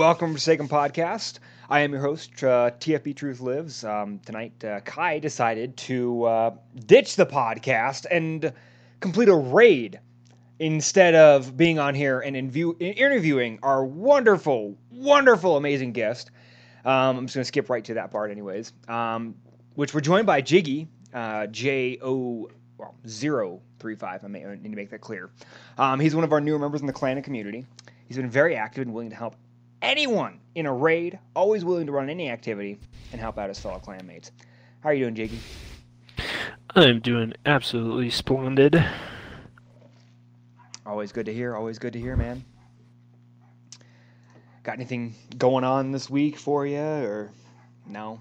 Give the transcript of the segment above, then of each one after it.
welcome to Forsaken Podcast. I am your host, uh, TFB Truth Lives. Um, tonight, uh, Kai decided to uh, ditch the podcast and complete a raid instead of being on here and interviewing our wonderful, wonderful, amazing guest. Um, I'm just going to skip right to that part, anyways. Um, which we're joined by Jiggy, uh, J O well, 035. I may I need to make that clear. Um, he's one of our newer members in the clan and community. He's been very active and willing to help anyone in a raid, always willing to run any activity and help out his fellow clanmates. How are you doing, Jiggy? I'm doing absolutely splendid. Always good to hear. Always good to hear, man. Got anything going on this week for you, or no?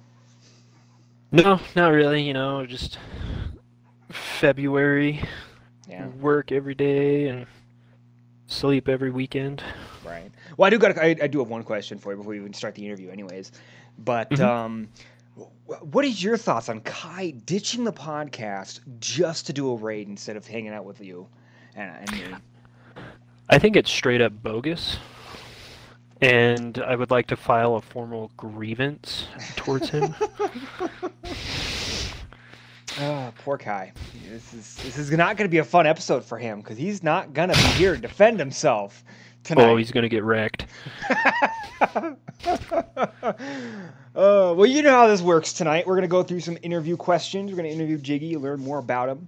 No, not really. You know, just February, Yeah, work every day and sleep every weekend. Right. Well, I do got. I, I do have one question for you before we even start the interview, anyways. But Mhm. um, what is your thoughts on Kai ditching the podcast just to do a raid instead of hanging out with you and, and me? I think it's straight up bogus. And I would like to file a formal grievance towards him. Oh, poor Kai. This is this is not going to be a fun episode for him because he's not going to be here to defend himself tonight. oh, he's gonna get wrecked. uh, well, you know how this works tonight. We're going to go through some interview questions. We're going to interview Jiggy, learn more about him.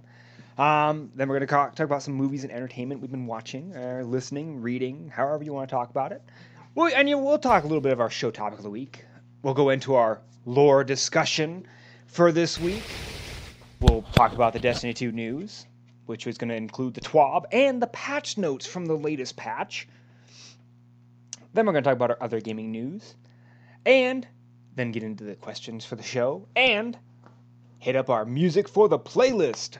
Um, then we're going to talk, talk about some movies and entertainment we've been watching, uh, listening, reading, however you want to talk about it. Well, and you, we'll talk a little bit of our show topic of the week. We'll go into our lore discussion for this week. We'll talk about the Destiny 2 news, which is going to include the TWAB and the patch notes from the latest patch. Then we're going to talk about our other gaming news. And then get into the questions for the show. And hit up our music for the playlist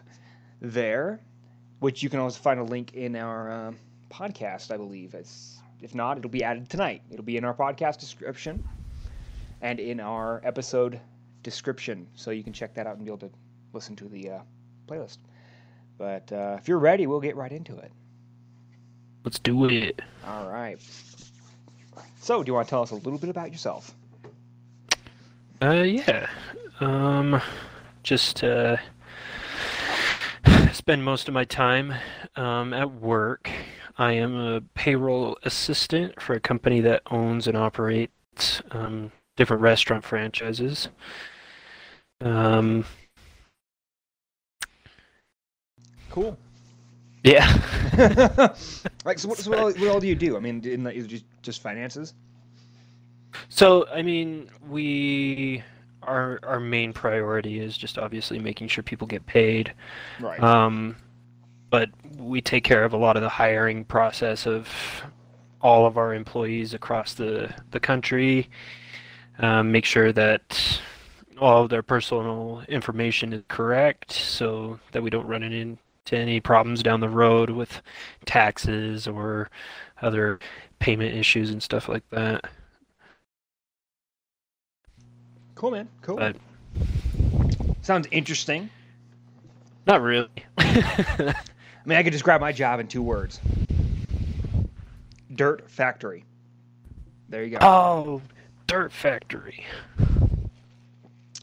there, which you can also find a link in our uh, podcast, I believe. It's, if not, it'll be added tonight. It'll be in our podcast description and in our episode description. So you can check that out and be able to listen to the uh, playlist. But uh, if you're ready, we'll get right into it. Let's do it. All right. So, do you want to tell us a little bit about yourself? Uh, yeah. Um, just uh, spend most of my time um, at work. I am a payroll assistant for a company that owns and operates um, different restaurant franchises. Um, Cool. Yeah. like, so what, so what, all, what all do you do? I mean, in the, is it just, just finances? So, I mean, we our our main priority is just obviously making sure people get paid. Right. Um, but we take care of a lot of the hiring process of all of our employees across the, the country. Um, make sure that all of their personal information is correct so that we don't run into any problems down the road with taxes or other payment issues and stuff like that. cool, man. Cool. But Sounds interesting. not really. I mean, I could describe my job in two words dirt factory. There you go. oh, Dirt Factory.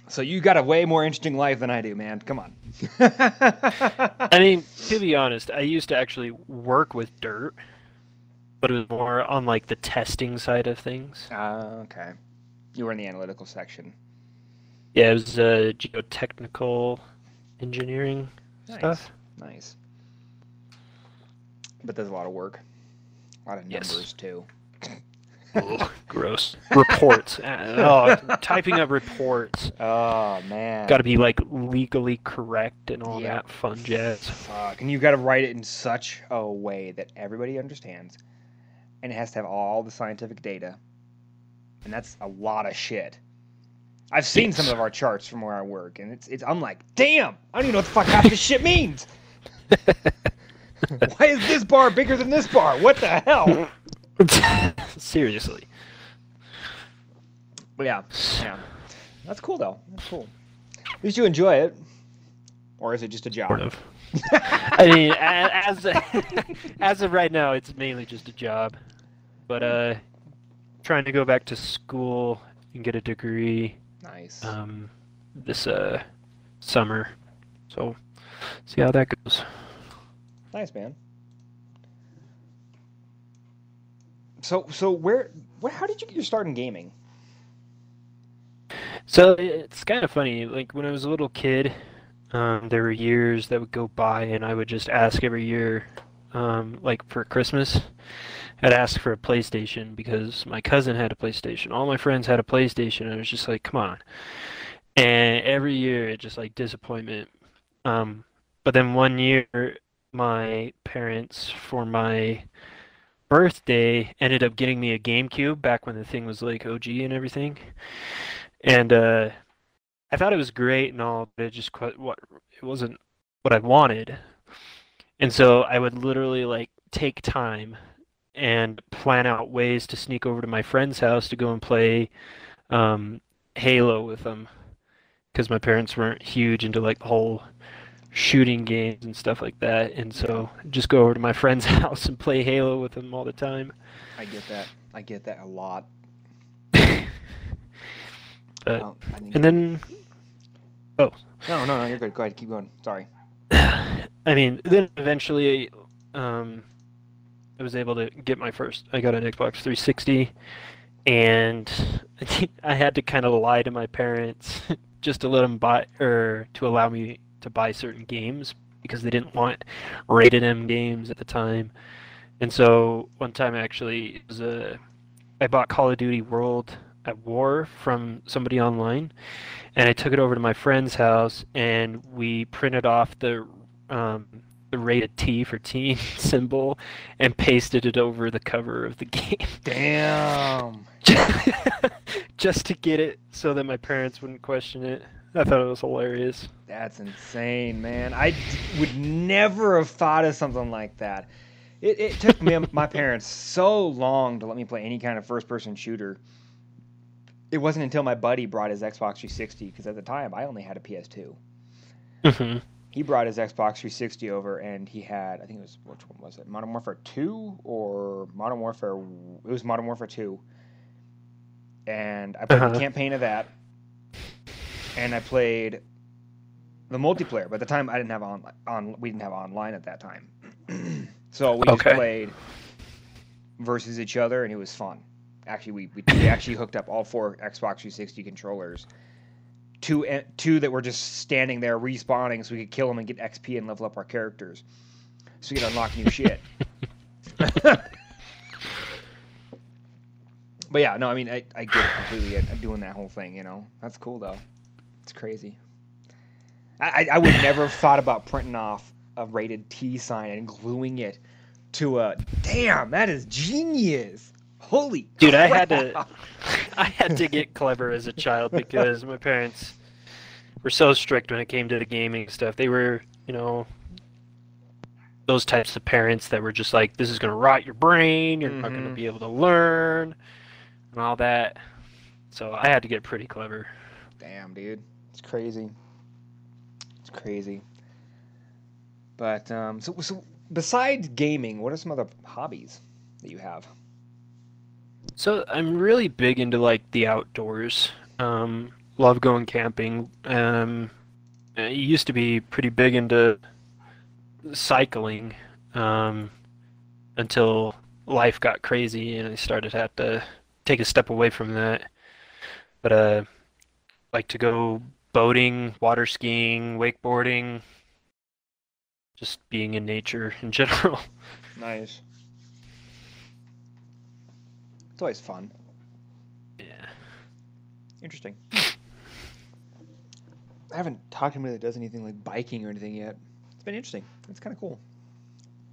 So, you got a way more interesting life than I do, man. Come on. I mean, to be honest, I used to actually work with dirt, but it was more on like the testing side of things. Uh, okay. You were in the analytical section. Yeah, it was uh, geotechnical engineering Nice. stuff. Nice. But there's a lot of work. A lot of Yes. numbers, too. Ugh, gross. Reports. Uh, oh, typing up reports. Oh, man. Got to be like legally correct and all Yeah. that fun jazz. Fuck. And you got to write it in such a way that everybody understands. And it has to have all the scientific data. And that's a lot of shit. I've seen some of our charts from where I work, and it's it's. I'm like, damn, I don't even know what the fuck half this shit means. Why is this bar bigger than this bar? What the hell? Seriously. But yeah, yeah, that's cool though. That's cool. At least you enjoy it, or is it just a job? Sort of. I mean, as as of right now, it's mainly just a job. But uh, trying to go back to school and get a degree Nice. um, this uh, summer. So, see how that goes. Nice, man. So, so where, where, how did you get your start in gaming? So it's kind of funny. Like when I was a little kid, um, there were years that would go by, and I would just ask every year, um, like for Christmas, I'd ask for a PlayStation because my cousin had a PlayStation. All my friends had a PlayStation, and I was just like, come on. And every year, it just like disappointment. Um, but then one year, my parents, for my birthday, ended up getting me a GameCube back when the thing was like OG and everything. And uh, I thought it was great and all, but it just quite what it wasn't what I wanted. And so I would literally like take time and plan out ways to sneak over to my friend's house to go and play um, Halo with them because my parents weren't huge into like the whole shooting games and stuff like that. And so just go over to my friend's house and play Halo with them all the time. I get that. I get that a lot. But, and then oh. no, no, no, you're good. Go ahead, keep going. Sorry. I mean, then eventually, um, I was able to get my first. I got an Xbox 360, and I had to kind of lie to my parents just to let them buy or to allow me to buy certain games because they didn't want rated M games at the time. And so one time, actually, it was a I bought Call of Duty World at War from somebody online, and I took it over to my friend's house, and we printed off the um, the rated T for teen symbol and pasted it over the cover of the game. Damn. Just to get it so that my parents wouldn't question it. I thought it was hilarious. That's insane, man. I d- would never have thought of something like that. It, it took me my parents so long to let me play any kind of first-person shooter. It wasn't until my buddy brought his Xbox 360 because at the time I only had a PS2. hmm He brought his Xbox 360 over and he had I think it was which one was it? Modern Warfare 2 or Modern Warfare it was Modern Warfare 2. And I played the Uh-huh. campaign of that. And I played the multiplayer. But at the time I didn't have on on we didn't have online at that time. so we just played versus each other and it was fun. Actually we, we, we actually hooked up all four Xbox 360 controllers two eh, two that were just standing there respawning so we could kill them and get XP and level up our characters, so we could unlock new shit. but yeah, no, I mean, I, I get it completely. I'm doing that whole thing, you know. That's cool though. It's crazy. I, I, would never have thought about printing off a rated T sign and gluing it to a. Damn, that is genius. Holy Dude, I had to- I had to get clever as a child because my parents were so strict when it came to the gaming stuff. They were, you know, those types of parents that were just like, this is going to rot your brain. You're not going to Mhm. be able to learn and all that. So I had to get pretty clever. Damn, dude, it's crazy. It's crazy. But um, so so besides gaming, what are some other hobbies that you have? So I'm really big into like the outdoors. Um, love going camping. Um, I used to be pretty big into cycling um, until life got crazy and I started to have to take a step away from that. But uh, like to go boating, water skiing, wakeboarding, just being in nature in general. Nice. It's always fun. Yeah. Interesting. I haven't talked to anybody that does anything like biking or anything yet. It's been interesting. It's kind of cool.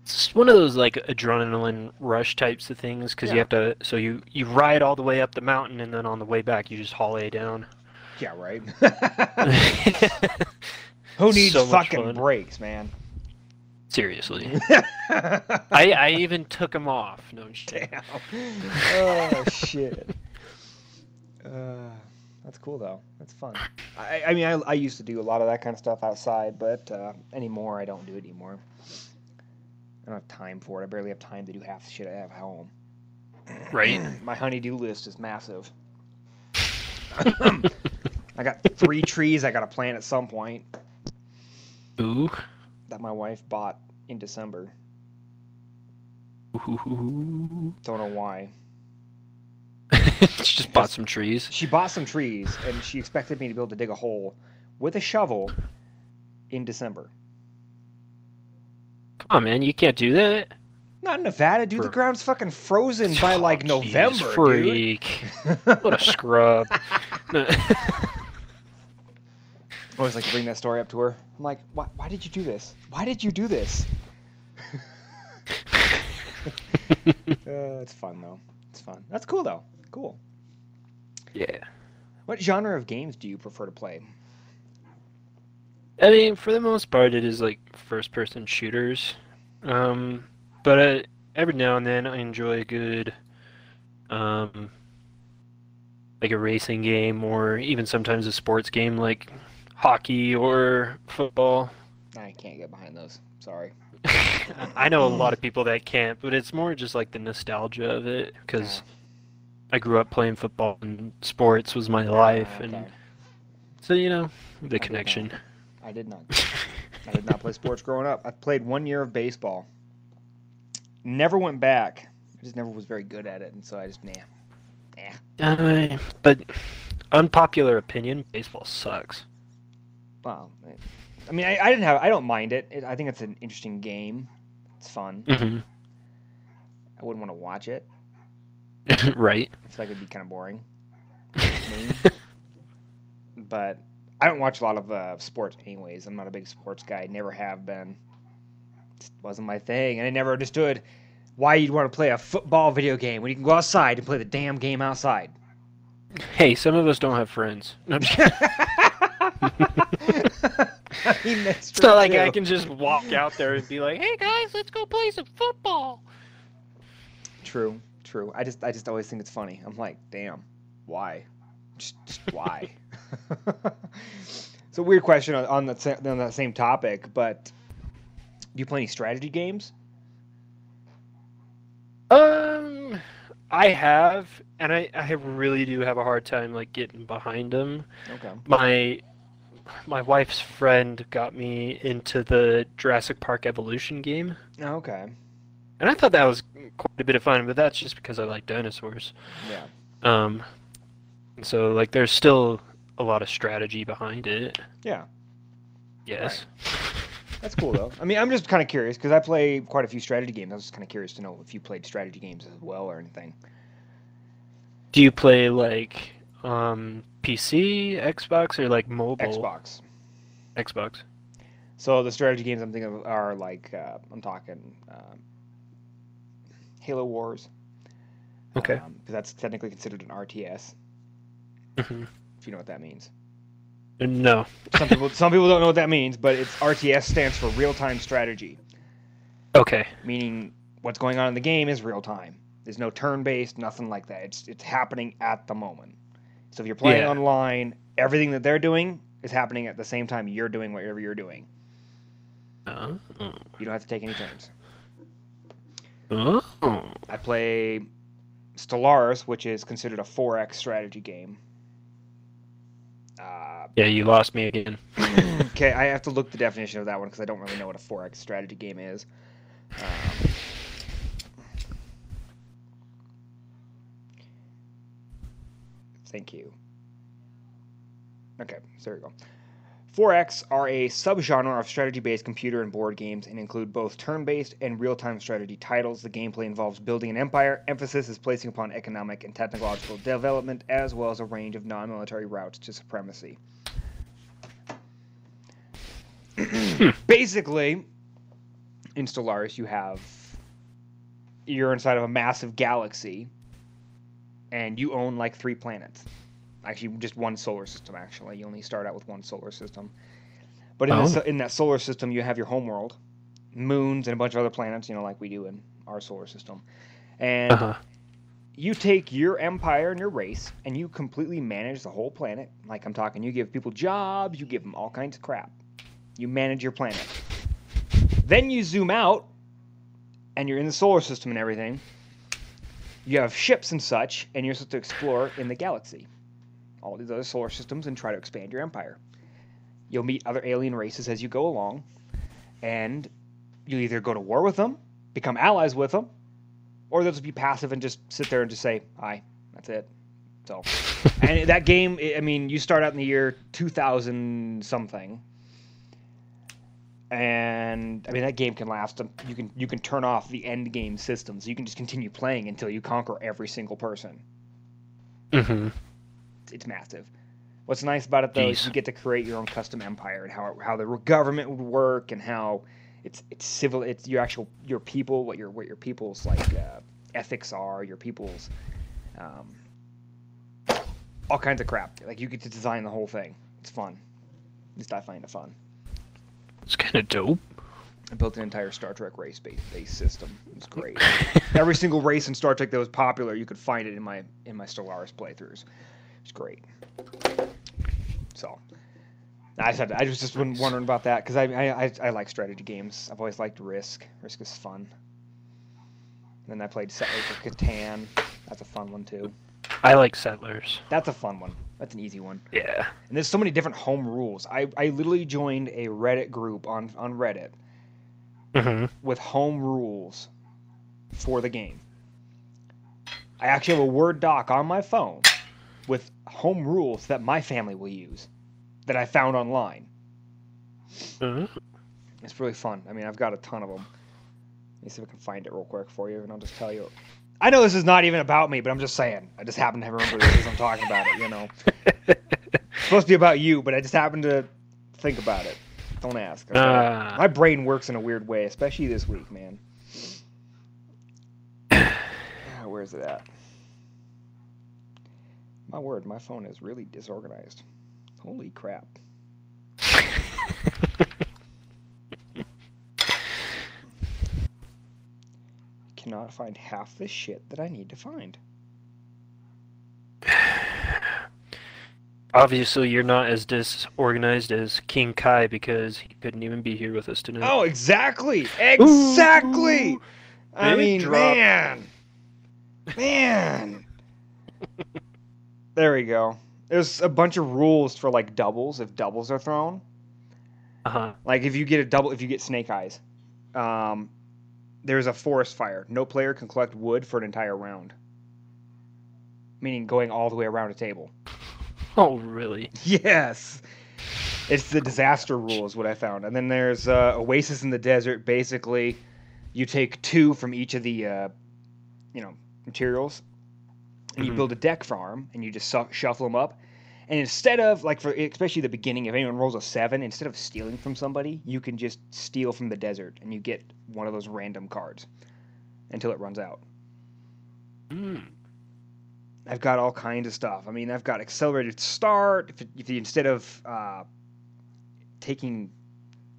It's one of those like adrenaline rush types of things because Yeah. you have to. So you you ride all the way up the mountain and then on the way back you just haul A down. Yeah, right. Who needs So fucking brakes, man? Seriously, I I even took them off. No kidding. Damn. Oh shit. Uh, that's cool though. That's fun. I, I mean, I, I used to do a lot of that kind of stuff outside, but uh, anymore I don't do it anymore. I don't have time for it. I barely have time to do half the shit I have at home. Right. My honeydew list is massive. I got three trees I got to plant at some point Ooh. that my wife bought in December. Ooh. Don't know why. she just bought some trees. She bought some trees and she expected me to be able to dig a hole with a shovel in December. Come on, man. You can't do that. Not in Nevada, dude. The ground's fucking frozen by like November, dude. freak. What a scrub. I always like to bring that story up to her. I'm like, why, why did you do this? Why did you do this? Uh, it's fun though. It's fun. That's cool though. Cool. yeah. What genre of games do you prefer to play? I mean, for the most part, it is like first-person shooters. Um, but uh, every now and then, I enjoy a good, um, like a racing game, or even sometimes a sports game like hockey or football. I can't get behind those. Sorry. I know a lot of people that can't, but it's more just like the nostalgia of it because I grew up playing football and sports was my life, Ah, and so you know the did connection. I did not. I did not play sports growing up. I played one year of baseball. Never went back. I just never was very good at it, and so I just nah. Nah. Uh, but unpopular opinion, baseball sucks. Well, I mean, I, I didn't have. I don't mind it. it. I think it's an interesting game. It's fun. hmm I wouldn't want to watch it. right. I feel like it'd be kind of boring. But I don't watch a lot of uh, sports, anyways. I'm not a big sports guy. Never have been. Just wasn't my thing, and I never understood why you'd want to play a football video game when you can go outside and play the damn game outside. Hey, some of us don't have friends. I mean, that's it's not true, like I can just walk out there and be like, "Hey guys, let's go play some football." True, true. I just, I just always think it's funny. I'm like, damn, why? Just, just why? it's a weird question on, on that on that same topic, but do you play any strategy games? Um, I have, and I, I really do have a hard time like getting behind them. Okay. My my wife's friend got me into the Jurassic Park Evolution game, Okay. and I thought that was quite a bit of fun. But that's just because I like dinosaurs. Yeah. Um, and so like there's still a lot of strategy behind it. Yeah. Yes. That's cool though. I mean, I'm just kind of curious because I play quite a few strategy games. I was just kind of curious to know if you played strategy games as well or anything. Do you play like um PC, Xbox, or like mobile? Xbox. Xbox. So the strategy games I'm thinking of are like uh, I'm talking um, Halo Wars. Okay. Because that's technically considered an RTS. hmm If you know what that means. No. Some people some people don't know what that means, but it's RTS stands for real time strategy, Okay. meaning what's going on in the game is real time. There's no turn based, nothing like that. It's it's happening at the moment. So if you're playing Yeah. online, everything that they're doing is happening at the same time you're doing whatever you're doing. Oh. You don't have to take any turns. Oh. I play Stellaris, which is considered a 4X strategy game. Uh, Yeah, you lost me again. okay, I have to look the definition of that one because I don't really know what a 4X strategy game is. Um, thank you. Okay, so there we go. 4X are a subgenre of strategy based computer and board games and include both turn based and real time strategy titles. The gameplay involves building an empire. Emphasis is placing upon economic and technological development, as well as a range of non military routes to supremacy. Basically, in Stellaris, you have. You're inside of a massive galaxy, and you own like three planets. Actually just one solar system actually. You only start out with one solar system. But in, Oh. this, in that solar system you have your homeworld moons and a bunch of other planets you know like we do in our solar system. And Uh huh. you take your empire and your race and you completely manage the whole planet. Like i'm talking you give people jobs you give them all kinds of crap. You manage your planet. Then you zoom out and you're in the solar system and everything you have ships and such, and you're supposed to explore in the galaxy, all these other solar systems, and try to expand your empire. You'll meet other alien races as you go along, and you either go to war with them, become allies with them, or they'll just be passive and just sit there and just say hi. That's it. So, and that game, I mean, you start out in the year 2000 something, and I mean that game can last. You can you can turn off the end game system, so you can just continue playing until you conquer every single person. Mm-hmm. It's, it's massive. What's nice about it though is you get to create your own custom empire and how how the government would work and how it's it's civil. It's your actual your people, what your what your people's like uh, ethics are, your people's um, all kinds of crap. Like you get to design the whole thing. It's fun. At least I find it fun. It's kind of dope. I built an entire Star Trek race based, system. It's great. Every single race in Star Trek that was popular, you could find it in my in my Stellaris playthroughs. It's great. So, I said I was just been wondering about that because I, I I I like strategy games. I've always liked Risk. Risk is fun. And then I played Settlers of Catan. That's a fun one too. I like Settlers. That's a fun one. That's an easy one. Yeah. And there's so many different home rules. I, I literally joined a Reddit group on on Reddit Mm-hmm. with home rules for the game. I actually have a Word doc on my phone with home rules that my family will use that I found online. Hmm. It's really fun. I mean, I've got a ton of them. Let me see if I can find it real quick for you, and I'll just tell you. I know this is not even about me, but I'm just saying. I just happen to remember this as I'm talking about it. You know, it's supposed to be about you, but I just happen to think about it. Don't ask. okay? Ah. My brain works in a weird way, especially this week, man. Where's it at? My word, my phone is really disorganized. Holy crap. Cannot find half the shit that I need to find. Obviously, you're not as disorganized as King Kai because he couldn't even be here with us tonight. Oh, exactly. Exactly. Ooh, I mean, drop. man. Man. there we go. There's a bunch of rules for like doubles if doubles are thrown. Uh-huh. Like if you get a double, if you get snake eyes, um, there's a forest fire. No player can collect wood for an entire round. Meaning going all the way around a table. Oh, really? Yes. It's the disaster rule is what I found. And then there's uh, Oasis in the Desert. Basically, you take two from each of the, uh, you know, materials, and you Mhm. build a deck farm, and you just su- shuffle them up. And instead of like for especially the beginning, if anyone rolls a seven, instead of stealing from somebody, you can just steal from the desert, and you get one of those random cards until it runs out. Mm. I've got all kinds of stuff. I mean, I've got accelerated start. If, if you, instead of uh, taking,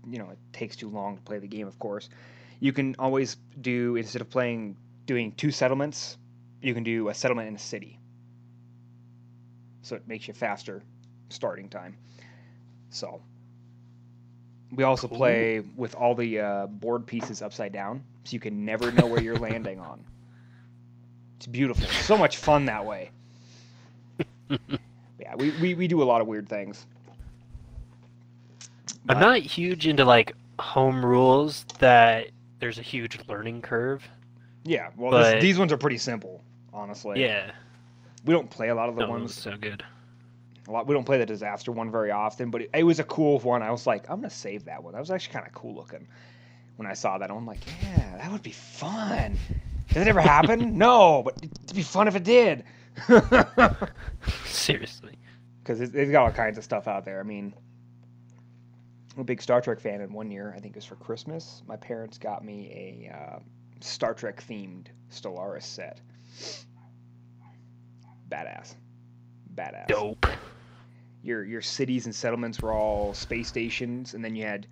you know, it takes too long to play the game, of course, you can always do instead of playing doing two settlements, you can do a settlement in a city. So it makes you faster starting time. So we also Cool. play with all the uh, board pieces upside down, so you can never know where you're landing on. It's beautiful. So much fun that way. yeah, we, we, we do a lot of weird things. I'm But- not huge into like home rules that there's a huge learning curve. Yeah, well, this, these ones are pretty simple, honestly. yeah. We don't play a lot of the That ones. one's so good. A lot. We don't play the disaster one very often, but it, it was a cool one. I was like, I'm gonna save that one. That was actually kind of cool looking. When I saw that, I'm like, yeah, that would be fun. Did it ever happen? no, but it'd be fun if it did. Seriously. because they've got all kinds of stuff out there. I mean, I'm a big Star Trek fan, and one year I think it was for Christmas, my parents got me a uh, Star Trek themed Settlers set. Badass, badass. Dope. Your your cities and settlements were all space stations, and then you had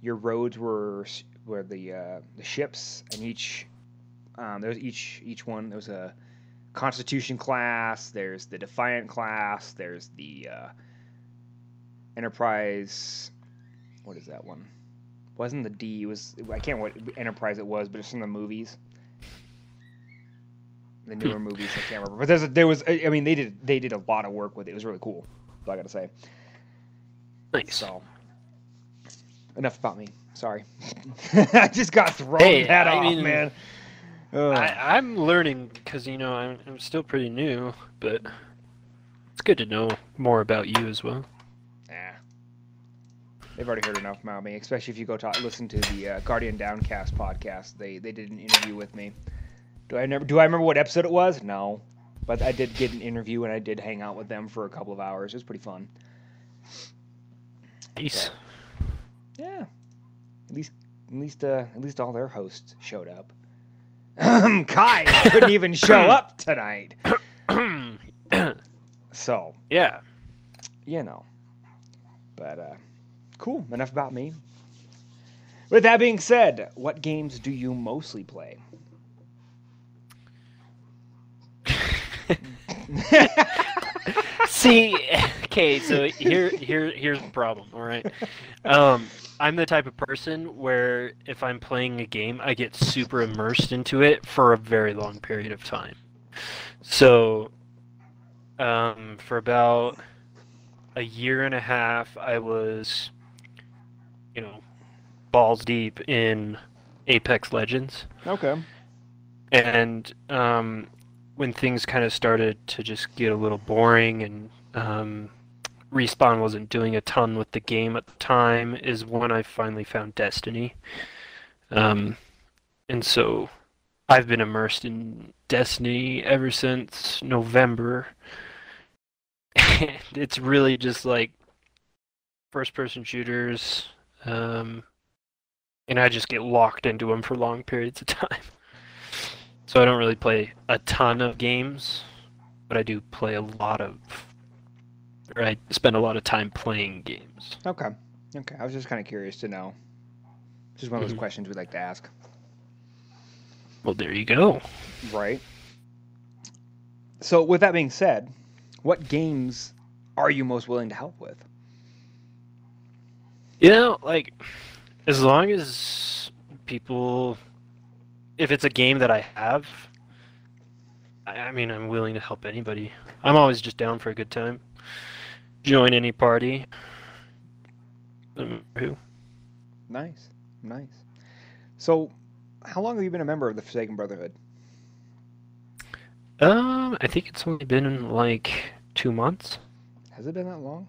your roads were were the uh, the ships, and each um, there was each each one there was a Constitution class. There's the Defiant class. There's the uh, Enterprise. What is that one? Wasn't the D? It was I can't what Enterprise it was, but it's from the movies. The newer movies. I can't remember, but there's a, there was. I mean, they did they did a lot of work with it. It was really cool. I gotta say. Nice. So enough about me. Sorry, I just got thrown Hey, that I off, mean, man. Ugh. I, I'm learning because you know I'm, I'm still pretty new, but it's good to know more about you as well. Nah. They've already heard enough about me, especially if you go talk, listen to the uh, Guardian Downcast podcast. They they did an interview with me. Do I never do I remember what episode it was? No, but I did get an interview and I did hang out with them for a couple of hours. It was pretty fun. Nice. Yeah, at least at least uh, at least all their hosts showed up. Kai couldn't even show up tonight, so yeah. you know. But uh, cool. Enough about me. With that being said, what games do you mostly play? See, okay, so here, here, here's the problem. All right, um, I'm the type of person where if I'm playing a game, I get super immersed into it for a very long period of time. So, um, for about a year and a half, I was, you know, balls deep in Apex Legends. Okay. and um, when things kind of started to just get a little boring and um, respawn wasn't doing a ton with the game at the time is when i finally found destiny. Um, and so i've been immersed in destiny ever since november. And it's really just like first person shooters um, and i just get locked into them for long periods of time so I don't really play a ton of games, but I do play a lot of, or I spend a lot of time playing games. Okay. Okay. I was just kind of curious to know. This is one of those Mhm. questions we like to ask. Well, there you go. Right. So, with that being said, what games are you most willing to help with? You know, like, as long as people, if it's a game that I have, I, I mean, I'm willing to help anybody. I'm always just down for a good time. Join any party. Um, who? Nice. Nice. So, how long have you been a member of the Forsaken Brotherhood? Um, I think it's only been like two months. Has it been that long?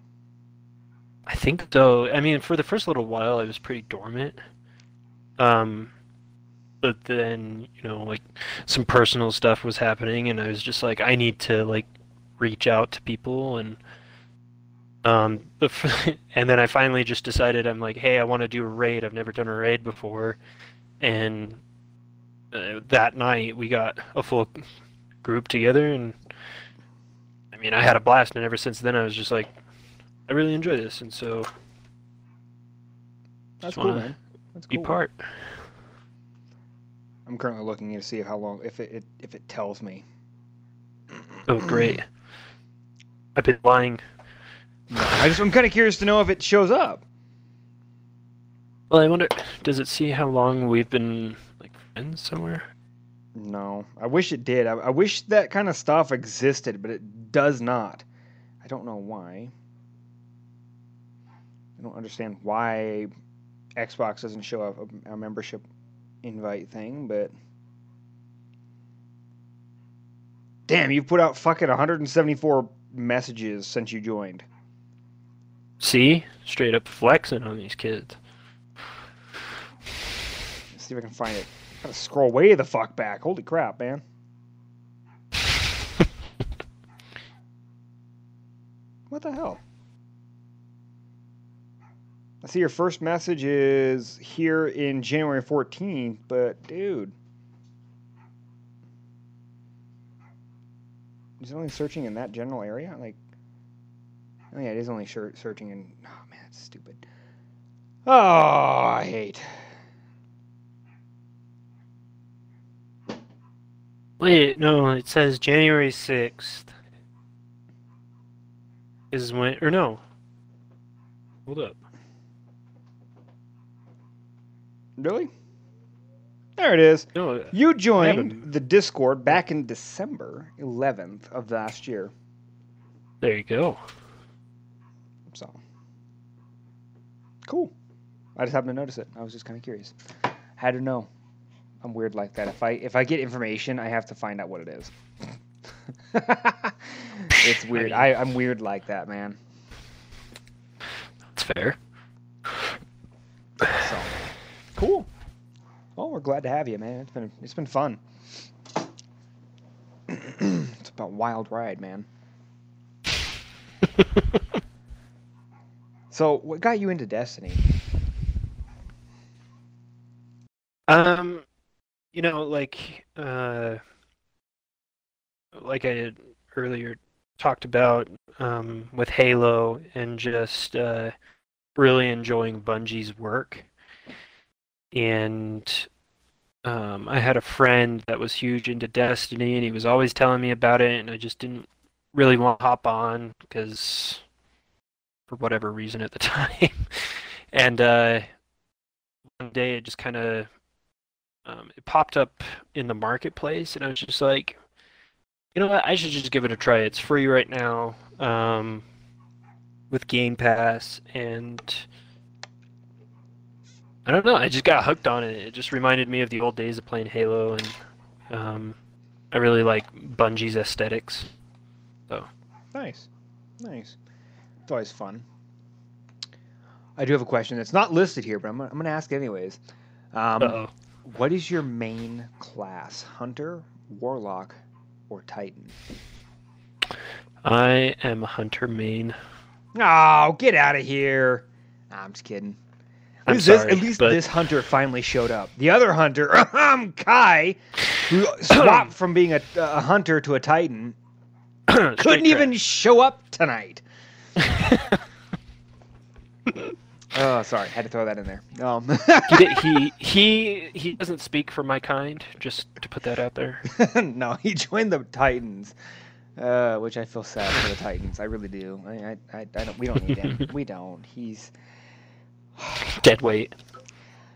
I think so. I mean, for the first little while, I was pretty dormant. Um, but then, you know, like some personal stuff was happening, and I was just like, I need to like reach out to people, and um, and then I finally just decided I'm like, hey, I want to do a raid. I've never done a raid before, and uh, that night we got a full group together, and I mean, I had a blast, and ever since then, I was just like. I really enjoy this, and so That's cool, man. That's be part. I'm currently looking to see how long if it, it if it tells me. Oh, great! I've been lying. No, I just I'm kind of curious to know if it shows up. Well, I wonder, does it see how long we've been like friends somewhere? No, I wish it did. I, I wish that kind of stuff existed, but it does not. I don't know why. I don't understand why Xbox doesn't show up a, a membership invite thing, but damn, you've put out fucking 174 messages since you joined. See, straight up flexing on these kids. Let's see if I can find it. Gotta scroll way the fuck back. Holy crap, man. What the hell? I see your first message is here in January 14th, but dude. Is it only searching in that general area? Like, oh yeah, it is only ser- searching in. Oh man, that's stupid. Oh, I hate. Wait, no, it says January sixth is when, or no. Hold up. Really? There it is. No, You joined the Discord back in December 11th of last year. there you go. So cool. I just happened to notice it. I was just kind of curious. Had to know. I'm weird like that. If I if I get information, I have to find out what it is. it's weird. I, I'm weird like that, man. That's fair. So cool. Well, we're glad to have you, man. It's been it's been fun. it's about wild ride, man. So, what got you into Destiny? Um, you know, like uh, like I had earlier talked about um, with Halo and just uh, really enjoying Bungie's work. And um, I had a friend that was huge into Destiny, and he was always telling me about it, and I just didn't really want to hop on because for whatever reason at the time. and uh, one day it just kind of um, it popped up in the marketplace, and I was just like, you know what? I should just give it a try. It's free right now um, with Game Pass, and I don't know. I just got hooked on it. It just reminded me of the old days of playing Halo, and um, I really like Bungie's aesthetics. So nice, nice. It's always fun. I do have a question that's not listed here, but I'm I'm gonna ask anyways. Um, what is your main class? Hunter, Warlock, or Titan? I am a hunter main. Oh, get out of here! Nah, I'm just kidding. At I'm least, this, sorry, at least but- this hunter finally showed up. The other hunter, um, Kai, who swapped from being a, a hunter to a Titan, couldn't even show up tonight. Oh, sorry, had to throw that in there. Um, he, he he doesn't speak for my kind. Just to put that out there. no, he joined the Titans, uh, which I feel sad for the Titans. I really do. I, I, I, I don't. We don't need him. we don't. He's Dead weight.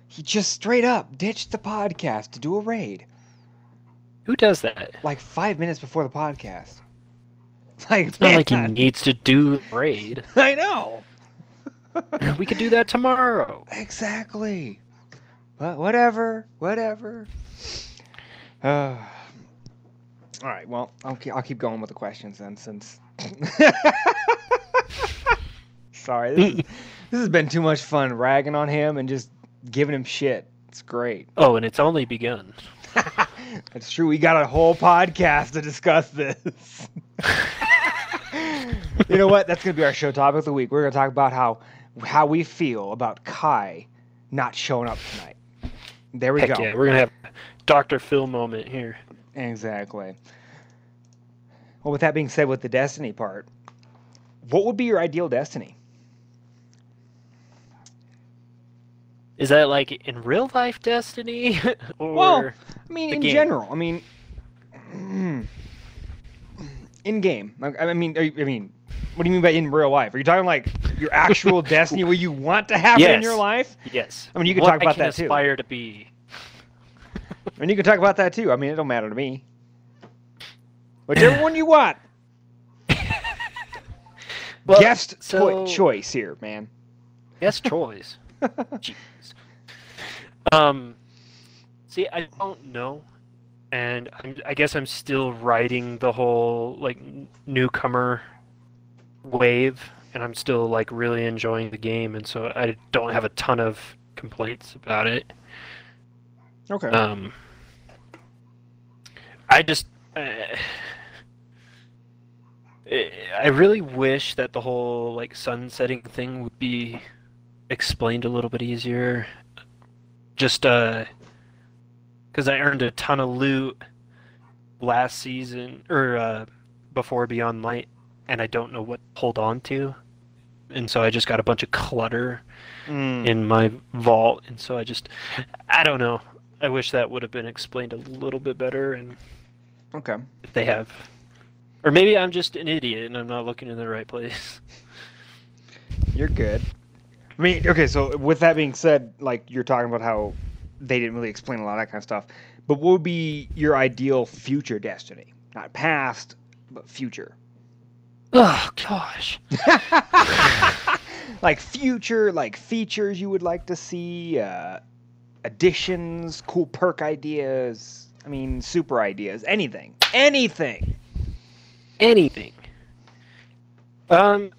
he just straight up ditched the podcast to do a raid Who does that? like five minutes before the podcast. Like, It's not like he needs to do raid. I know. We could do that tomorrow. Exactly. But whatever, whatever. Uh, all right. Well, I'll keep, I'll keep going with the questions then, since. Sorry, is, this has been too much fun ragging on him and just giving him shit. It's great. Oh, and it's only begun. It's true. We got a whole podcast to discuss this. you know what? That's gonna be our show topic of the week. We're gonna talk about how how we feel about Kai not showing up tonight. There we Heck go. yeah, we're gonna have Dr. Phil moment here. Exactly. Well, with that being said, with the Destiny part, what would be your ideal Destiny? Is that like in real life Destiny, or Well, I mean, in game. general. I mean, in game. I mean, are you- I mean, what do you mean by in real life? Are you talking like your actual Destiny, where you want to happen it in your life? yes? I mean, you could what talk about can that, too. aspire to be. And you can talk about that too. I mean, it don't matter to me. Whichever one you want. Well, Guest so- choice here, man. Yes, choice. Jeez. Um, see, I don't know, and I'm, I guess I'm still riding the whole like newcomer wave, and I'm still like really enjoying the game, and so I don't have a ton of complaints about it. Okay. Um, I just, uh, I really wish that the whole like sunsetting thing would be explained a little bit easier. Just uh, because I earned a ton of loot last season or uh, before Beyond Light, and I don't know what to hold on to, and so I just got a bunch of clutter Mm. in my vault, and so I just, I don't know. I wish that would have been explained a little bit better, and Okay. if they have, or maybe I'm just an idiot and I'm not looking in the right place. You're good. I mean, okay, so with that being said, like you're talking about how they didn't really explain a lot of that kind of stuff. But what would be your ideal future destiny? Not past, but future. Oh gosh. like future, like features you would like to see, uh, additions, cool perk ideas. I mean, super ideas, anything, anything. Anything. Um.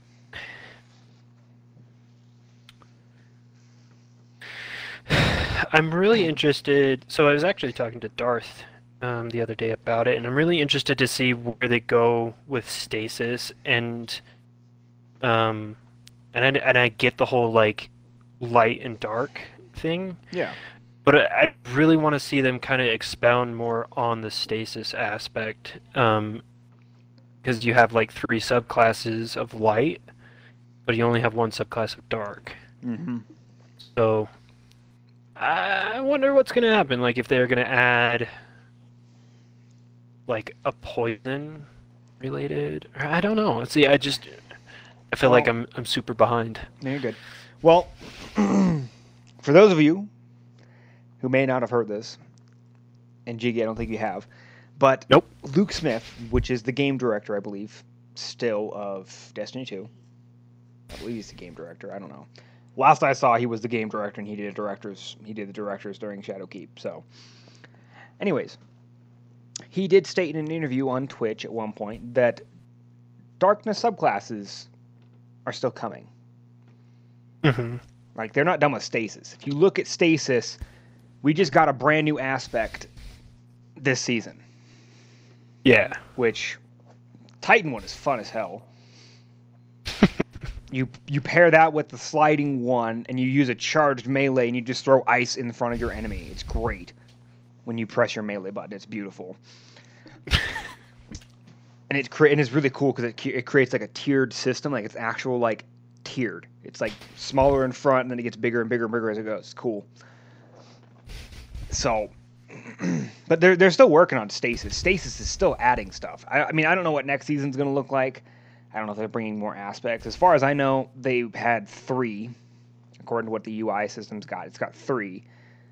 I'm really interested. So I was actually talking to Darth um, the other day about it, and I'm really interested to see where they go with stasis and um, and I, and I get the whole like light and dark thing, Yeah. but I, I really want to see them kind of expound more on the stasis aspect, um, because you have like three subclasses of light, but you only have one subclass of dark. Mm-hmm. So I wonder what's gonna happen. Like if they're gonna add like a poison related. I don't know. See, I just I feel like I'm I'm super behind. No, you're good. Well, for those of you who may not have heard this, and Jiggy, I don't think you have, but Nope. Luke Smith, which is the game director, I believe, still of Destiny 2. I believe he's the game director. I don't know. Last I saw, he was the game director, and he did directors. He did the directors during Shadowkeep. So, anyways, he did state in an interview on Twitch at one point that darkness subclasses are still coming. hmm Like they're not done with stasis. If you look at stasis, we just got a brand new aspect this season, Yeah. which Titan one is fun as hell. You you pair that with the sliding one and you use a charged melee and you just throw ice in front of your enemy. It's great. When you press your melee button, it's beautiful. and it cre- and it's really cool because it, it creates like a tiered system, like it's actual like tiered. It's like smaller in front, and then it gets bigger and bigger and bigger as it goes. It's cool. So, but they're they're still working on stasis. Stasis is still adding stuff. I, I mean, I don't know what next season's gonna look like. I don't know if they're bringing more aspects. As far as I know, they had three, according to what the UI system's got. It's got three.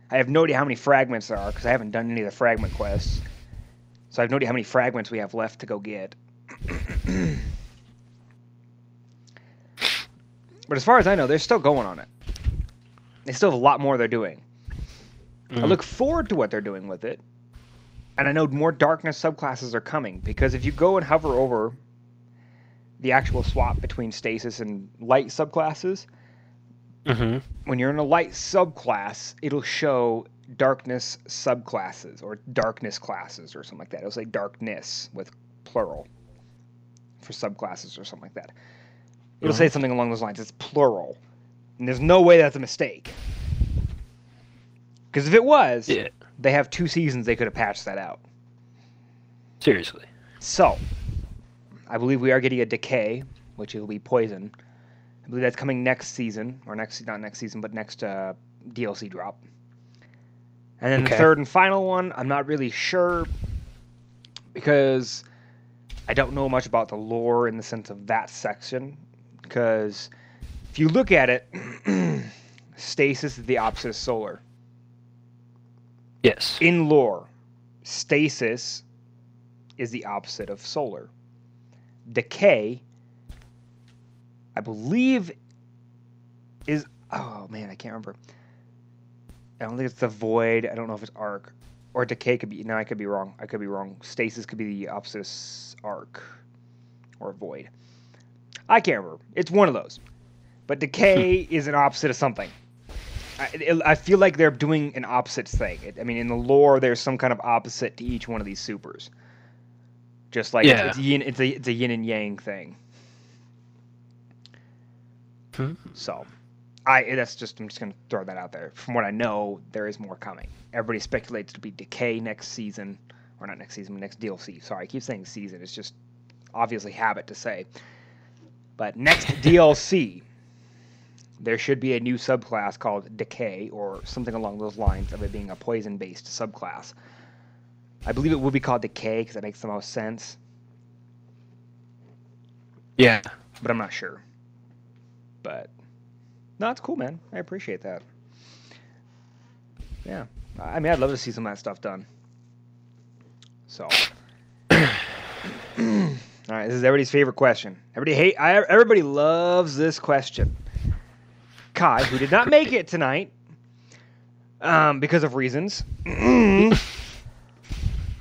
I have no idea how many fragments there are because I haven't done any of the fragment quests. So I have no idea how many fragments we have left to go get. but as far as I know, they're still going on it. They still have a lot more they're doing. I Mhm. look forward to what they're doing with it. And I know more darkness subclasses are coming because if you go and hover over the actual swap between stasis and light subclasses, Mhm. when you're in a light subclass, it'll show darkness subclasses or darkness classes or something like that. It'll say darkness with plural for subclasses or something like that. It'll say something along those lines. It's plural. And there's no way that's a mistake. Because if it was, Yeah. they have two seasons they could have patched that out. Seriously. So, I believe we are getting a decay, which will be poison. I believe that's coming next season, or next not next season, but next uh, DLC drop. And then the third and final one, I'm not really sure because I don't know much about the lore in the sense of that section. Because if you look at it, stasis is the opposite of solar Yes. in lore, stasis is the opposite of solar. Decay, I believe, is oh man, I can't remember. I don't think it's the void. I don't know if it's arc or decay could be. No, I could be wrong. I could be wrong. Stasis could be the opposite of arc or void. I can't remember. It's one of those. But decay is an opposite of something. I, I feel like they're doing an opposite thing. I mean, in the lore, there's some kind of opposite to each one of these supers. Just like Yeah. it's, yin, it's a it's a yin and yang thing. Hmm. So, I that's just I'm just gonna throw that out there. From what I know, there is more coming. Everybody speculates to be Decay next season, or not next season, next DLC. Sorry, I keep saying season. It's just obviously habit to say. But next DLC, there should be a new subclass called Decay, or something along those lines of it being a poison-based subclass. I believe it would be called Decay because that makes the most sense, Yeah. but I'm not sure. But no, it's cool, man. I appreciate that. Yeah. I mean, I'd love to see some of that stuff done. So. All right, this is everybody's favorite question. Everybody hate. I, everybody loves this question. Kai, who did not make it tonight, um, because of reasons,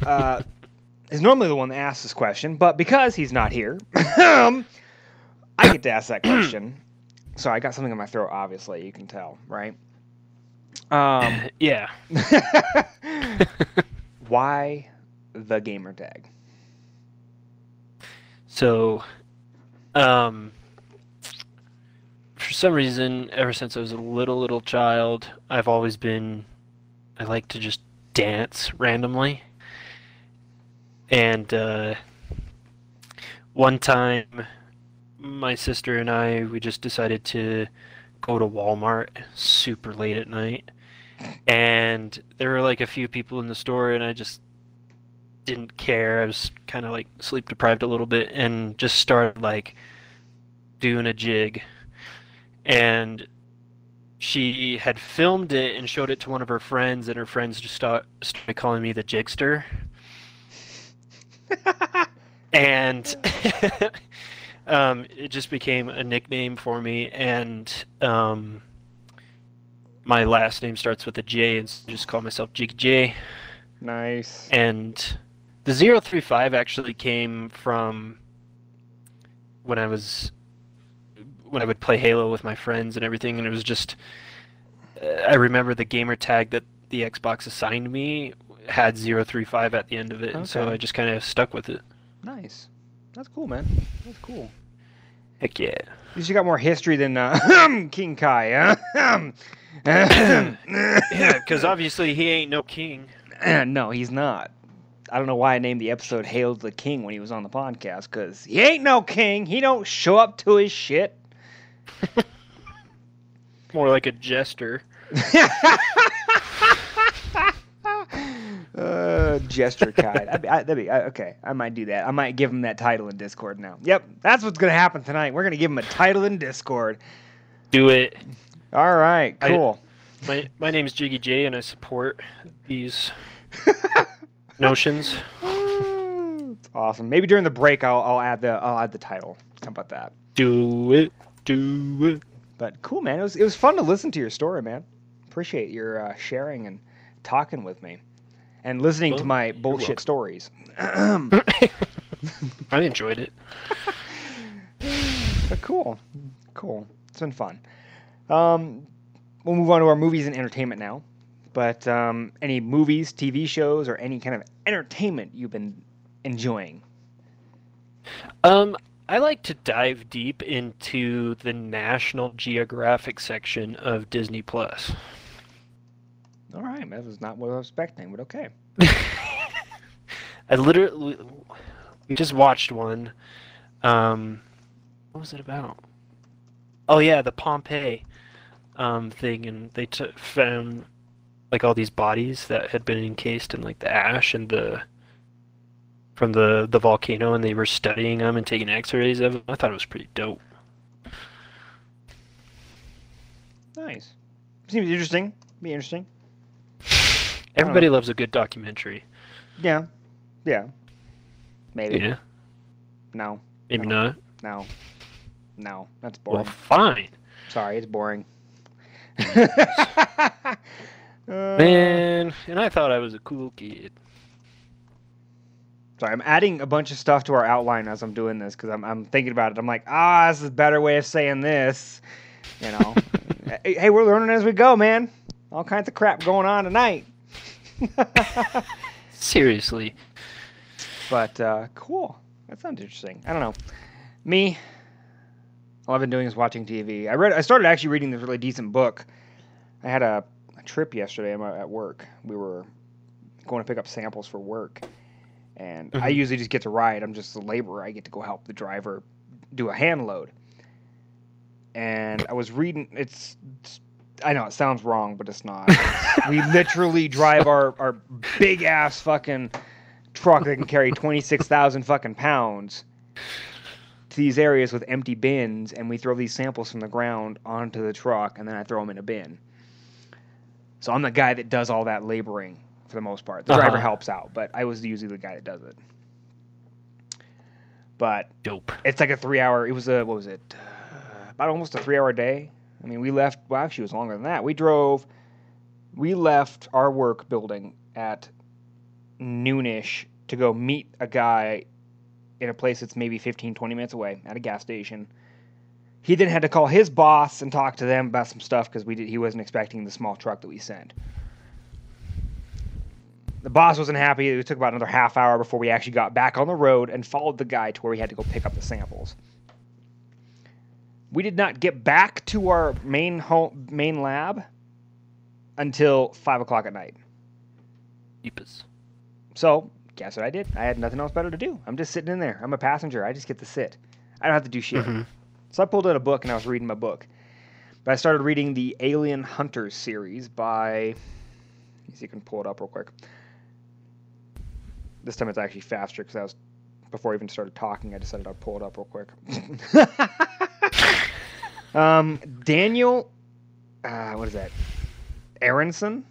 uh, is normally the one that asks this question, but because he's not here, um, I get to ask that question. So I got something in my throat. Obviously, you can tell, right? Um, yeah. why the gamer tag? So, um, for some reason, ever since I was a little little child, I've always been. I like to just dance randomly. And uh, one time, my sister and I we just decided to go to Walmart super late at night, and there were like a few people in the store, and I just didn't care. I was kind of like sleep deprived a little bit and just started like doing a jig. And she had filmed it and showed it to one of her friends, and her friends just start, started calling me the jigster. and um, it just became a nickname for me. And um, my last name starts with a J, and so I just call myself Jiggy J. Nice. And the 035 actually came from when I was when I would play Halo with my friends and everything, and it was just uh, I remember the gamer tag that the Xbox assigned me had 035 at the end of it, and so I just kind of stuck with it. Nice. That's cool, man. That's cool. Heck yeah. At least you got more history than uh, King Kai, huh? Yeah, because obviously he ain't no king. no, he's not. I don't know why I named the episode "Hail the King" when he was on the podcast, because he ain't no king. He don't show up to his shit. More like a jester. Uh, gesture Kai. That'd be, I, that'd be I, okay. I might do that. I might give him that title in Discord now. Yep, that's what's gonna happen tonight. We're gonna give him a title in Discord. Do it. All right, I- cool. My my is Jiggy J, and I support these notions. It's awesome. Maybe during the break, I'll, I'll add the I'll add the title. How about that? Do it. Do it. But cool, man. It was it was fun to listen to your story, man. Appreciate your uh, sharing and talking with me, and listening to my bullshit stories. I enjoyed it. But cool, cool. It's been fun. Um, we'll move on to our movies and entertainment now. But um, any movies, TV shows, or any kind of entertainment you've been enjoying? Um, I like to dive deep into the National Geographic section of Disney Plus. All right, that was not what I was expecting, but okay. I literally we just watched one. Um, what was it about? Oh yeah, the Pompeii um, thing, and they t- found like all these bodies that had been encased in like the ash and the from the the volcano, and they were studying them and taking X-rays of them. I thought it was pretty dope. Nice. Seems interesting. Be interesting. Everybody loves a good documentary. Yeah. Yeah. Maybe. Yeah, No. maybe No. not. No. No. That's boring. Well, fine, Sorry, it's boring. Man. And I thought I was a cool kid. Sorry, I'm adding a bunch of stuff to our outline as I'm doing this because I'm, I'm thinking about it. I'm like, ah, this is a better way of saying this. You know, hey, we're learning as we go, man. All kinds of crap going on tonight. Seriously. but uh, cool. That sounds interesting. I don't know. Me, all I've been doing is watching TV. I read. I started actually reading this really decent book. I had a, a trip yesterday at my- at work. We were going to pick up samples for work, and I Mhm. usually just get to ride. I'm just a laborer. I get to go help the driver do a hand load. And I was reading. It's. it's I know it sounds wrong, but it's not. we literally drive our, our big ass fucking truck that can carry 26,000 fucking pounds to these areas with empty bins and we throw these samples from the ground onto the truck and then I throw them in a bin. So I'm the guy that does all that laboring for the most part. The driver Uh-huh. helps out, but I was usually the guy that does it. But Dope. it's like a three hour. It was a what was it? Uh, about almost a three hour day. I mean, we left. Well, actually, it was longer than that. We drove. We left our work building at noonish to go meet a guy in a place that's maybe 15, 20 minutes away at a gas station. He then had to call his boss and talk to them about some stuff because we did. He wasn't expecting the small truck that we sent. The boss wasn't happy. It took about another half hour before we actually got back on the road and followed the guy to where we had to go pick up the samples. We did not get back to our main home, main lab until five o'clock at night. Jeepers. So, guess what I did? I had nothing else better to do. I'm just sitting in there. I'm a passenger. I just get to sit. I don't have to do shit. Mhm. So I pulled out a book and I was reading my book. But I started reading the Alien Hunters series by. Let me see if I can pull it up real quick. This time it's actually faster because I was. Before I even started talking, I decided I'd pull it up real quick. um, Daniel. Uh, what is that? Arenson?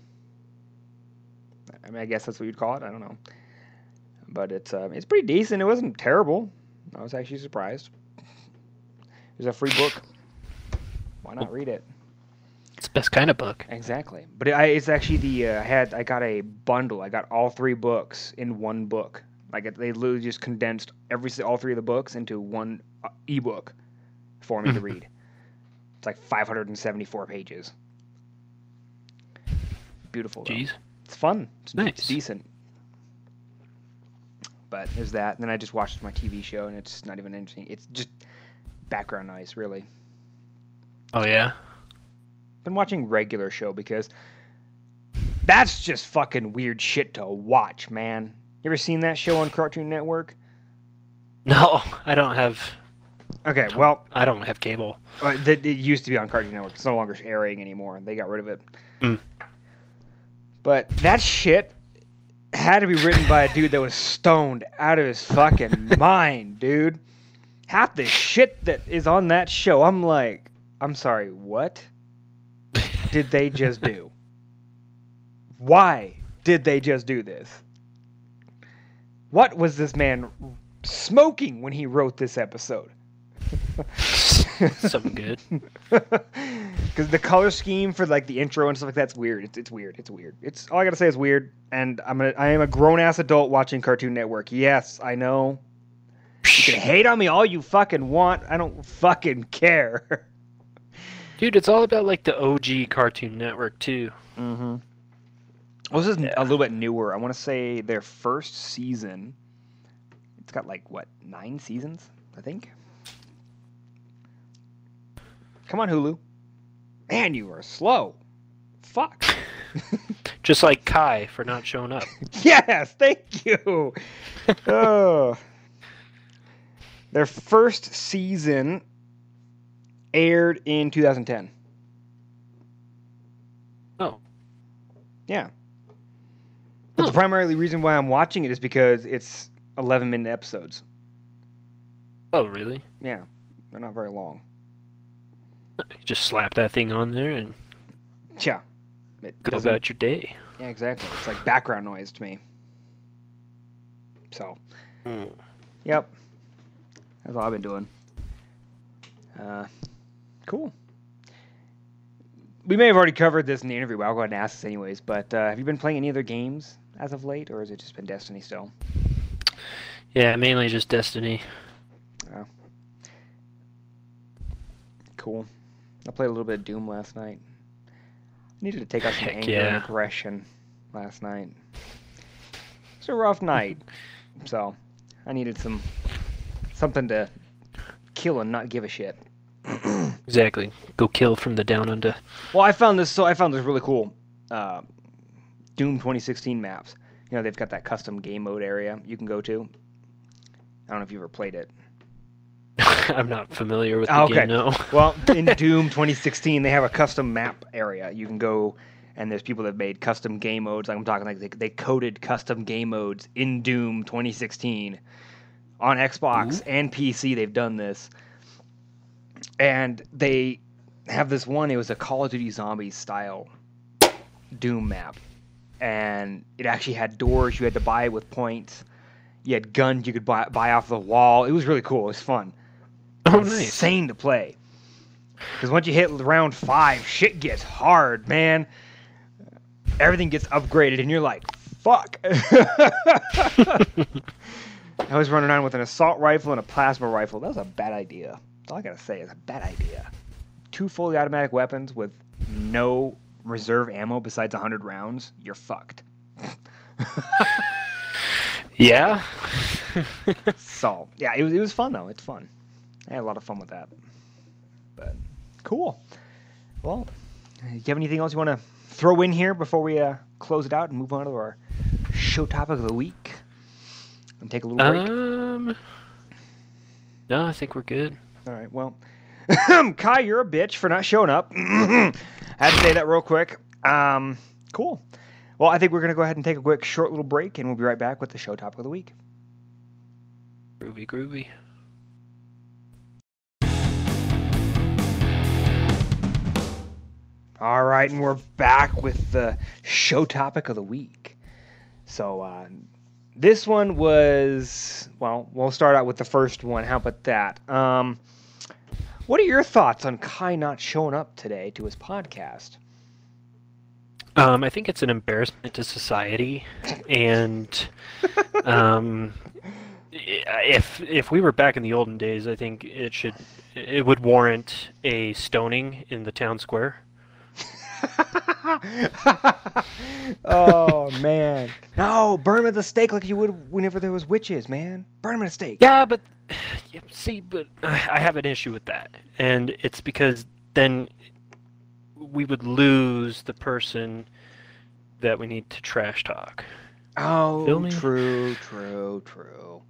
I mean, I guess that's what you'd call it. I don't know. But it's uh, it's pretty decent. It wasn't terrible. I was actually surprised. There's a free book. Why not read it? It's the best kind of book. Exactly. But it, I, it's actually the uh, I had I got a bundle. I got all three books in one book. Like it, they literally just condensed every all three of the books into one uh, ebook for me to read. It's like 574 pages. Beautiful. though. Jeez. It's fun. It's, Nice. it's decent. But there's that. And then I just watched my TV show, and it's not even interesting. It's just background noise, really. Oh yeah. Been watching regular show because that's just fucking weird shit to watch, man. You ever seen that show on Cartoon Network? No, I don't have. Okay, well, I don't have cable. uh, it used to be on Cartoon Network. It's no longer airing anymore. They got rid of it. Mm. But that shit had to be written by a dude that was stoned out of his fucking mind, dude. Half the shit that is on that show, I'm like, I'm sorry, what did they just do? Why did they just do this? What was this man smoking when he wrote this episode? Something good. Because the color scheme for like the intro and stuff like that's weird. It's, it's weird. It's weird. It's all I gotta say is weird. And I'm a I am a grown ass adult watching Cartoon Network. Yes, I know. You can hate on me all you fucking want. I don't fucking care. Dude, it's all about like the OG Cartoon Network too. mm-hmm. Well, this is a little bit newer. I want to say their first season. It's got like what nine seasons, I think. Come on, Hulu. Man, you are slow. Fuck. Just like Kai for not showing up. Yes, thank you. oh. Their first season aired in 2010. Oh. Yeah. But the primary reason why I'm watching it is because it's 11 minute episodes. Oh, really? Yeah, they're not very long. You just slap that thing on there and Yeah. It go doesn't- about your day. Yeah, exactly. It's like background noise to me. So, yep. That's all I've been doing. Uh, cool. We may have already covered this in the interview, but I'll go ahead and ask this anyways. But uh, have you been playing any other games as of late, or has it just been Destiny still? Yeah, mainly just Destiny. Cool. I played a little bit of Doom last night. I needed to take out some Heck anger yeah. and aggression last night. It's a rough night, so I needed some something to kill and not give a shit. Exactly. Go kill from the down under. Well, I found this so I found this really cool. Uh, Doom 2016 maps. You know they've got that custom game mode area you can go to. I don't know if you've ever played it. I'm not familiar with the Oh, okay. game, no. Well, in Doom 2016, they have a custom map area. You can go, and there's people that made custom game modes. Like I'm talking, like they, they coded custom game modes in Doom 2016 on Xbox and PC. They've done this, and they have this one. It was a Call of Duty Zombies style Doom map, and it actually had doors you had to buy with points. You had guns you could buy, buy off the wall. It was really cool. It was fun. Oh, It's nice. Insane to play. Because once you hit round five, shit gets hard, man. Everything gets upgraded, and you're like, fuck. I was running around with an assault rifle and a plasma rifle. That was a bad idea. That's all I gotta say is a bad idea. Two fully automatic weapons with no reserve ammo besides 100 rounds. You're fucked. Yeah. So yeah, it was it was fun though. It's fun. I had a lot of fun with that. But cool. Well, do you have anything else you want to throw in here before we uh, close it out and move on to our show topic of the week? And take a little break. um. No, I think we're good. All right. Well, Kai, you're a bitch for not showing up. I had to say that real quick. Um, cool. Well, I think we're gonna go ahead and take a quick, short little break, and we'll be right back with the show topic of the week. Groovy, groovy. All right, and we're back with the show topic of the week. So uh, this one was well. We'll start out with the first one. How about that? Um, what are your thoughts on Kai not showing up today to his podcast? Um, I think it's an embarrassment to society, and um, if if we were back in the olden days, I think it should it would warrant a stoning in the town square. Oh man! No, burn him at the stake like you would whenever there was witches, man. Burn him at the stake. Yeah, but see, but I have an issue with that, and it's because then we would lose the person that we need to trash talk. Oh, Feel me? true, true, true.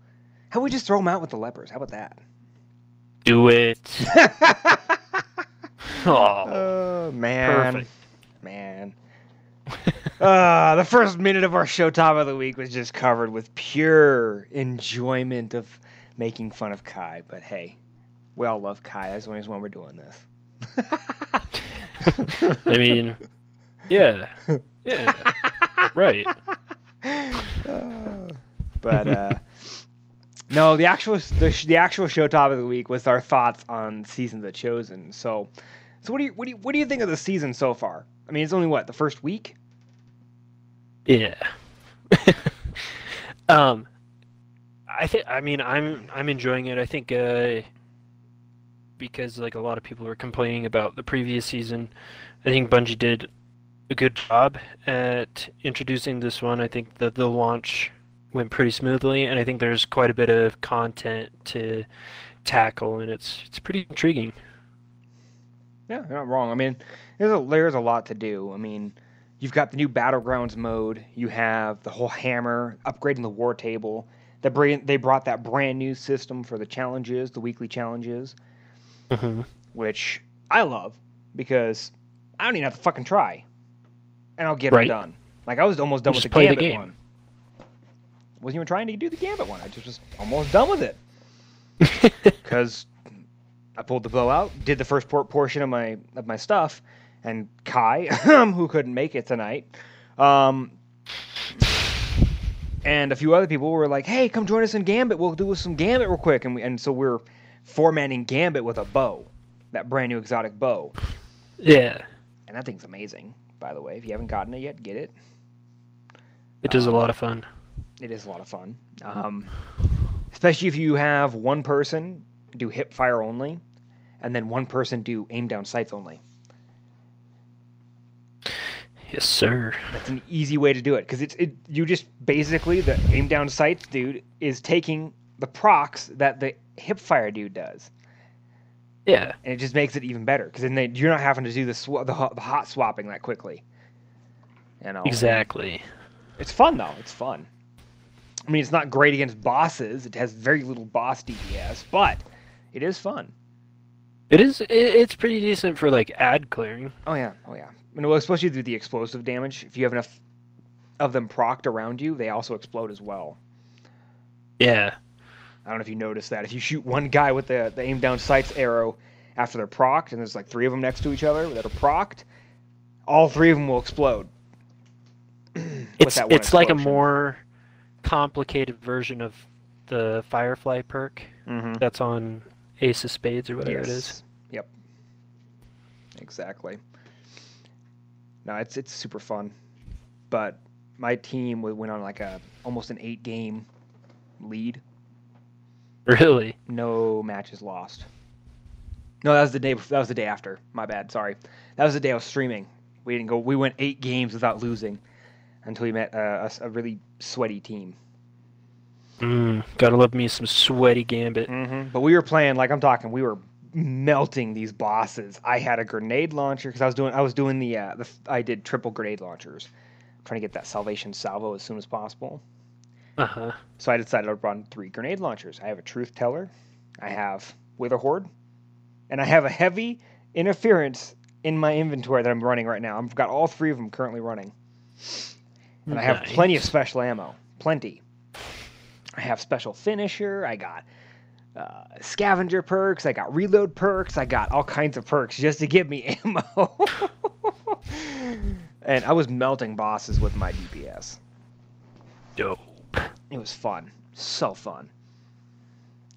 How about we just throw him out with the lepers? How about that? Do it. Oh, oh man, perfect. Man. uh, the first minute of our show top of the week was just covered with pure enjoyment of making fun of Kai. But hey, we all love Kai. That's the reason why we're doing this. I mean, yeah, yeah, right. Uh, but uh, no, the actual the, the actual show topic of the week was our thoughts on season of the chosen. So, so what do you what do you what do you think of the season so far? I mean, it's only what the first week. Yeah. um, I think. I mean, I'm I'm enjoying it. I think uh, because like a lot of people were complaining about the previous season, I think Bungie did a good job at introducing this one. I think that the launch went pretty smoothly, and I think there's quite a bit of content to tackle, and it's it's pretty intriguing. Yeah, you're not wrong. I mean, there's a there's a lot to do. I mean, you've got the new battlegrounds mode. You have the whole hammer upgrading the war table. They bring they brought that brand new system for the challenges, the weekly challenges. hmm which I love because I don't even have to fucking try, and I'll get Right. them done. Like I was almost done You with the the Gambit game. one. Wasn't even trying to do the Gambit one. I just was almost done with it because I pulled the bow out, did the first por- portion of my of my stuff, and Kai, who couldn't make it tonight, um, and a few other people were like, "Hey, come join us in Gambit. We'll do some Gambit real quick." And we, and so we're formatting Gambit with a bow, that brand new exotic bow, yeah, and that thing's amazing. By the way, if you haven't gotten it yet, get it. it is a Um, lot of fun. It is a lot of fun, um, especially if you have one person do hip fire only, and then one person do aim down sights only. Yes, sir. That's an easy way to do it because it's it. You just basically the aim down sights dude is taking the procs that the hip fire dude does, Yeah. and it just makes it even better because then they, you're not having to do the sw- the, hot, the hot swapping that quickly. You know, Exactly. It's fun though. It's fun. I mean, it's not great against bosses. It has very little boss DPS, but it is fun. It is. It's pretty decent for like ad clearing. Oh yeah, oh yeah. And well, especially with the explosive damage. If you have enough of them procced around you, they also explode as well. Yeah. I don't know if you noticed that. If you shoot one guy with the, the aim down sights arrow after they're procced, and there's like three of them next to each other that are procced, all three of them will explode. It's it's like a more complicated version of the Firefly perk Mhm. that's on Ace of Spades or whatever it is. Yep. Exactly. No, it's it's super fun, but my team went on like a almost an eight game lead. Really? No matches lost. No, that was the day. That was the day after. My bad. Sorry. That was the day I was streaming. We didn't go. We went eight games without losing until we met uh, a, a really sweaty team. Mm, gotta love me some sweaty gambit. hmm But we were playing like I'm talking. We were melting these bosses. I had a grenade launcher because I was doing I was doing the, uh, the I did triple grenade launchers, trying to get that Salvager's Salvo as soon as possible. Uh huh. So I decided to run three grenade launchers. I have a truth teller, I have Witherhoard, and I have a heavy interference in my inventory that I'm running right now. I've got all three of them currently running, and I have plenty of special ammo, plenty. I have special finisher. I got uh, scavenger perks. I got reload perks. I got all kinds of perks just to give me ammo. and I was melting bosses with my DPS. Dope. It was fun, so fun.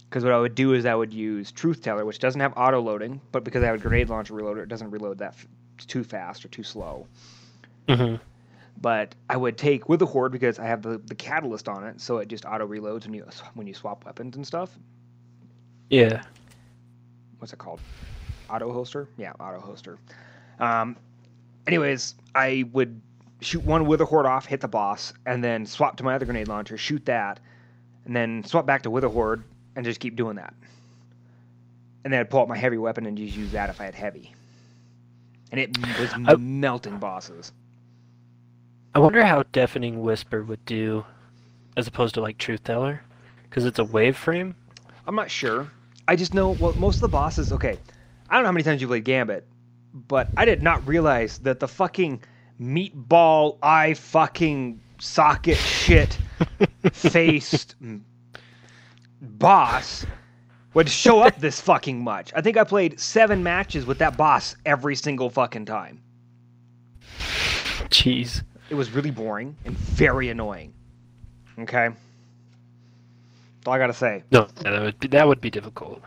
Because what I would do is I would use Truth Teller, which doesn't have auto loading, but because I have a grenade launcher reloader, it doesn't reload that f- too fast or too slow. hmm But I would take Witherhoard because I have the, the catalyst on it, so it just auto reloads when you when you swap weapons and stuff. Yeah. What's it called? Auto holster? Yeah, auto holster. Um, anyways, I would shoot one Witherhoard off, hit the boss, and then swap to my other grenade launcher, shoot that, and then swap back to Witherhoard, and just keep doing that. And then I'd pull out my heavy weapon and just use that if I had heavy. And it was I- melting bosses. I wonder how Deafening Whisper would do as opposed to like Truth Teller. Because it's a wave frame. I'm not sure. I just know well most of the bosses. Okay, I don't know how many times you played Gambit, but I did not realize that the fucking meatball eye fucking socket shit faced boss would show up this fucking much. I think I played seven matches with that boss every single fucking time. Jeez. It was really boring and very annoying. Okay, that's all I gotta say. No, that would be, that would be difficult.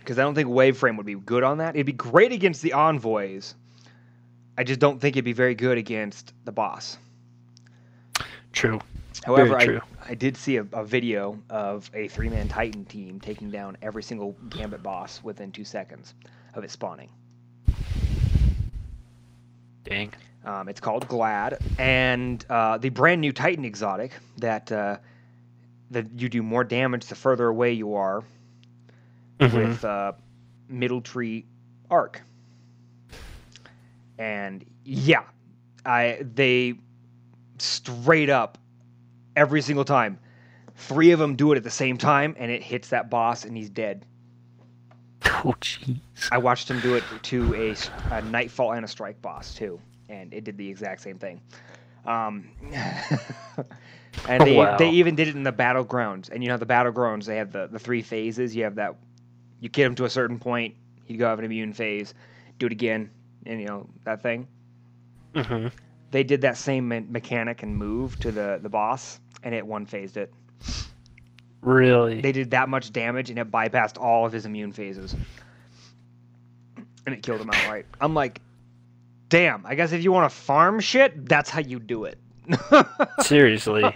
because I don't think Waveframe would be good on that. It'd be great against the envoys. I just don't think it'd be very good against the boss. True. However, true. I, I did see a, a video of a three man Titan team taking down every single Gambit boss within two seconds of it spawning. Dang. Um, it's called Glad, and uh, the brand new Titan exotic that uh, that you do more damage the further away you are Mhm. with uh, Middle Tree Arc. And yeah, I they straight up every single time, three of them do it at the same time, and it hits that boss, and he's dead. Oh, jeez. I watched him do it to a Nightfall and a Strike boss too, and it did the exact same thing. Um, and they Wow. they even did it in the battlegrounds. And you know the battlegrounds they have the, the three phases. You have that you get him to a certain point, you go have an immune phase, do it again, and you know that thing. hmm They did that same me- mechanic and move to the the boss, and it one phased it. Really? They did that much damage, and it bypassed all of his immune phases, and it killed him outright. I'm like, damn. I guess if you want to farm shit, that's how you do it. Seriously. Uh,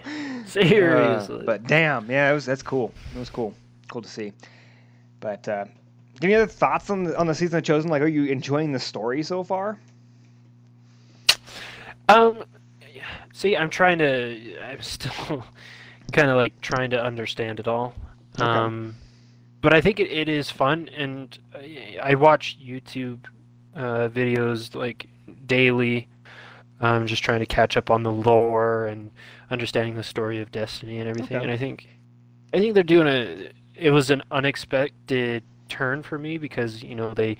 Seriously. but damn, yeah, it was that's cool. It was cool, cool to see. But uh, any other thoughts on the on the season of Chosen? Like, are you enjoying the story so far? Um, see, I'm trying to. I'm still kind of like trying to understand it all. Okay. Um, but I think it, it is fun, and I- I watch YouTube uh, videos like daily. I'm just trying to catch up on the lore and understanding the story of Destiny and everything. Okay. And I think, I think they're doing a. It was an unexpected turn for me because you know they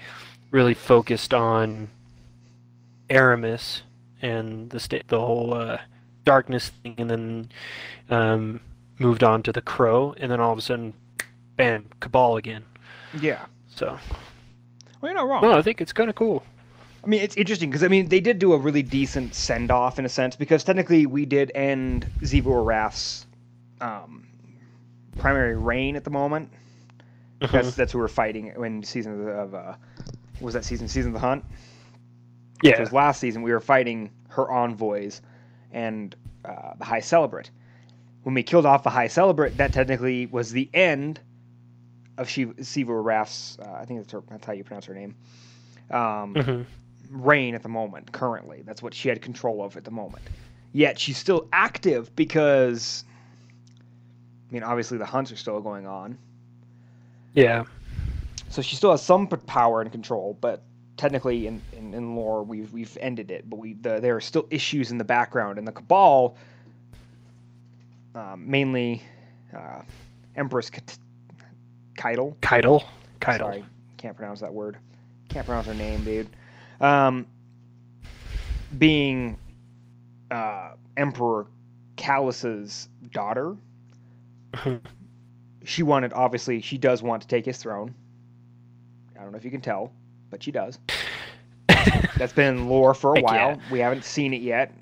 really focused on Eramis and the sta- the whole uh, darkness thing, and then um, moved on to the Crow, and then all of a sudden, bam, Cabal again. Yeah. So, Well, you're not wrong. no, I think it's kind of cool. I mean, it's interesting because I mean they did do a really decent send off in a sense because technically we did end Zevor Rath's um, primary reign at the moment. That's that's who we're fighting when season of uh, was that season season of the hunt. yeah. Because last season we were fighting her envoys and uh, the High Celebrant. When we killed off the High Celebrant, that technically was the end of Shiva, Siva Rath's. Uh, I think that's, her, that's how you pronounce her name. Um, Mhm. Reign at the moment. Currently, that's what she had control of at the moment. Yet she's still active because, I mean, obviously the hunts are still going on, Yeah. so she still has some power and control. But technically, in, in, in lore, we've we've ended it. But we the, there are still issues in the background, and the Cabal, um, mainly uh, Empress Ket- Caiatl. Caiatl. Caiatl. Sorry, can't pronounce that word. Can't pronounce her name, dude. Um, being uh, Emperor Calus's daughter, she wanted. Obviously, she does want to take his throne. I don't know if you can tell, but she does. That's been in lore for a Heck while. yeah. We haven't seen it yet.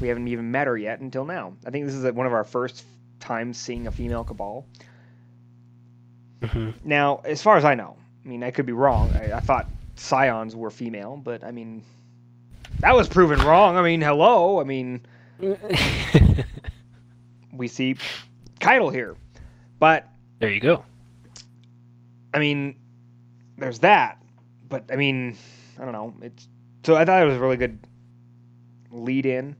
We haven't even met her yet until now. I think this is one of our first times seeing a female Cabal. Mhm. Now, as far as I know, I mean, I could be wrong. I, I thought scions were female, but I mean, that was proven wrong. I mean, hello. I mean, we see Caiatl here, but there you go. I mean, there's that. But I mean, I don't know. It's so I thought it was a really good lead in.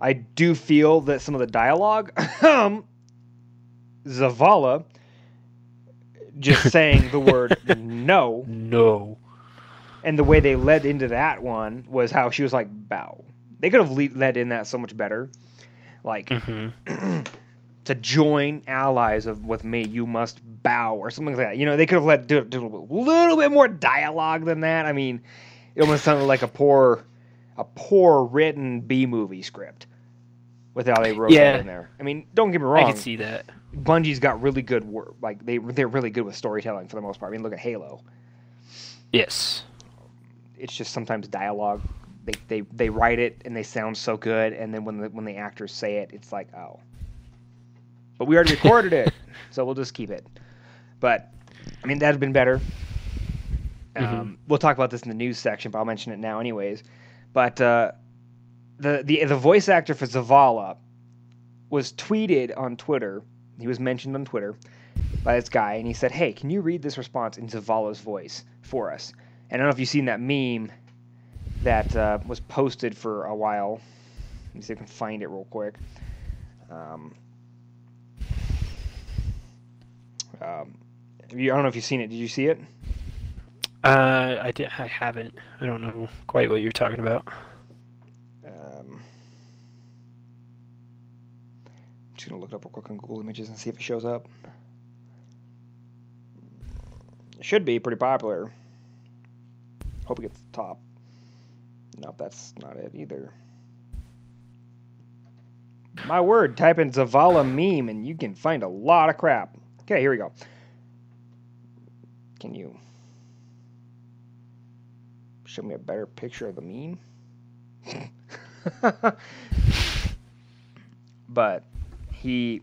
I do feel that some of the dialogue, um, Zavala just saying the word no No. And the way they led into that one was how she was like bow. They could have le- led in that so much better. Like hmm to join allies of with me you must bow or something like that. You know they could have let do, do a little bit more dialogue than that. I mean it almost sounded like a poor a poor written b movie script with how they wrote Yeah. that in there. I mean don't get me wrong. I can see that. bungie's got really good work. Like they they're really good with storytelling for the most part. I mean look at halo. Yes. It's just sometimes dialogue. They, they they write it and they sound so good, and then when the when the actors say it, it's like oh. But we already recorded it, so we'll just keep it. But I mean that'd have been better. Um, Mhm. We'll talk about this in the news section, but I'll mention it now anyways. But uh, the the the voice actor for Zavala was tweeted on Twitter. He was mentioned on Twitter by this guy, and he said, "Hey, can you read this response in Zavala's voice for us?" And I don't know if you've seen that meme that uh, was posted for a while. Let me see if I can find it real quick. Um, um, you, I don't know if you've seen it. Did you see it? Uh, I did. I haven't. I don't know quite what you're talking about. Um, I'm just gonna look it up real quick on Google Images and see if it shows up. It should be pretty popular. Hope it gets to the top. Nope, that's not it either. My word, type in Zavala meme and you can find a lot of crap. Okay, here we go. Can you show me a better picture of the meme? but he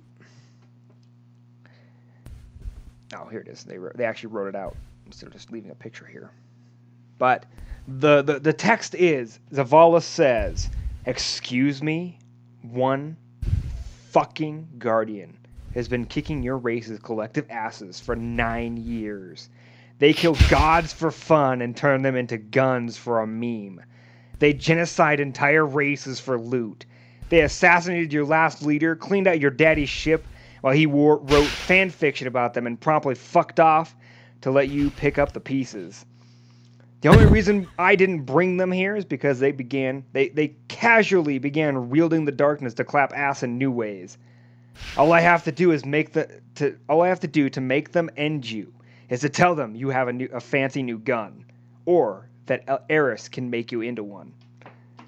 oh here it is they wrote, they actually wrote it out instead of just leaving a picture here but the the, the text is zavala says excuse me one fucking guardian has been kicking your race's collective asses for nine years they kill gods for fun and turn them into guns for a meme they genocide entire races for loot. They assassinated your last leader, cleaned out your daddy's ship while he wore, wrote fan fiction about them and promptly fucked off to let you pick up the pieces. The only reason I didn't bring them here is because they began they, they casually began wielding the darkness to clap ass in new ways. All I have to do is make the to all I have to do to make them end you is to tell them you have a new a fancy new gun or that Eris can make you into one.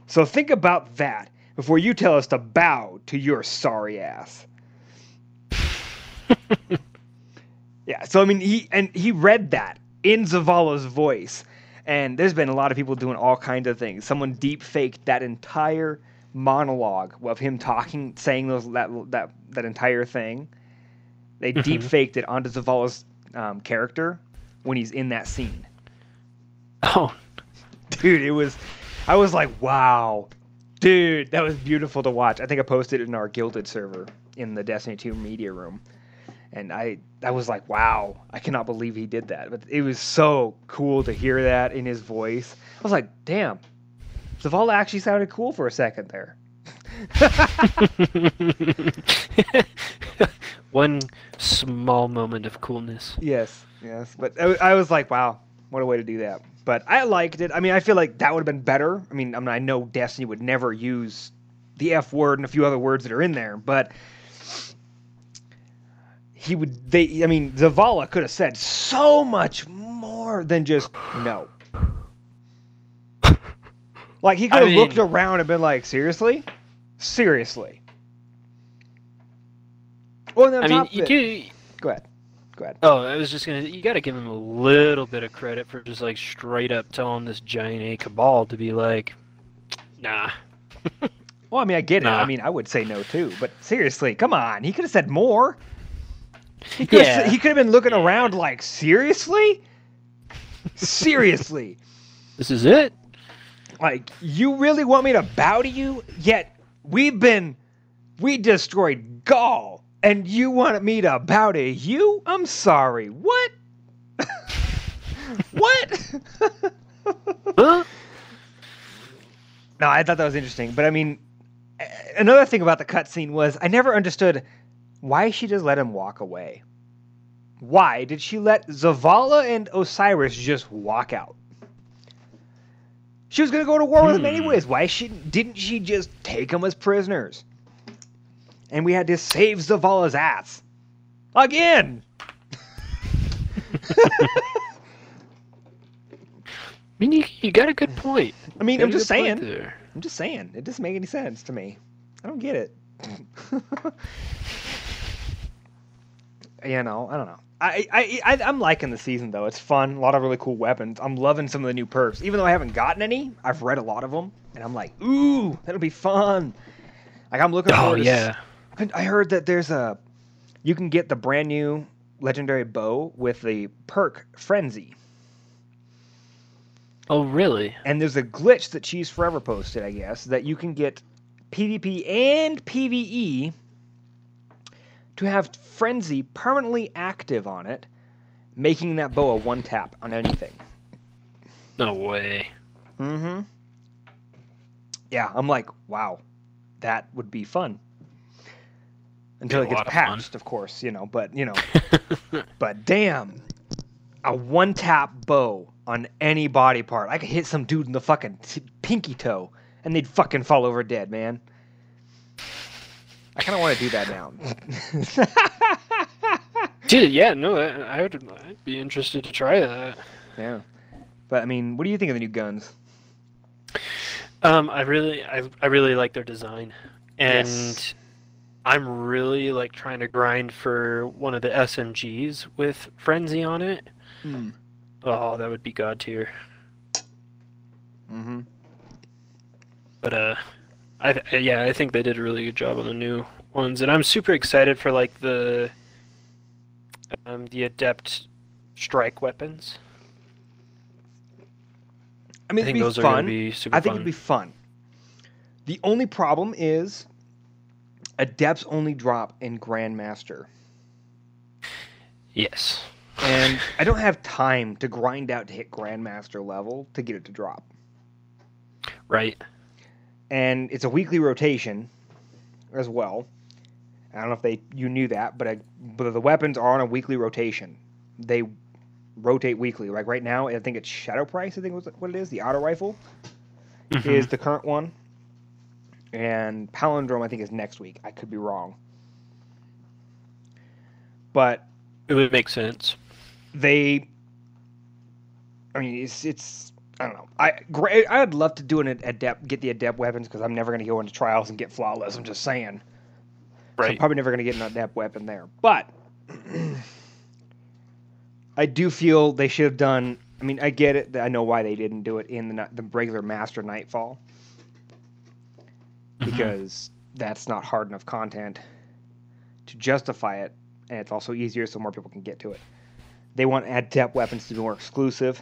So think about that before you tell us to bow to your sorry ass. yeah, so I mean he and he read that in Zavala's voice. And there's been a lot of people doing all kinds of things. Someone deep faked that entire monologue of him talking, saying those that that that entire thing. They Mhm. deep faked it onto Zavala's um, character when he's in that scene. Oh, Dude, it was. I was like, wow, dude, that was beautiful to watch. I think I posted it in our Gilded server in the Destiny 2 media room, and I I was like, wow, I cannot believe he did that. But it was so cool to hear that in his voice. I was like, damn, Zavala actually sounded cool for a second there. one small moment of coolness. Yes, yes. But I, I was like, wow, what a way to do that. But I liked it. I mean, I feel like that would have been better. I mean, I mean, I know Destiny would never use the F word and a few other words that are in there, but he would. They, I mean, Zavala could have said so much more than just no. Like he could I have mean- looked around and been like, seriously, seriously. Well, then I mean, you do. go ahead, go ahead. Oh, I was just gonna. You got to give him a little bit of credit for just like straight up telling this giant A cabal to be like, nah. Well, I mean, I get it. I mean, I would say no too. But seriously, come on. He could have said more. He could Yeah. have, he could have been looking around like, seriously? seriously? This is it. Like, you really want me to bow to you? Yet we've been, we destroyed Ghaul, and you want me to bow to you? I'm sorry. What? what? Huh? No, I thought that was interesting. But I mean, another thing about the cutscene was I never understood why she just let him walk away. Why did she let Zavala and Osiris just walk out? She was gonna go to war with them Hmm. anyways. Why she didn't she just take them as prisoners? And we had to save Zavala's ass again. I mean, you, you got a good point. I mean, I'm just saying. I'm just saying. It doesn't make any sense to me. I don't get it. you know, I don't know. I, I, I, I'm liking the season though. It's fun. A lot of really cool weapons. I'm loving some of the new perks. Even though I haven't gotten any, I've read a lot of them, and I'm like, ooh, that'll be fun. Like I'm looking Oh forward. to yeah. I- I heard that there's a, you can get the brand new legendary bow with the perk frenzy. Oh really? And there's a glitch that Cheese Forever posted, I guess, that you can get PvP and PvE to have Frenzy permanently active on it, making that bow a one tap on anything. No way. Mm-hmm. Yeah, I'm like, wow, that would be fun. Until it gets lot of patched, of course, you know, but you know, but damn, a one tap bow on any body part. I could hit some dude in the fucking t- pinky toe and they'd fucking fall over dead, man. I kind of want to do that now. Dude, yeah, no, I, would. I'd be interested to try that. yeah. But I mean, what do you think of the new guns? Um, I really, I, I really like their design, and Yes. I'm really like trying to grind for one of the SMGs with frenzy on it. Hmm. Oh, that would be god tier. Mm-hmm. But uh, I th- yeah, I think they did a really good job on the new ones, and I'm super excited for like the um the adept strike weapons. I mean, I think those are gonna be super I think fun. it'd be fun. The only problem is adepts only drop in Grandmaster. Yes. And I don't have time to grind out to hit Grandmaster level to get it to drop. Right. And it's a weekly rotation as well. I don't know if they you knew that, but, I, but the weapons are on a weekly rotation. They rotate weekly. Like right now, I think it's Shadow Price. I think was what it is. The auto rifle Mhm. is the current one, and Palindrome I think is next week. I could be wrong, but It would make sense. they i mean it's it's i don't know i great i'd love to do an adept get the adept weapons because i'm never going to go into trials and get flawless i'm just saying So i'm probably never going to get an adept weapon there but i do feel they should have done I mean, I get it. I know why they didn't do it in the the regular Master Nightfall Mhm. because that's not hard enough content to justify it, and it's also easier so more people can get to it. They want adept weapons to be more exclusive.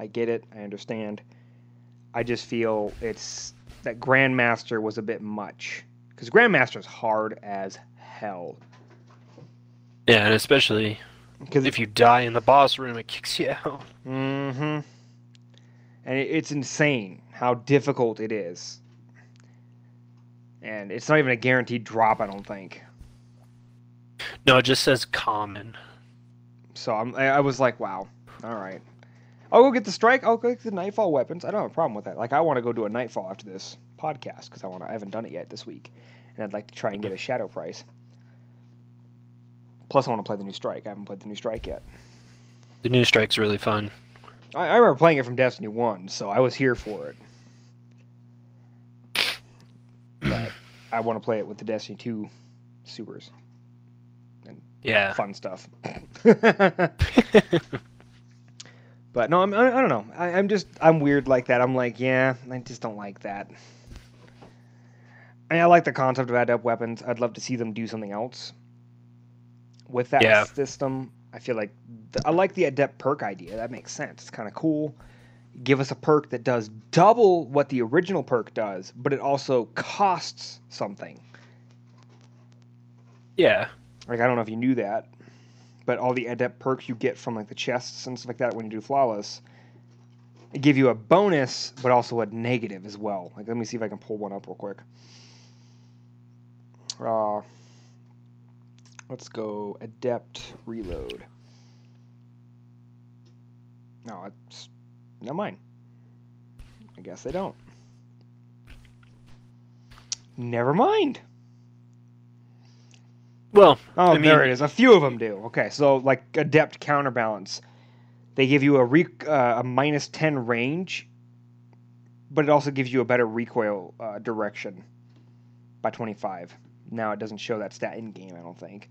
I get it. I understand. I just feel it's that Grandmaster was a bit much because Grandmaster is hard as hell. Yeah, and especially Because if you die in the boss room, it kicks you out. Mm-hmm. And it, it's insane how difficult it is. And it's not even a guaranteed drop, I don't think. No, it just says common. So I'm, I, I was like, wow, all right. I'll go get the strike. I'll go get the nightfall weapons. I don't have a problem with that. Like, I want to go do a nightfall after this podcast because I want. to I haven't done it yet this week, and I'd like to try and get a shadow price. Plus, I want to play the new strike. I haven't played the new strike yet. The new strike's really fun. I, I remember playing it from Destiny One, so I was here for it. But I want to play it with the Destiny Two supers, and Yeah. fun stuff. but no, I'm, I, I don't know. I, I'm just I'm weird like that. I'm like, yeah, I just don't like that. I mean, I like the concept of adept weapons. I'd love to see them do something else with that Yeah. system. I feel like I like the adept perk idea. That makes sense. It's kind of cool. Give us a perk that does double what the original perk does, but it also costs something. Yeah. Like I don't know if you knew that, but all the adept perks you get from like the chests and stuff like that when you do flawless, give you a bonus, but also a negative as well. Like let me see if I can pull one up real quick. Uh, let's go adept reload. No, it's never mind. I guess they don't. Never mind. Well, Oh, I there it is. A few of them do. Okay, so like adept counterbalance, they give you a re- uh, a minus ten range, but it also gives you a better recoil uh, direction by twenty five. Now it doesn't show that stat in game. I don't think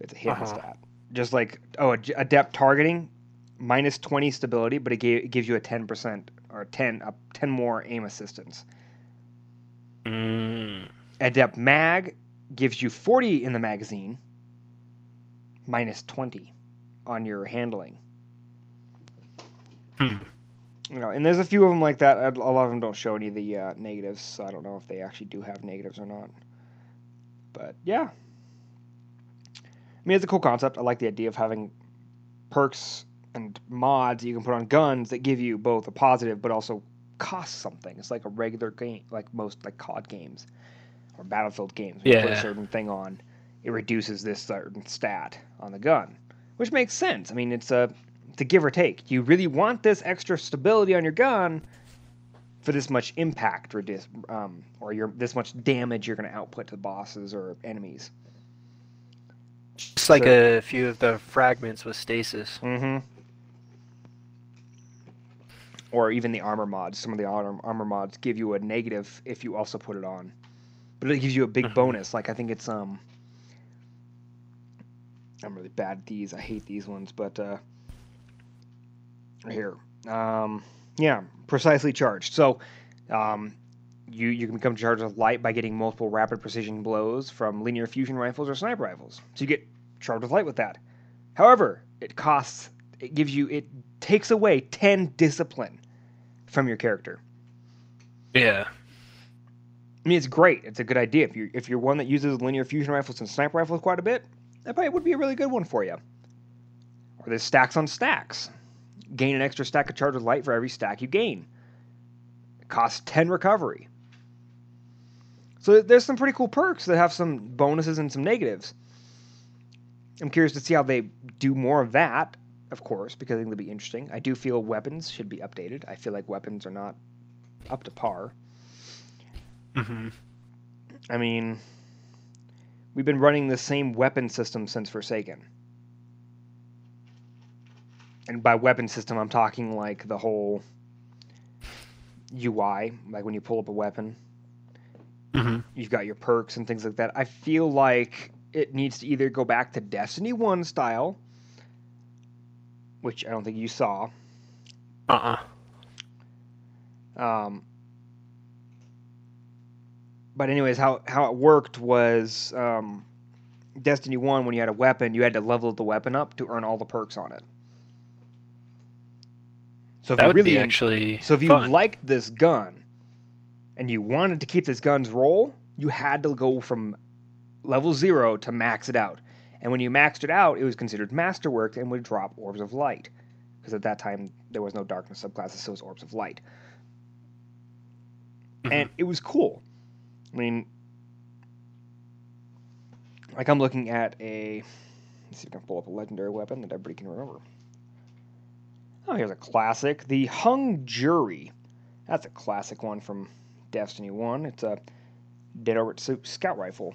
it's a hidden Uh-huh. stat. Just like oh, adept targeting, minus twenty stability, but it, ga- it gives you a ten percent or ten a ten more aim assistance. mm, Adept Mag gives you 40 in the magazine, minus 20 on your handling. Hmm. You know, and there's a few of them like that. A lot of them don't show any of the uh, negatives, so I don't know if they actually do have negatives or not. But yeah, I mean, it's a cool concept. I like the idea of having perks and mods that you can put on guns that give you both a positive but also cost something. It's like a regular game, like most like COD games or Battlefield games. When you put a certain thing on, it reduces this certain stat on the gun, which makes sense. I mean, it's a to give or take. You really want this extra stability on your gun for this much impact or dis, um, or your this much damage you're going to output to bosses or enemies. just like So- a few of the fragments with stasis. Mm-hmm. Or even the armor mods. Some of the armor, armor mods give you a negative if you also put it on, but it gives you a big Mhm. bonus. Like I think it's um. I'm really bad at these. I hate these ones, but uh. right Here, um, yeah, precisely charged. So, um, you you can become charged with light by getting multiple rapid precision blows from linear fusion rifles or sniper rifles. So you get charged with light with that. However, it costs. It gives you. It takes away ten discipline from your character. Yeah. I mean, it's great. It's a good idea. If you're if you're one that uses linear fusion rifles and sniper rifles quite a bit, that probably would be a really good one for you. Or there's stacks on stacks. Gain an extra stack of charge with light for every stack you gain. It costs ten recovery. So there's some pretty cool perks that have some bonuses and some negatives. I'm curious to see how they do more of that, of course, because I think it'll be interesting. I do feel weapons should be updated. I feel like weapons are not up to par. Hmm I mean, we've been running the same weapon system since Forsaken. And by weapon system, I'm talking like the whole UI, like when you pull up a weapon, hmm you've got your perks and things like that. I feel like it needs to either go back to Destiny 1 style, which I don't think you saw, Uh uh Um, but anyways, how how it worked was um, Destiny One. When you had a weapon, you had to level the weapon up to earn all the perks on it. So if That you would really be actually so if you fun. liked this gun, and you wanted to keep this gun's roll, you had to go from level zero to max it out. And when you maxed it out, it was considered masterwork and would drop orbs of light. Because at that time there was no darkness subclasses, so it was orbs of light. Mhm. And it was cool. I mean, like I'm looking at a. Let's see if I can pull up a legendary weapon that everybody can remember. Oh, here's a classic. The Hung Jury. That's a classic one from Destiny 1. It's a Dead Orbit Scout Rifle.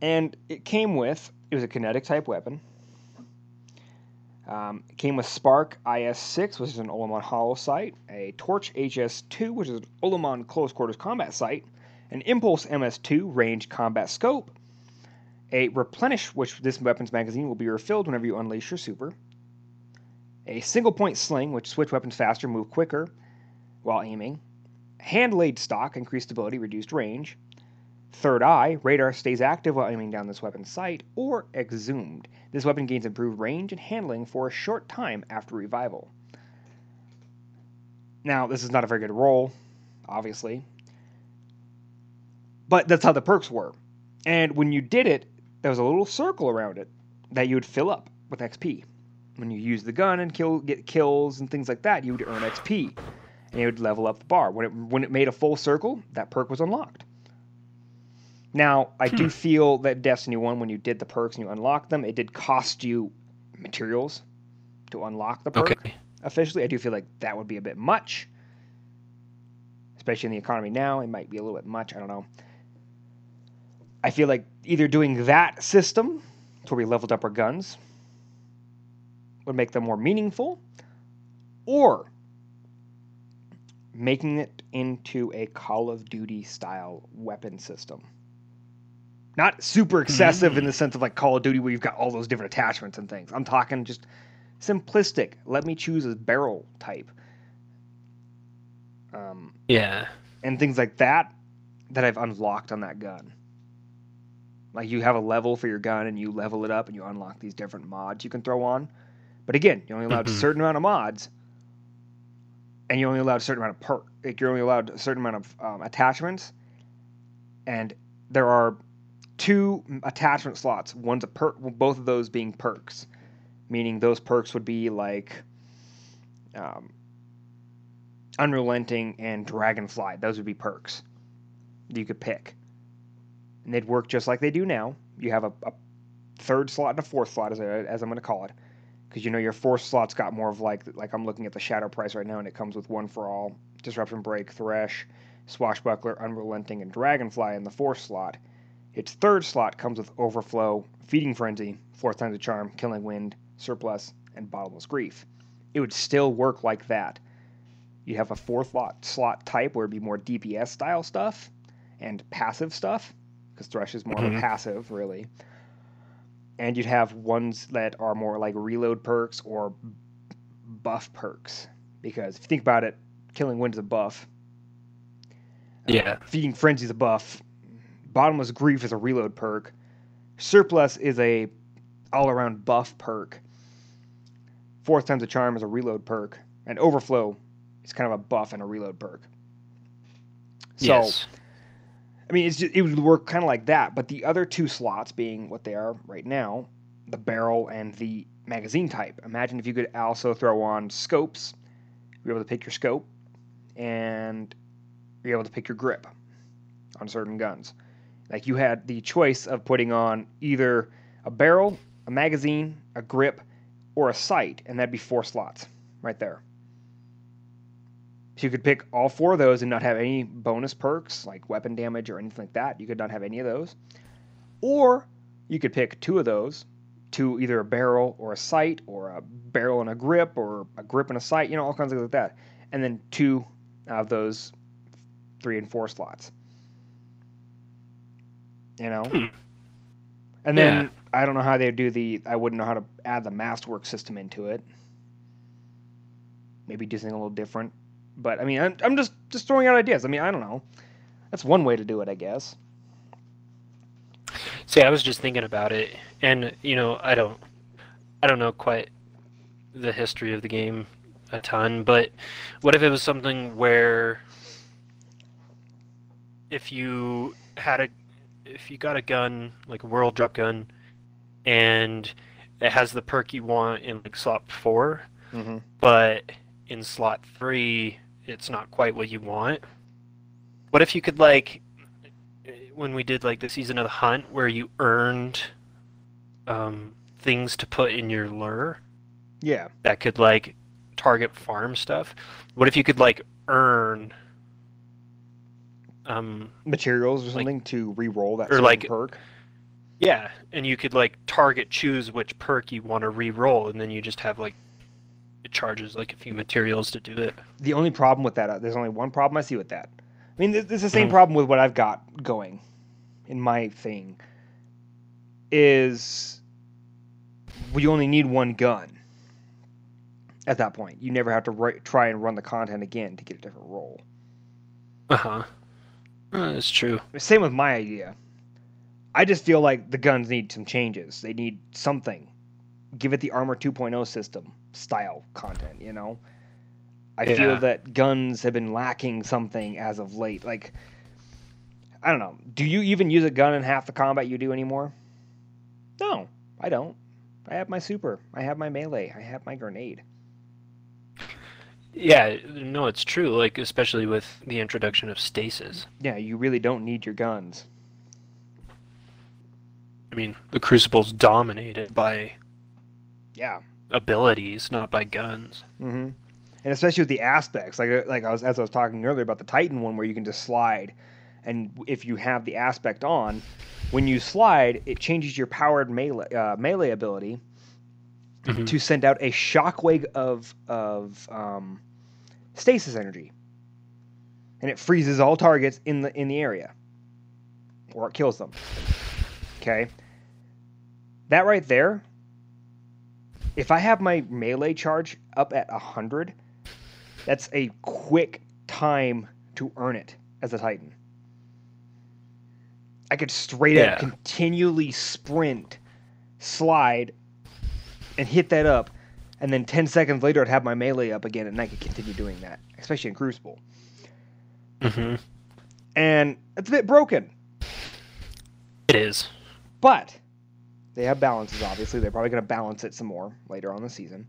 And it came with, it was a kinetic type weapon. Um, it came with Spark IS-6, which is an Omolon hollow sight, a Torch HS-2, which is an Omolon close quarters combat sight, an Impulse MS-2 range combat scope, a Replenish, which this weapon's magazine will be refilled whenever you unleash your super, a single point sling, which switch weapons faster, move quicker while aiming, hand laid stock, increased stability, reduced range, third eye, radar stays active while aiming down this weapon's sight, or exhumed. This weapon gains improved range and handling for a short time after revival. Now, this is not a very good roll, obviously, but that's how the perks were. And when you did it, there was a little circle around it that you would fill up with XP. When you use the gun and kill, get kills and things like that, you would earn XP, and it would level up the bar. When it when it made a full circle, that perk was unlocked. Now, I do Hmm. feel that Destiny 1, when you did the perks and you unlocked them, it did cost you materials to unlock the perk Okay. officially. I do feel like that would be a bit much. Especially in the economy now, it might be a little bit much. I don't know. I feel like either doing that system, to where we leveled up our guns, would make them more meaningful, or making it into a Call of Duty style weapon system. Not super excessive in the sense of like Call of Duty where you've got all those different attachments and things. I'm talking just simplistic. Let me choose a barrel type. Um, Yeah. and things like that that I've unlocked on that gun. Like you have a level for your gun and you level it up and you unlock these different mods you can throw on. But again, you're only allowed a Mhm. certain amount of mods, and you're only allowed a certain amount of perk. Like you're only allowed a certain amount of um, attachments, and there are two attachment slots. One's a perk, both of those being perks, meaning those perks would be like um, Unrelenting and Dragonfly. Those would be perks you could pick. And they'd work just like they do now. You have a, a third slot and a fourth slot, as, I, as I'm going to call it. Because you know your fourth slot's got more of like, like I'm looking at the Shadow Price right now, and it comes with One for All, Disruption Break, Thresh, Swashbuckler, Unrelenting, and Dragonfly in the fourth slot. Its third slot comes with Overflow, Feeding Frenzy, Fourth Time's a Charm, Killing Wind, Surplus, and Bottomless Grief. It would still work like that. You have a fourth lot slot type where it'd be more DPS style stuff and passive stuff, because Thresh is more of a Mhm. passive, really. And you'd have ones that are more like reload perks or buff perks. Because if you think about it, Killing Wind is a buff. Uh, Yeah. Feeding Frenzy is a buff. Bottomless Grief is a reload perk. Surplus is a all around buff perk. Fourth Time's a Charm is a reload perk. And Overflow is kind of a buff and a reload perk. So, yes. I mean, just, it would work kind of like that, but the other two slots being what they are right now, the barrel and the magazine type. Imagine if you could also throw on scopes. You're able to pick your scope, and you're able to pick your grip on certain guns. Like you had the choice of putting on either a barrel, a magazine, a grip, or a sight, and that'd be four slots right there. So you could pick all four of those and not have any bonus perks like weapon damage or anything like that. You could not have any of those. Or you could pick two of those to either a barrel or a sight or a barrel and a grip or a grip and a sight, you know, all kinds of things like that. And then two of those three and four slots. You know? Hmm. And then Yeah. I don't know how they do the I wouldn't know how to add the masterwork system into it. maybe do something a little different. But I mean, I'm, I'm just just throwing out ideas. I mean, I don't know. That's one way to do it, I guess. See, I was just thinking about it, and you know, I don't, I don't know quite the history of the game a ton, but what if it was something where if you had a, if you got a gun like a world drop gun, and it has the perk you want in like slot 4 Mm-hmm. but in slot three, it's not quite what you want. What if you could like, when we did like the season of the hunt, where you earned um, things to put in your lure Yeah. that could like target farm stuff. What if you could like earn um Materials or Like- something to re-roll that or like- perk. yeah, and you could like target choose which perk you want to re-roll, and then you just have like it charges like a few materials to do it. The only problem with that, uh, there's only one problem I see with that. I mean, is the same Mhm. problem with what I've got going in my thing. Is we only need one gun. At that point, you never have to ri- try and run the content again to get a different role. Uh huh. that's true. Same with my idea. I just feel like the guns need some changes. They need something. Give it the Armor 2.0 system style content, you know? I feel that guns have been lacking something as of late. Like, I don't know. Do you even use a gun in half the combat you do anymore? No, I don't. I have my super. I have my melee. I have my grenade. Yeah, no, it's true. Like especially with the introduction of stasis. Yeah, you really don't need your guns. I mean, the Crucible's dominated by Yeah. Abilities, not by guns. hmm And especially with the aspects, like uh, like I was as I was talking earlier about the Titan one, where you can just slide, and if you have the aspect on, when you slide, it changes your powered melee uh, melee ability Mhm. to send out a shockwave of of um, stasis energy, and it freezes all targets in the in the area, or it kills them. Okay, that right there. If I have my melee charge up at hundred, that's a quick time to earn it as a Titan. I could straight Yeah. up continually sprint, slide, and hit that up, and then 10 seconds later I'd have my melee up again, and I could continue doing that, especially in Crucible. Mhm. And it's a bit broken, It is. but they have balances, obviously. They're probably going to balance it some more later on the season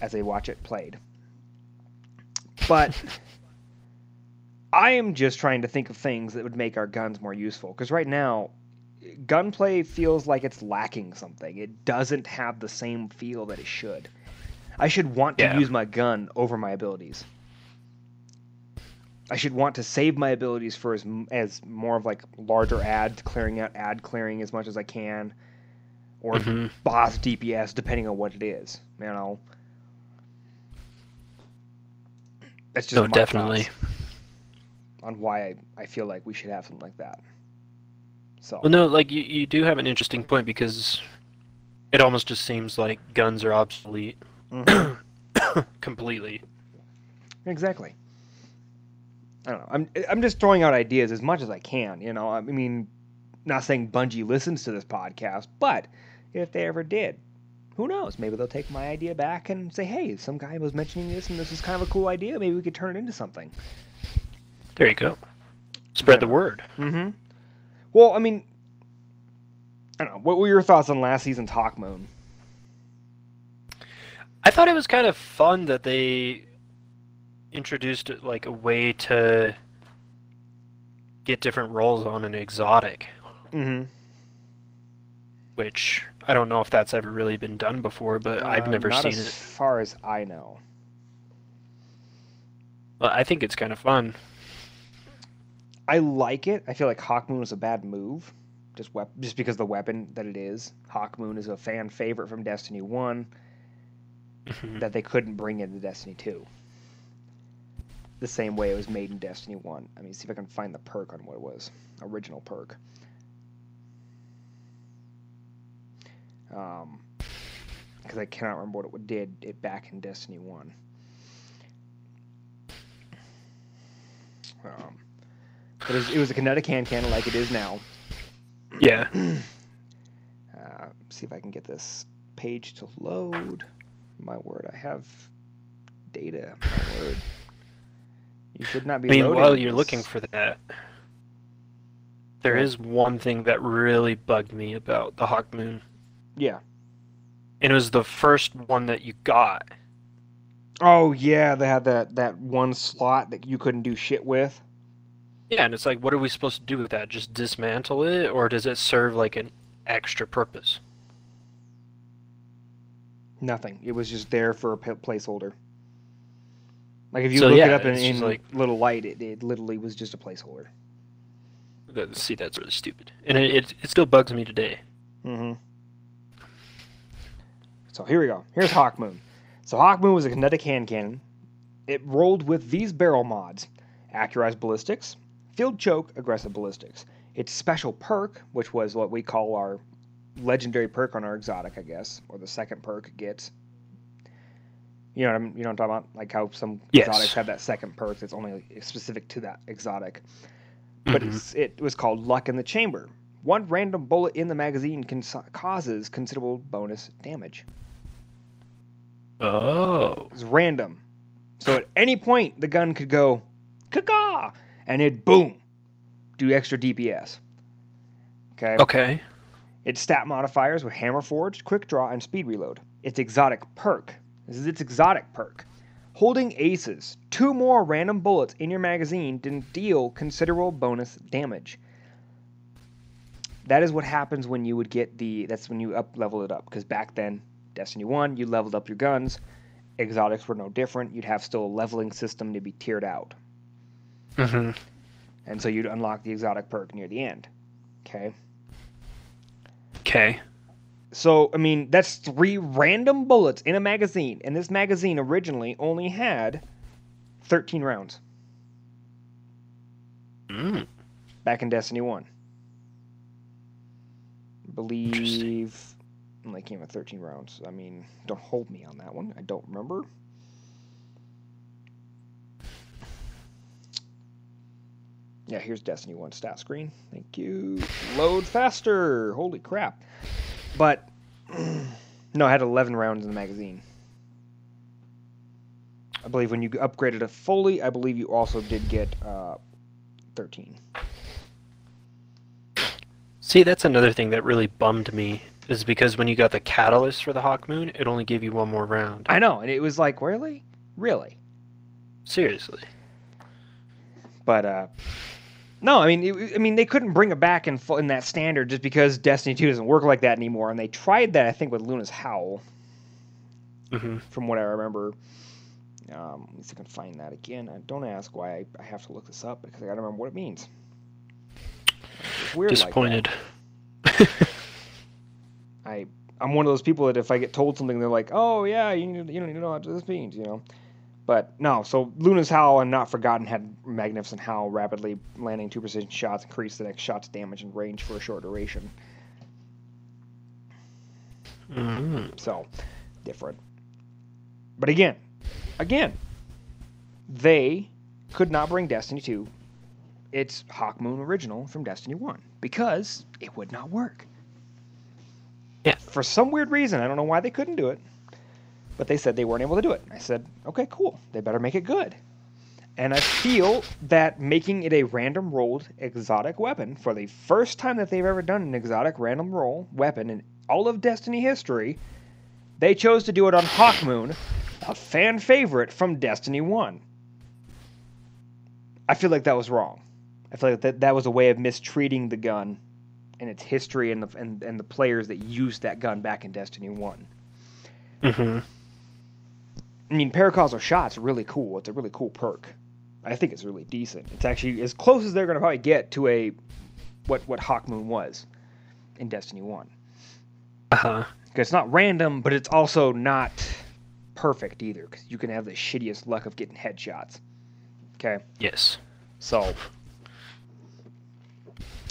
as they watch it played. But I am just trying to think of things that would make our guns more useful. Because right now, gunplay feels like it's lacking something. It doesn't have the same feel that it should. I should want to Yeah. use my gun over my abilities. I should want to save my abilities for as as more of like larger ad clearing out ad clearing as much as I can, or Mhm. boss DPS, depending on what it is. You know, that's just my definitely. on why I, I feel like we should have something like that. So Well, no, like you, you do have an interesting point because it almost just seems like guns are obsolete Mhm. completely. exactly. I don't know. I'm I'm just throwing out ideas as much as I can. You know, I mean, not saying Bungie listens to this podcast, but if they ever did, who knows? Maybe they'll take my idea back and say, "Hey, some guy was mentioning this, and this is kind of a cool idea. Maybe we could turn it into something." There you go. Spread the word. Mm-hmm. Well, I mean, I don't know. What were your thoughts on last season's Hawk Moon? I thought it was kind of fun that they introduced like a way to get different roles on an exotic, Mm-hmm. which I don't know if that's ever really been done before, but I've never Uh, not seen as it. far as I know. But I think it's kind of fun. I like it. I feel like Hawk Moon was a bad move, just wep- just because the weapon that it is. Hawk Moon is a fan favorite from Destiny One Mhm. that they couldn't bring into Destiny Two the same way it was made in Destiny 1. I mean, see if I can find the perk on what it was. Original perk. Um, because I cannot remember what it did it back in Destiny 1. Um, it was, it was a kinetic hand cannon like it is now. Yeah. uh, see if I can get this page to load. My word, I have data. My word. You should not be. I mean, while you're this. looking for that, there is one thing that really bugged me about the Hawk Moon, Yeah. and it was the first one that you got. Oh yeah, they had that that one slot that you couldn't do shit with. Yeah, and it's like, what are we supposed to do with that? Just dismantle it, or does it serve like an extra purpose? Nothing. It was just there for a placeholder. Like if you So, look it up in, in like- little light, it, it literally was just a placeholder. That- See, that's really stupid, and it it, it still bugs me today. Mm-hmm. So here we go. Here's Hawk Moon. So Hawk Moon was a kinetic hand cannon. It rolled with these barrel mods: Accurized ballistics, field choke, aggressive ballistics. Its special perk, which was what we call our legendary perk on our exotic, I guess, or the second perk it gets. You know what I'm, you know what I'm talking about? Like how some Yes. exotics have that second perk that's only specific to that exotic but Mhm. it's, it was called Luck in the Chamber. One random bullet in the magazine can, causes considerable bonus damage. Oh, It's random. So at any point, the gun could go, caw and it boom, do extra DPS. Okay. okay. Its stat modifiers were Hammer Forge, Quick Draw, and Speed Reload. Its exotic perk. This is its exotic perk. Holding aces, two more random bullets in your magazine didn't deal considerable bonus damage. That is what happens when you would get the. That's when you up level it up. Because back then, Destiny 1, you leveled up your guns. Exotics were no different. You'd have still a leveling system to be tiered out. Mm-hmm. And so you'd unlock the exotic perk near the end. Okay. Okay. So, I mean, that's three random bullets in a magazine, and this magazine originally only had 13 rounds Mm. back in Destiny 1. I believe only came with 13 rounds. I mean, don't hold me on that one. I don't remember. Yeah, here's Destiny 1 stat screen. Thank you. Load faster. Holy crap. But, no, I had 11 rounds in the magazine. I believe when you upgraded it fully, I believe you also did get uh, 13. See, that's another thing that really bummed me is because when you got the catalyst for the Hawk Moon, it only gave you one more round. I know, and it was like, really? Really? Seriously. But uh no, I mean, it, I mean, they couldn't bring it back in in that standard just because Destiny 2 doesn't work like that anymore. And they tried that, I think, with Luna's Howl, hmm from what I remember. Um, let me see if I can find that again. Uh, don't ask why I, I have to look this up because I gotta remember what it means. It's weird like. Disappointed. I I'm one of those people that if I get told something, they're like, "Oh yeah, you you don't need know what this means," you know. But no, so Luna's Howl and Not Forgotten had Magnificent Howl, rapidly landing two precision shots, increase the next shot's damage and range for a short duration. Mhm. So different. But again, again, they could not bring Destiny 2 its Hawk Moon original from Destiny 1 because it would not work. Yeah. For some weird reason, I don't know why they couldn't do it, but they said they weren't able to do it. I said, okay, cool. They better make it good. And I feel that making it a random rolled exotic weapon for the first time that they've ever done an exotic random roll weapon in all of Destiny history, they chose to do it on Hawkmoon, a fan favorite from Destiny 1. I feel like that was wrong. I feel like that, that was a way of mistreating the gun and its history and the, and, and the players that used that gun back in Destiny 1. hmm I mean, Paracausal Shot's really cool. It's a really cool perk. I think it's really decent. It's actually as close as they're going to probably get to a what what Hawkmoon was in Destiny 1. Uh huh. 'Cause it's not random, but it's also not perfect either because you can have the shittiest luck of getting headshots. Okay, Yes. so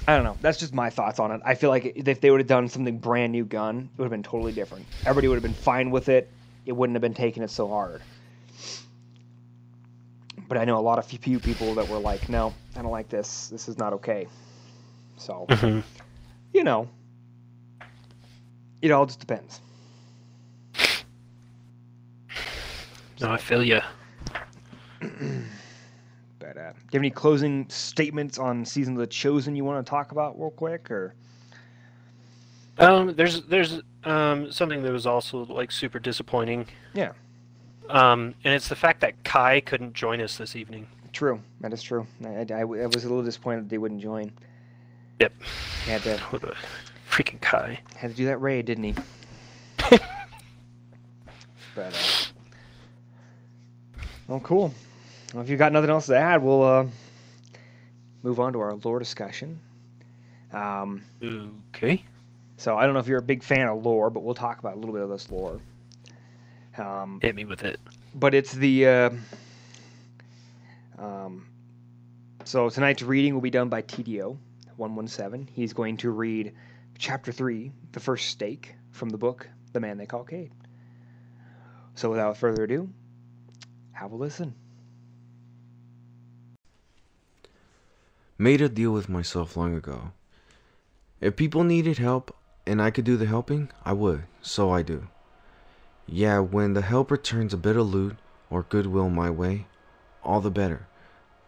I don't know. That's just my thoughts on it. I feel like if they would have done something brand new gun, it would have been totally different. Everybody would have been fine with it. It wouldn't have been taking it so hard. but I know a lot of few people that were like, no, I don't like this. This is not okay. So, Mhm. you know, it all just depends. No, I feel you. But uh, do you have any closing statements on season of the Chosen you want to talk about real quick, or Um, there's there's um something that was also like super disappointing. Yeah. Um, and it's the fact that Kai couldn't join us this evening. true? That is true. I, I, I was a little disappointed that they wouldn't join. Yep. He had to freaking Kai. had to do that raid, didn't he? but uh, well, cool. Well, if you've got nothing else to add, we'll uh, move on to our lore discussion. Um, Okay. So I don't know if you're a big fan of lore, but we'll talk about a little bit of this lore. Um, Hit me with it. but it's the uh, um, so tonight's reading will be done by TDO 117. He's going to read chapter 3, the first stake from the book The Man They Call Cayde. So without further ado, have a listen. Made a deal with myself long ago. If people needed help and I could do the helping, I would. So I do. Yeah, when the helper turns a bit of loot or goodwill my way, all the better.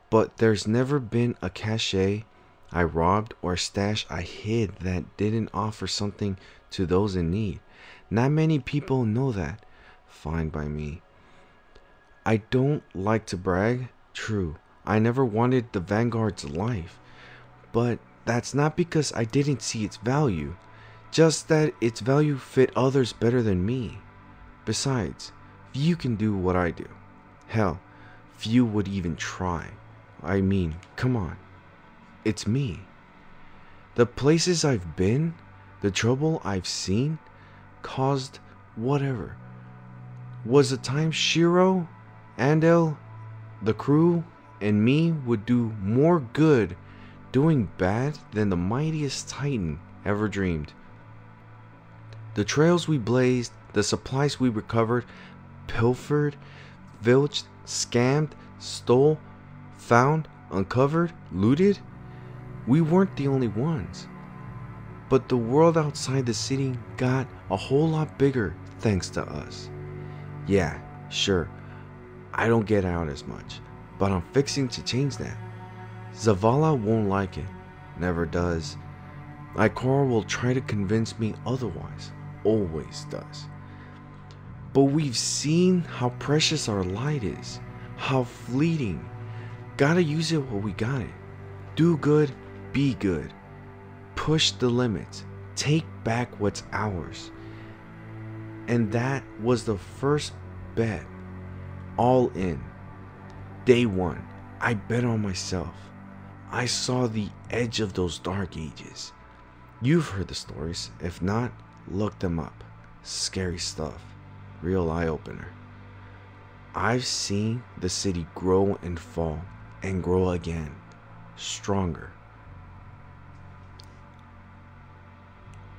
But there's never been a cachet I robbed or a stash I hid that didn't offer something to those in need. Not many people know that. Fine by me. I don't like to brag, true. I never wanted the Vanguard's life. But that's not because I didn't see its value, just that its value fit others better than me. Besides, few can do what I do. Hell, few would even try. I mean, come on. It's me. The places I've been, the trouble I've seen, caused whatever. Was the time Shiro, Andal, the crew, and me would do more good doing bad than the mightiest Titan ever dreamed. The trails we blazed, the supplies we recovered, pilfered, filched, scammed, stole, found, uncovered, looted, we weren't the only ones. But the world outside the city got a whole lot bigger thanks to us. Yeah, sure, I don't get out as much, but I'm fixing to change that. Zavala won't like it, never does. Ikora will try to convince me otherwise, always does. But we've seen how precious our light is, how fleeting. Gotta use it while we got it. Do good, be good. Push the limits, take back what's ours. And that was the first bet. All in. Day one, I bet on myself. I saw the edge of those dark ages. You've heard the stories. If not, look them up. Scary stuff. Real eye opener. I've seen the city grow and fall and grow again. Stronger.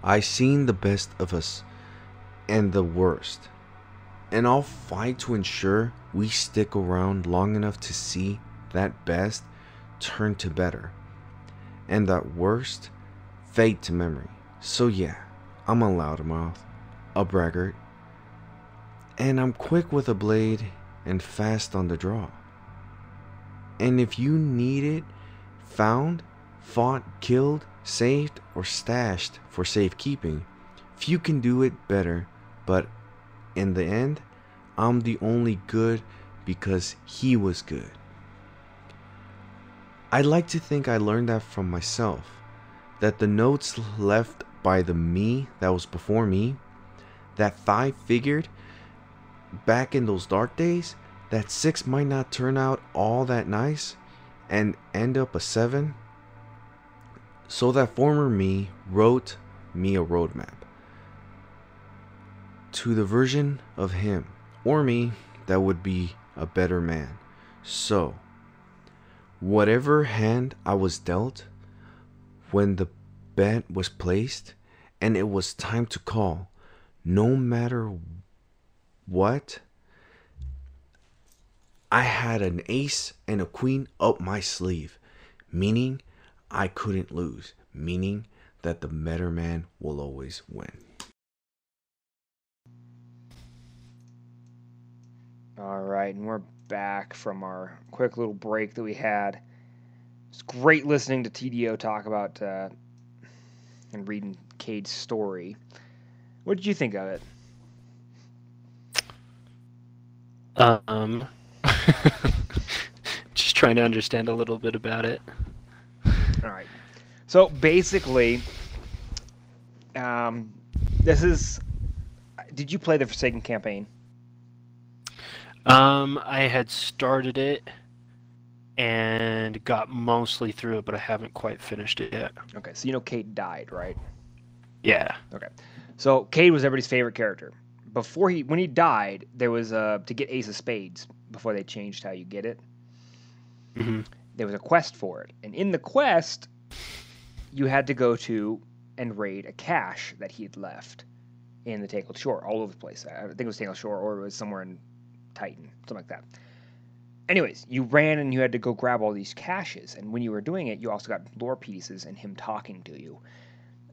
I've seen the best of us and the worst. And I'll fight to ensure we stick around long enough to see that best turn to better. And that worst fade to memory. So yeah, I'm a loudmouth, a braggart, and I'm quick with a blade and fast on the draw. And if you need it found, fought, killed, saved, or stashed for safekeeping, few can do it better, but in the end, I'm the only good because he was good. I'd like to think I learned that from myself. That the notes left by the me that was before me, that five figured back in those dark days, that six might not turn out all that nice and end up a seven. So that former me wrote me a roadmap to the version of him or me that would be a better man. So, whatever hand I was dealt, when the bet was placed and it was time to call, no matter what, I had an ace and a queen up my sleeve, meaning I couldn't lose, meaning that the better man will always win. All right, and we're back from our quick little break that we had. It's great listening to TDO talk about uh, and reading Cayde's story. What did you think of it? Um, just trying to understand a little bit about it. All right. So basically, um, this is. Did you play the Forsaken campaign? Um, I had started it and got mostly through it, but I haven't quite finished it yet. Okay, so you know Cayde died, right? Yeah. Okay. So Cayde was everybody's favorite character. Before he, when he died, there was a to get Ace of Spades before they changed how you get it. hmm There was a quest for it, and in the quest, you had to go to and raid a cache that he had left in the Tangled Shore, all over the place. I think it was Tangled Shore, or it was somewhere in Titan, something like that. Anyways, you ran and you had to go grab all these caches, and when you were doing it, you also got lore pieces and him talking to you.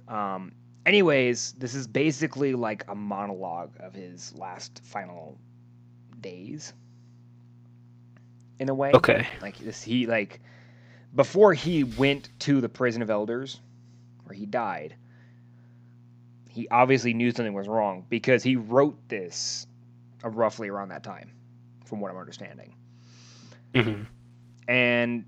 Um, anyways, this is basically like a monologue of his last final days. In a way. Okay. Like this he like before he went to the prison of elders where he died. He obviously knew something was wrong because he wrote this uh, roughly around that time from what I'm understanding. Hmm And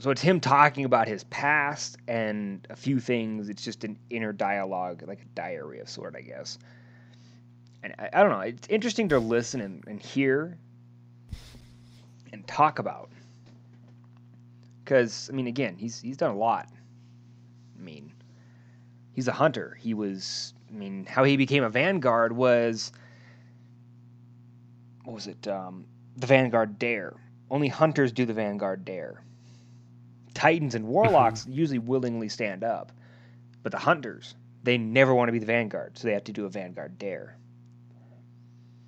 so it's him talking about his past and a few things. It's just an inner dialogue, like a diary of sort, I guess. And I, I don't know. It's interesting to listen and, and hear and talk about. Because I mean, again, he's he's done a lot. I mean, he's a hunter. He was. I mean, how he became a vanguard was. What was it? Um, the Vanguard Dare. Only hunters do the Vanguard Dare. Titans and warlocks usually willingly stand up, but the hunters they never want to be the Vanguard, so they have to do a Vanguard Dare.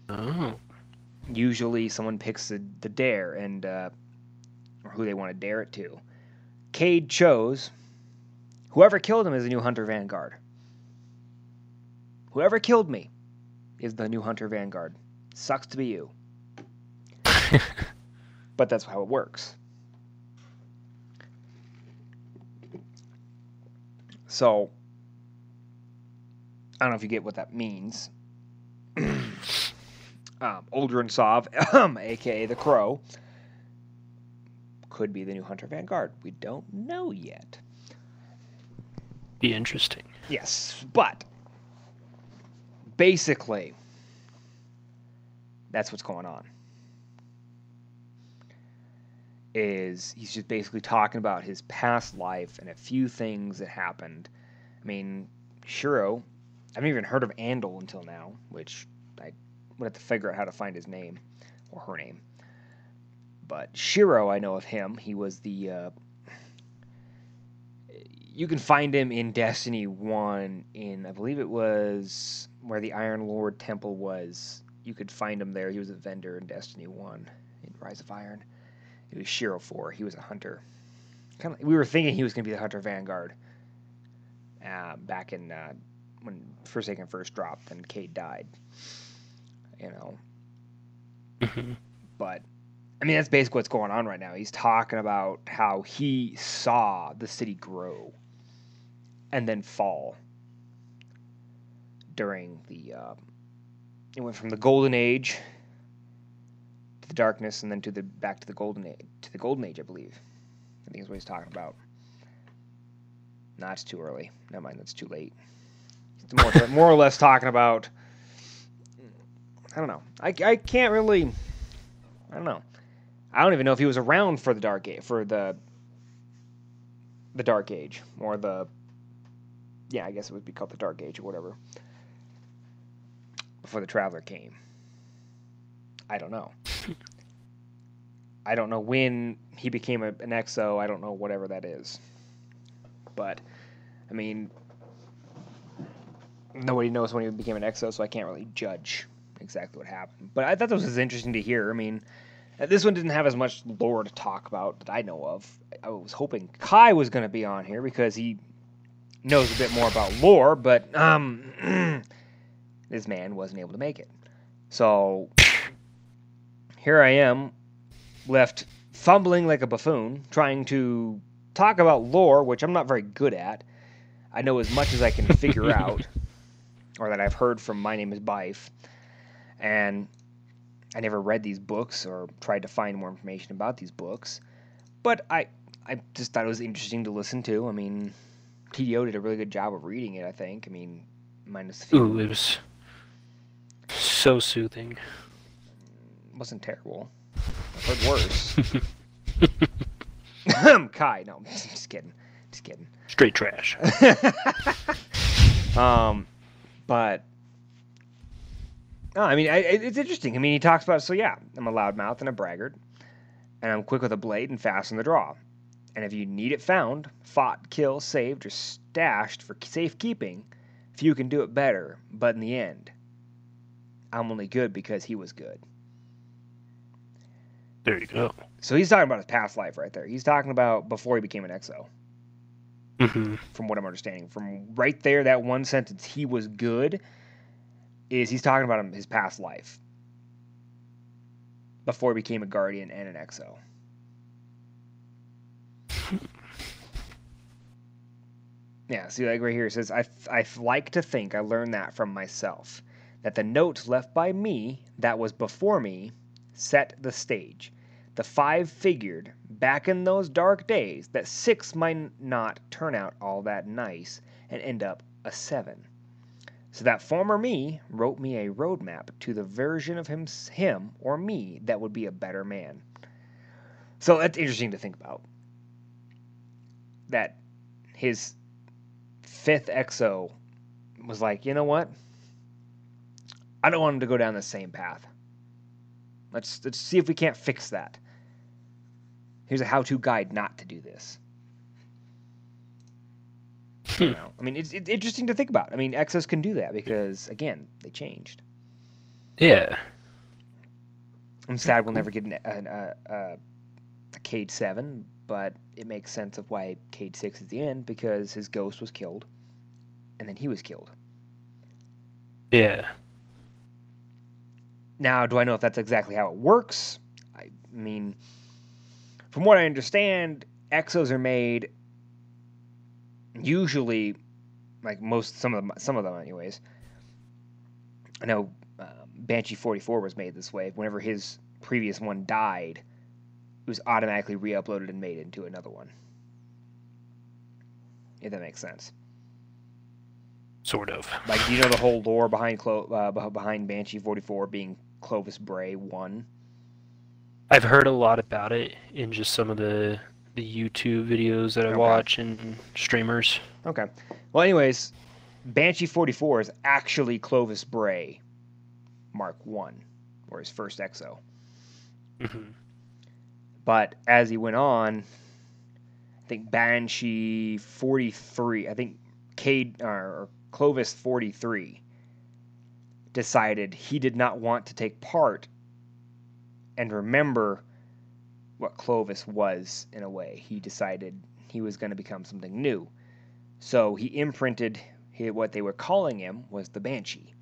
Oh. Usually, someone picks the, the dare and uh, or who they want to dare it to. Cayde chose whoever killed him is the new Hunter Vanguard. Whoever killed me is the new Hunter Vanguard. Sucks to be you, but that's how it works. So, I don't know if you get what that means. um, Uldren Sov, aka the Crow, could be the new Hunter Vanguard. We don't know yet. Be interesting. Yes, but basically, that's what's going on. Is he's just basically talking about his past life and a few things that happened. I mean, Shiro, I haven't even heard of Andal until now, which I would have to figure out how to find his name or her name. But Shiro, I know of him. He was the uh, you can find him in Destiny 1 in I believe it was where the Iron Lord temple was. You could find him there. He was a vendor in Destiny 1 in Rise of Iron. It was Shiro 4. He was a hunter. Kind of we were thinking he was going to be the hunter vanguard. Uh, back in uh, when Forsaken first dropped and Cayde died. You know, hmm but I mean that's basically what's going on right now. He's talking about how he saw the city grow and then fall during the. Uh, it went from the golden age the darkness, and then to the back to the golden age. To the golden age, I believe. I think is what he's talking about. Nah, it's too early. Never mind, that's too late. He's more, more or less talking about. I don't know. I, I can't really. I don't know. I don't even know if he was around for the dark age for the the dark age or the yeah, I guess it would be called the dark age or whatever. Before the traveler came. I don't know. I don't know when he became a, an exo. I don't know whatever that is. But I mean nobody knows when he became an exo, so I can't really judge exactly what happened. But I thought this was interesting to hear. I mean, This one didn't have as much lore to talk about that I know of. I was hoping Kai was going to be on here because he knows a bit more about lore, but um, this man wasn't able to make it. So here I am, left fumbling like a buffoon, trying to talk about lore, which I'm not very good at. I know as much as I can figure out, or that I've heard from My Name is Byf, and I never read these books or tried to find more information about these books, but I I just thought it was interesting to listen to. I mean, TDO did a really good job of reading it. I think. I mean, minus the few Ooh, it was so soothing. Wasn't terrible. I've heard worse. Kai, no, just kidding, just kidding. Straight trash. um, but no, I mean, I, it's interesting. I mean, he talks about so yeah, I'm a loudmouth and a braggart, and I'm quick with a blade and fast on the draw. And if you need it found, fought, killed, saved, or stashed for safekeeping, few can do it better. But in the end, I'm only good because he was good. There you go. So he's talking about his past life right there. He's talking about before he became an exo. hmm from what I'm understanding. From right there, that one sentence, he was good, is he's talking about him, his past life before he became a guardian and an exo. yeah, see, like right here, it says, I, I like to think I learned that from myself, that the note left by me that was before me set the stage. The five figured, back in those dark days, that six might not turn out all that nice and end up a seven. So that former me wrote me a roadmap to the version of him, him or me that would be a better man. So that's interesting to think about. That his fifth exo was like, you know what? I don't want him to go down the same path. Let's let's see if we can't fix that. Here's a how-to guide not to do this. I know. I mean, it's, it's interesting to think about. I mean, Exos can do that because, again, they changed. Yeah. I'm sad we'll never get an, an, uh, uh, a Cayde 7, but it makes sense of why Cayde 6 is the end because his ghost was killed and then he was killed. Yeah. Now, do I know if that's exactly how it works? I mean, from what I understand, exos are made usually, like most some of them, some of them, anyways. I know um, Banshee 44 was made this way. Whenever his previous one died, it was automatically re-uploaded and made into another one. If that makes sense. Sort of. Like, do you know the whole lore behind Clo- uh, behind Banshee 44 being Clovis Bray one? I've heard a lot about it in just some of the the YouTube videos that I Okay. watch and streamers. Okay. Well, anyways, Banshee 44 is actually Clovis Bray Mark 1, or his first exo. Mm-hmm. But as he went on, I think Banshee 43, I think Cayde, or Clovis 43 decided he did not want to take part and remember what Clovis was in a way. He decided he was going to become something new. So he imprinted hi- what they were calling him was the Banshee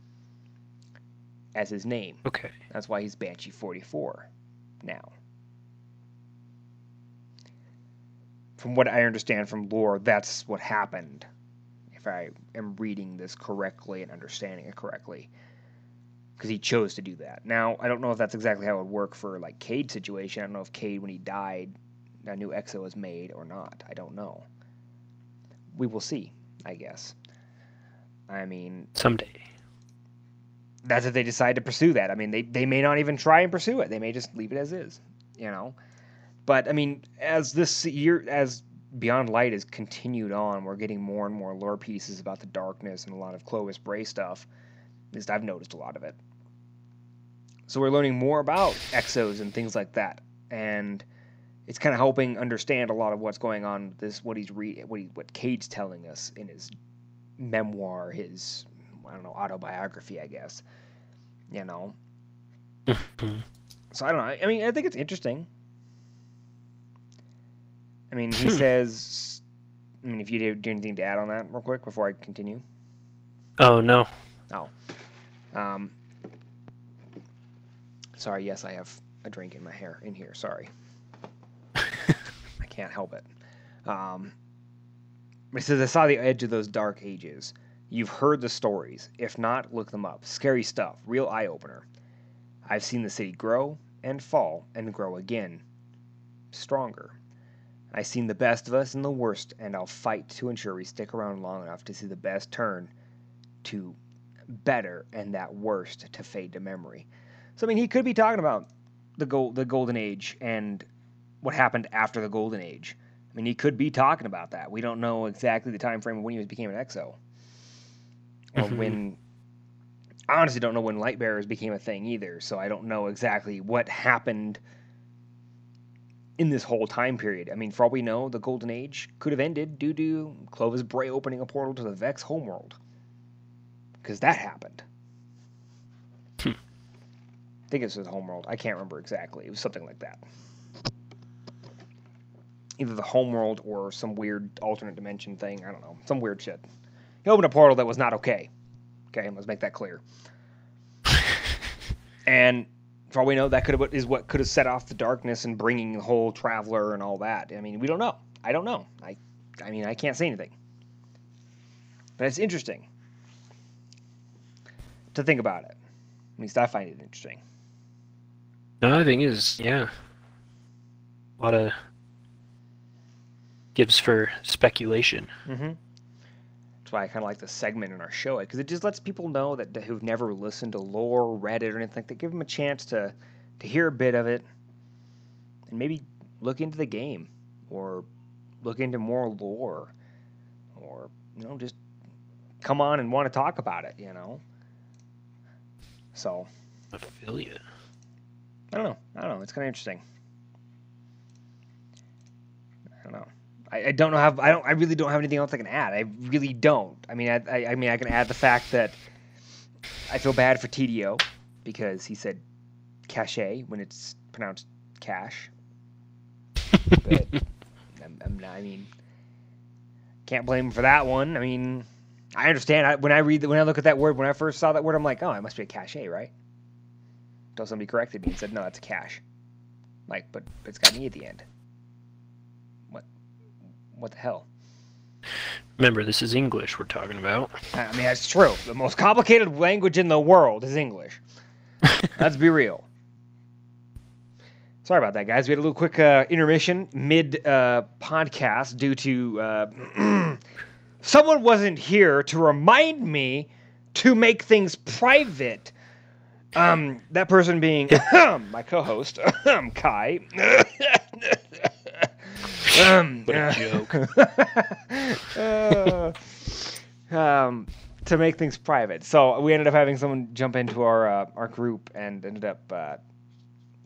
as his name. Okay. That's why he's Banshee 44 now. From what I understand from lore, that's what happened. If I am reading this correctly and understanding it correctly. Because he chose to do that. Now, I don't know if that's exactly how it would work for like Cayde situation. I don't know if Cayde, when he died, a new Exo was made or not. I don't know. We will see, I guess. I mean, Someday. that's if they decide to pursue that. I mean, they, they may not even try and pursue it. They may just leave it as is, you know. But I mean, as this year, as Beyond Light has continued on, we're getting more and more lore pieces about the darkness and a lot of Clovis Bray stuff. At least I've noticed a lot of it. So we're learning more about exos and things like that, and it's kind of helping understand a lot of what's going on. This what he's read, what he, what Cayde's telling us in his memoir, his I don't know autobiography, I guess. You know, so I don't know. I mean, I think it's interesting. I mean, he says. I mean, if you do, do anything to add on that real quick before I continue. Oh no. Oh. Um, sorry, yes, I have a drink in my hair in here. Sorry. I can't help it. Um, it says, I saw the edge of those dark ages. You've heard the stories. If not, look them up. Scary stuff, real eye opener. I've seen the city grow and fall and grow again. Stronger. I've seen the best of us and the worst, and I'll fight to ensure we stick around long enough to see the best turn to better and that worst to fade to memory. So I mean, he could be talking about the gold, the golden age, and what happened after the golden age. I mean, he could be talking about that. We don't know exactly the time frame of when he became an exo, or Mhm. when. I honestly don't know when light bearers became a thing either. So I don't know exactly what happened in this whole time period. I mean, for all we know, the golden age could have ended due to Clovis Bray opening a portal to the Vex homeworld because that happened. Hmm. I think it was the Homeworld. I can't remember exactly. It was something like that. Either the Homeworld or some weird alternate dimension thing. I don't know. Some weird shit. He opened a portal that was not okay. Okay, let's make that clear. and for all we know, that could have is what could have set off the darkness and bringing the whole traveler and all that. I mean, we don't know. I don't know. I, I mean, I can't say anything. But it's interesting to think about it. At least I find it interesting. No, I think is yeah. A lot of gives for speculation. Mm-hmm. That's why I kind of like the segment in our show because it just lets people know that who've never listened to lore, read it, or anything like that. Give them a chance to to hear a bit of it, and maybe look into the game or look into more lore, or you know just come on and want to talk about it. You know. So Affiliate. I don't know. I don't know. It's kind of interesting. I don't know. I, I don't know how. I don't. I really don't have anything else I can add. I really don't. I mean, I, I, I mean, I can add the fact that I feel bad for TDO because he said cachet when it's pronounced cash. But I'm, I'm not, I mean, can't blame him for that one. I mean, I understand. I, when I read, the, when I look at that word, when I first saw that word, I'm like, oh, it must be a cachet, right? Until somebody corrected me and said, no, that's a cash. Like, but it's got an e at the end. What? What the hell? Remember, this is English we're talking about. I mean, that's true. The most complicated language in the world is English. Let's be real. Sorry about that, guys. We had a little quick uh, intermission mid uh, podcast due to uh, someone wasn't here to remind me to make things private. Um, that person being my co-host, Kai. um, What a uh, joke. uh, um, to make things private. So we ended up having someone jump into our uh, our group and ended up uh,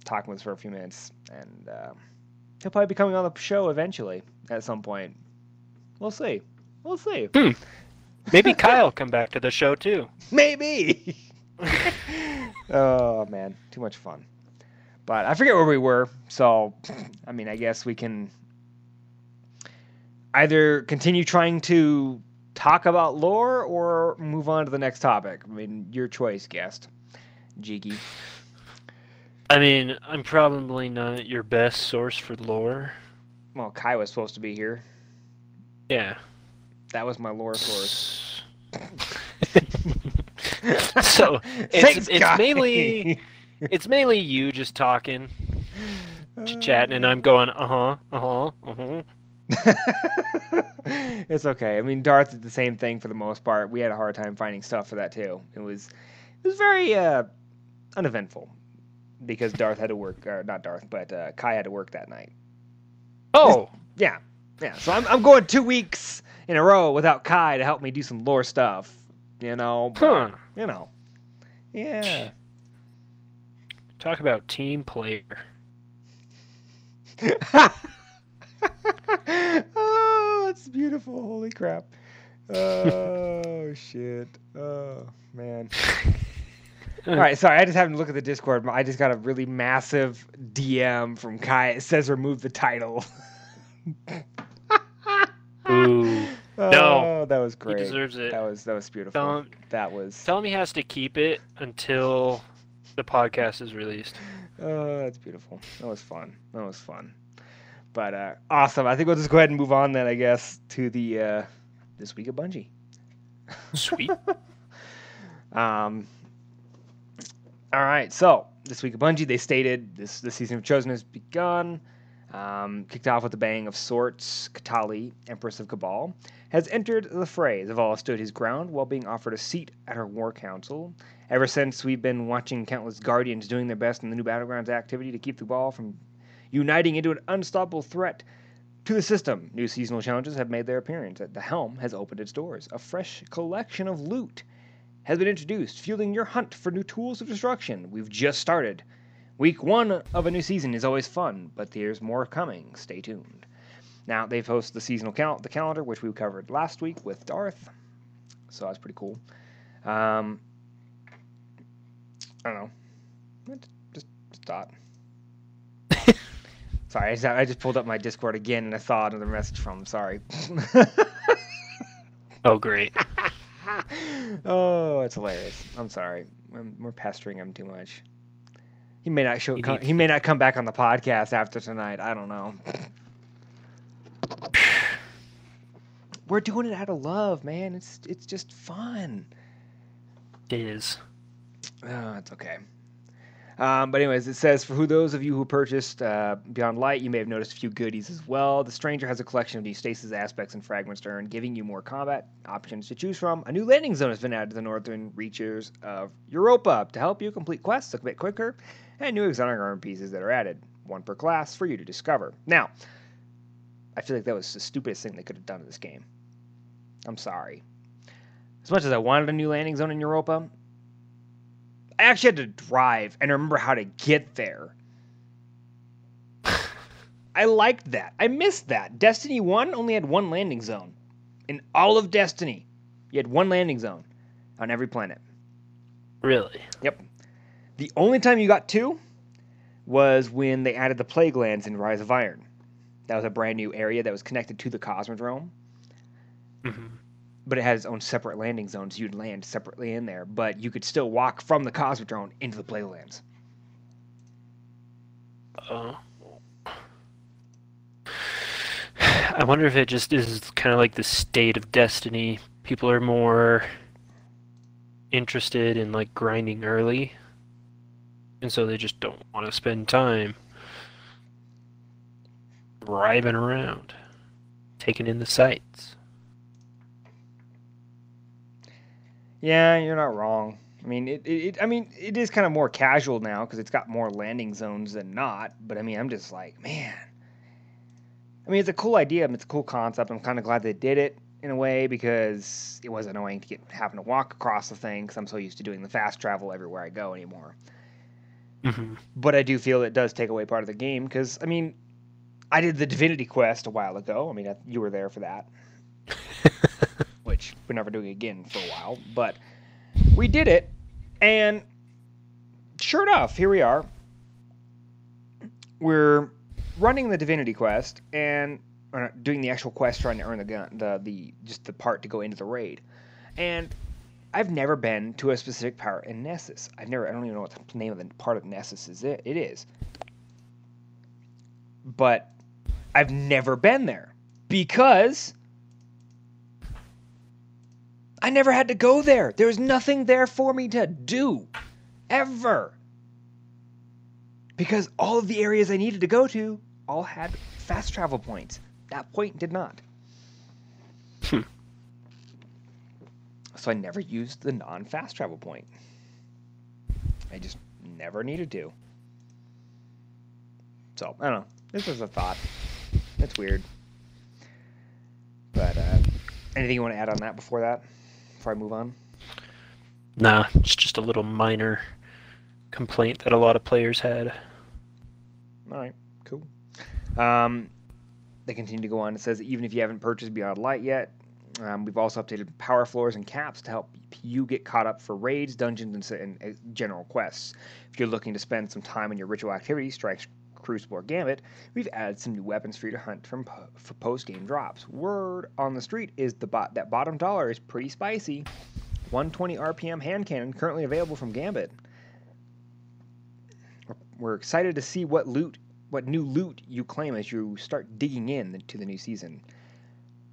talking with us for a few minutes. And uh, he'll probably be coming on the show eventually at some point. We'll see. We'll see. Hmm. Maybe Kyle come back to the show too. Maybe. oh man, too much fun. But I forget where we were. So, I mean, I guess we can either continue trying to talk about lore or move on to the next topic. I mean, your choice, guest. Jiggy. I mean, I'm probably not your best source for lore. Well, Kai was supposed to be here. Yeah. That was my lore source. so it's it's mainly it's mainly you just talking, chatting, and I'm going, uh huh, uh huh, uh huh. it's okay. I mean, Darth did the same thing for the most part. We had a hard time finding stuff for that too. It was it was very uh, uneventful because Darth had to work, or not Darth, but uh, Kai had to work that night. Oh, Yeah, yeah. So I'm I'm going two weeks in a row without Kai to help me do some lore stuff. You know, huh. you know, yeah. Talk about team player. oh, it's beautiful. Holy crap. Oh, shit. Oh, man. All right, sorry. I just happened to look at the Discord. I just got a really massive DM from Kai. It says remove the title. Ooh. Oh, that was great. He deserves it. That was that was beautiful. Tell him, That was. tell him he has to keep it until the podcast is released. Oh, that's beautiful. That was fun. That was fun. But uh, awesome. I think we'll just go ahead and move on then. I guess to the uh, this week of Bungie. Sweet. Um, all right, so this week of Bungie, they stated this the season of Chosen has begun. Um, kicked off with a bang of sorts. Caiatl, Empress of Cabal, has entered the fray. Zavala stood his ground while being offered a seat at her war council. Ever since we've been watching countless Guardians doing their best in the new Battlegrounds activity to keep the Cabal from uniting into an unstoppable threat to the system, new seasonal challenges have made their appearance. The Helm has opened its doors. A fresh collection of loot has been introduced, fueling your hunt for new tools of destruction. We've just started. Week one of a new season is always fun, but there's more coming. Stay tuned. Now they've hosted the seasonal cal- the calendar, which we covered last week with Darth, so that's pretty cool. Um, I don't know, just, just thought. sorry, I just, I just pulled up my Discord again and I saw another message from. him. Sorry. Oh, great. oh, it's hilarious. I'm sorry. I'm, we're pestering him too much. He may not show. He Come, he may not come back on the podcast after tonight. I don't know. we're doing it out of love, man. It's it's just fun. It is. Oh, it's okay. Um, but anyways, it says for who those of you who purchased uh, Beyond Light, you may have noticed a few goodies as well. The Stranger has a collection of new stasis aspects and fragments to earn, giving you more combat options to choose from. A new landing zone has been added to the northern reaches of Europa to help you complete quests a bit quicker, and new exotic armor pieces that are added, one per class, for you to discover. Now, I feel like that was the stupidest thing they could have done in this game. I'm sorry. As much as I wanted a new landing zone in Europa, I actually had to drive and remember how to get there. I liked that. I missed that. Destiny 1 only had one landing zone. In all of Destiny, you had one landing zone on every planet. Really? Yep. The only time you got two was when they added the Plague Lands in Rise of Iron. That was a brand new area that was connected to the Cosmodrome hmm but it had its own separate landing zones. You'd land separately in there, but you could still walk from the Cosmodrome into the Plague Lands. Oh. I wonder if it just is kind of like the state of Destiny. People are more interested in like grinding early, and so they just don't want to spend time driving around, taking in the sights. Yeah, you're not wrong. I mean, it, it, I mean, it is kind of more casual now because it's got more landing zones than not. But I mean, I'm just like, man. I mean, it's a cool idea. It's a cool concept. I'm kind of glad they did it in a way because it was annoying to get having to walk across the thing because I'm so used to doing the fast travel everywhere I go anymore. Hmm But I do feel it does take away part of the game because I mean, I did the Divinity Quest a while ago. I mean, you were there for that, which we're never doing again for a while. But we did it, and sure enough, here we are. We're running the Divinity Quest and or doing the actual quest, trying to earn the gun, the the just the part to go into the raid, and I've never been to a specific part in Nessus. I've never. I don't even know what the name of the part of Nessus is. It, it is, but I've never been there because I never had to go there. There was nothing there for me to do, ever. Because all of the areas I needed to go to all had fast travel points. That point did not. So I never used the non fast travel point. I just never needed to. So, I don't know. This was a thought. It's weird. But, uh, anything you want to add on that before that? Before I move on? Nah, it's just a little minor complaint that a lot of players had. All right, cool. Um, they continue to go on. It says even if you haven't purchased Beyond Light yet, Um, we've also updated power floors and caps to help you get caught up for raids, dungeons, and, and uh, general quests. If you're looking to spend some time in your ritual activity, Strikes, Crucible, or Gambit, we've added some new weapons for you to hunt from po- for post-game drops. Word on the street is the bot that bottom dollar is pretty spicy. 120 RPM hand cannon currently available from Gambit. We're excited to see what loot, what new loot you claim as you start digging in to the new season.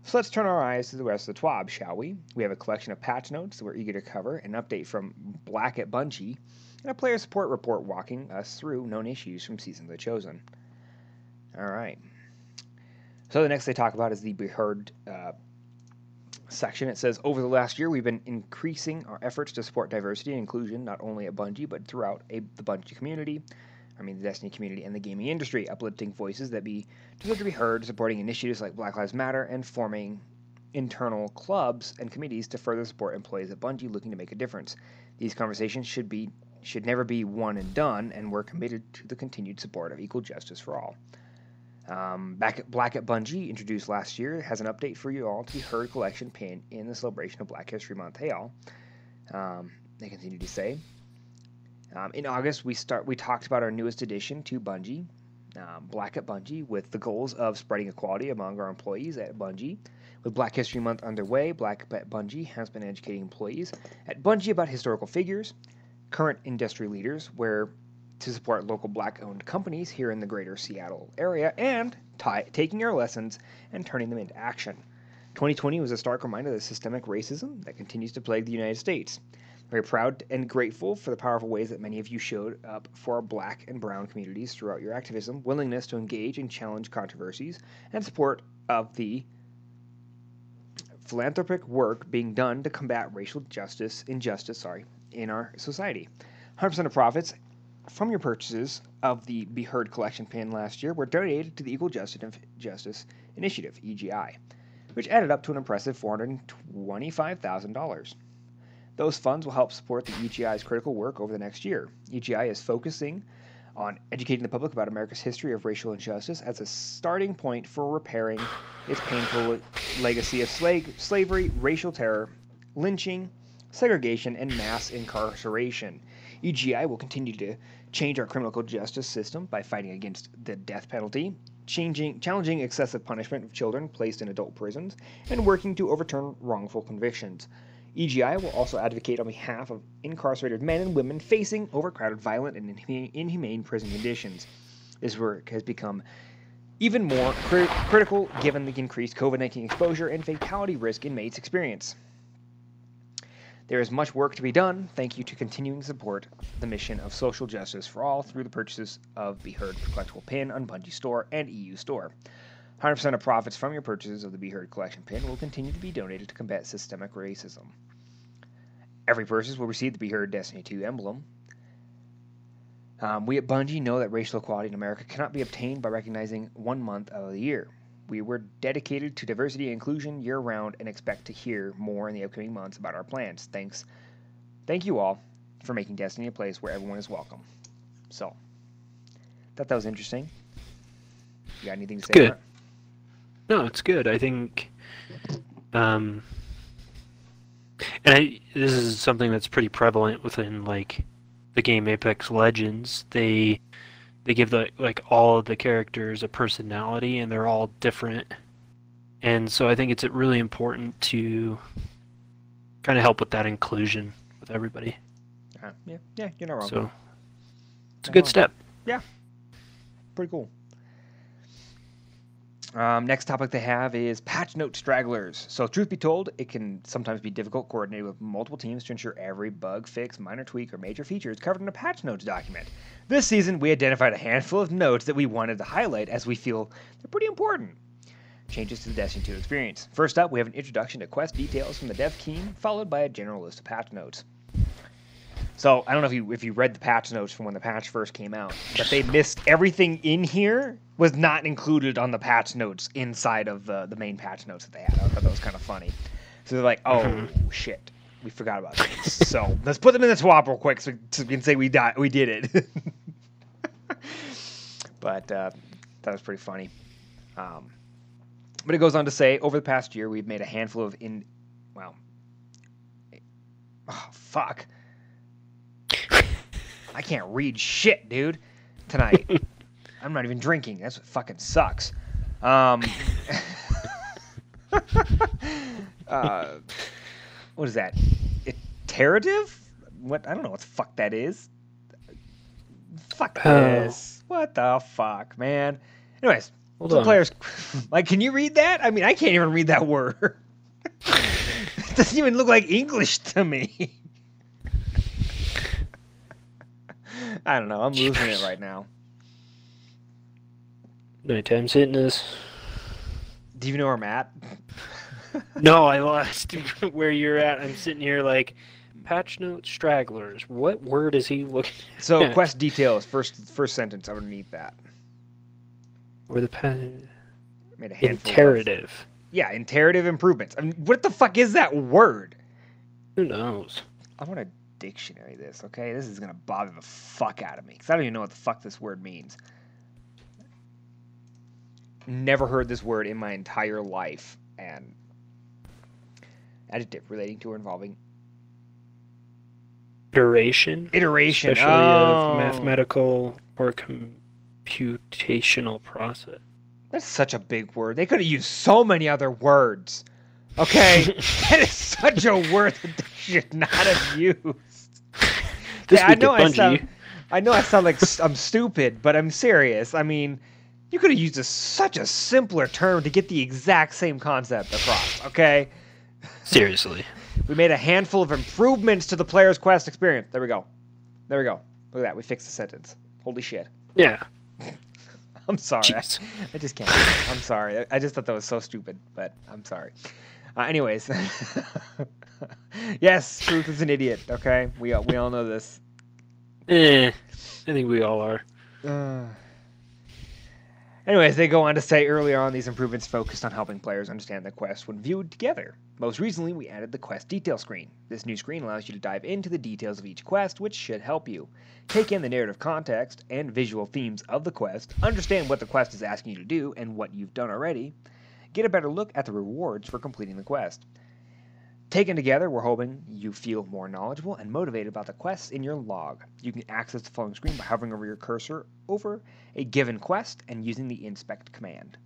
So let's turn our eyes to the rest of the TWAB, shall we? We have a collection of patch notes that we're eager to cover, an update from Black at Bungie, and a player support report walking us through known issues from Season of the Chosen. All right. So the next they talk about is the Beheard uh, section. It says, over the last year, we've been increasing our efforts to support diversity and inclusion, not only at Bungie, but throughout a, the Bungie community. I mean, the Destiny community and the gaming industry, uplifting voices that be deserve to be heard, supporting initiatives like Black Lives Matter, and forming internal clubs and committees to further support employees at Bungie looking to make a difference. These conversations should be should never be one and done, and we're committed to the continued support of equal justice for all. Um, back at Black at Bungie, introduced last year, has an update for you all to be heard collection pin in the celebration of Black History Month. Hey all, um, they continue to say. Um, in August, we start. We talked about our newest addition to Bungie, um, Black at Bungie, with the goals of spreading equality among our employees at Bungie. With Black History Month underway, Black at Bungie has been educating employees at Bungie about historical figures, current industry leaders, where to support local black-owned companies here in the greater Seattle area, and ti taking our lessons and turning them into action. 2020 was a stark reminder of the systemic racism that continues to plague the United States. Very proud and grateful for the powerful ways that many of you showed up for our black and brown communities throughout your activism, willingness to engage and challenge controversies, and support of the philanthropic work being done to combat racial justice injustice sorry in our society. 100% of profits from your purchases of the be heard collection pin last year were donated to the equal justice, justice initiative egi which added up to an impressive $425000 those funds will help support the egi's critical work over the next year egi is focusing on educating the public about America's history of racial injustice as a starting point for repairing its painful legacy of sla- slavery, racial terror, lynching, segregation, and mass incarceration. EGI will continue to change our criminal justice system by fighting against the death penalty, changing, challenging excessive punishment of children placed in adult prisons, and working to overturn wrongful convictions. EGI will also advocate on behalf of incarcerated men and women facing overcrowded, violent, and inhumane, prison conditions. This work has become even more cri- critical given the increased COVID 19 exposure and fatality risk inmates experience. There is much work to be done. Thank you to continuing support the mission of social justice for all through the purchases of Be Heard collectible pin on Bungie Store and EU Store. 100% of profits from your purchases of the Be Heard collection pin will continue to be donated to combat systemic racism. Every purchase will receive the Be Heard Destiny 2 emblem. Um, we at Bungie know that racial equality in America cannot be obtained by recognizing one month of the year. We were dedicated to diversity and inclusion year round and expect to hear more in the upcoming months about our plans. Thanks. Thank you all for making Destiny a place where everyone is welcome. So, thought that was interesting. You got anything to say? Good. No, it's good. I think, um, and I, this is something that's pretty prevalent within like the game Apex Legends. They they give the like all of the characters a personality, and they're all different. And so I think it's really important to kind of help with that inclusion with everybody. Uh, yeah, yeah, you're not wrong. So it's a good wrong. step. Yeah, pretty cool. Um, next topic they have is patch note stragglers. So, truth be told, it can sometimes be difficult coordinating with multiple teams to ensure every bug, fix, minor tweak, or major feature is covered in a patch notes document. This season, we identified a handful of notes that we wanted to highlight as we feel they're pretty important. Changes to the Destiny 2 experience. First up, we have an introduction to quest details from the dev team, followed by a general list of patch notes. So I don't know if you if you read the patch notes from when the patch first came out, but they missed everything in here was not included on the patch notes inside of the the main patch notes that they had. I thought that was kind of funny. So they're like, oh Mhm. shit, we forgot about this. so let's put them in the TWAB real quick so, so we can say we di- we did it. but uh, that was pretty funny. Um, But it goes on to say, over the past year, we've made a handful of in, well, oh fuck, I can't read shit, dude. Tonight, I'm not even drinking. That's what fucking sucks. Um, uh, what is that? Iterative? What? I don't know what the fuck that is. Fuck Oh. this. What the fuck, man? Anyways, Hold some on. players like, can you read that? I mean, I can't even read that word. it doesn't even look like English to me. I don't know. I'm losing it right now. Nighttime sickness. Do you even know where I'm at? No, I lost where you're at. I'm sitting here like patch note stragglers. What word is he looking So quest details, first first sentence underneath that. Where the pa- Made a handful of- yeah, iterative improvements. I mean, what the fuck is that word? Who knows? I want to dictionary this, okay? This is gonna bother the fuck out of me because I don't even know what the fuck this word means. Never heard this word in my entire life, and adjective relating to or involving Iteration, iteration. especially oh, of mathematical or computational process. That's such a big word. They could have used so many other words. Okay, that is such a word that they should not have used. This Yeah, I know I sound, I know I sound like I'm stupid, but I'm serious. I mean, you could have used a, such a simpler term to get the exact same concept across. Okay, seriously. we made a handful of improvements to the player's quest experience. There we go. There we go. Look at that. We fixed the sentence. Holy shit. Yeah. I'm sorry. I, I just can't. I'm sorry. I, just thought that was so stupid, but I'm sorry. Uh, anyways, yes, Truth is an idiot. Okay, we all, we all know this. Eh, I think we all are. Uh, anyways, they go on to say earlier on these improvements focused on helping players understand the quest when viewed together. Most recently, we added the quest detail screen. This new screen allows you to dive into the details of each quest, which should help you take in the narrative context and visual themes of the quest, understand what the quest is asking you to do and what you've done already, get a better look at the rewards for completing the quest. Taken together, we're hoping you feel more knowledgeable and motivated about the quests in your log. You can access the following screen by hovering over your cursor over a given quest and using the inspect command.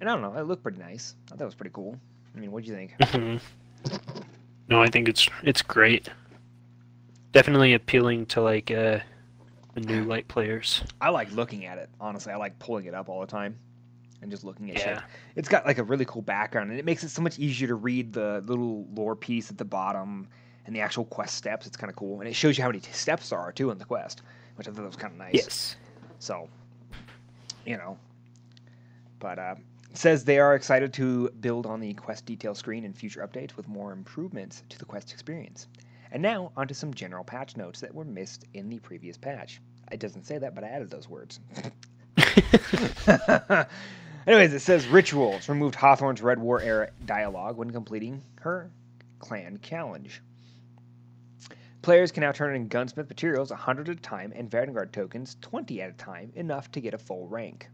And I don't know, it looked pretty nice. I thought it was pretty cool. I mean, what do you think? Mhm. No, I think it's it's great. Definitely appealing to like uh, the new light players. I like looking at it, honestly. I like pulling it up all the time and just looking at shit. It's got like a really cool background and it makes it so much easier to read the little lore piece at the bottom and the actual quest steps. It's kind of cool. And it shows you how many t- steps there are too in the quest, which I thought was kind of nice. Yes. So, you know, but uh, it says they are excited to build on the quest detail screen in future updates with more improvements to the quest experience. And now onto some general patch notes that were missed in the previous patch. It doesn't say that, but I added those words. Anyways, it says rituals removed Hawthorne's Red War era dialogue when completing her clan challenge. Players can now turn in gunsmith materials 100 at a time and Vanguard tokens 20 at a time, enough to get a full rank.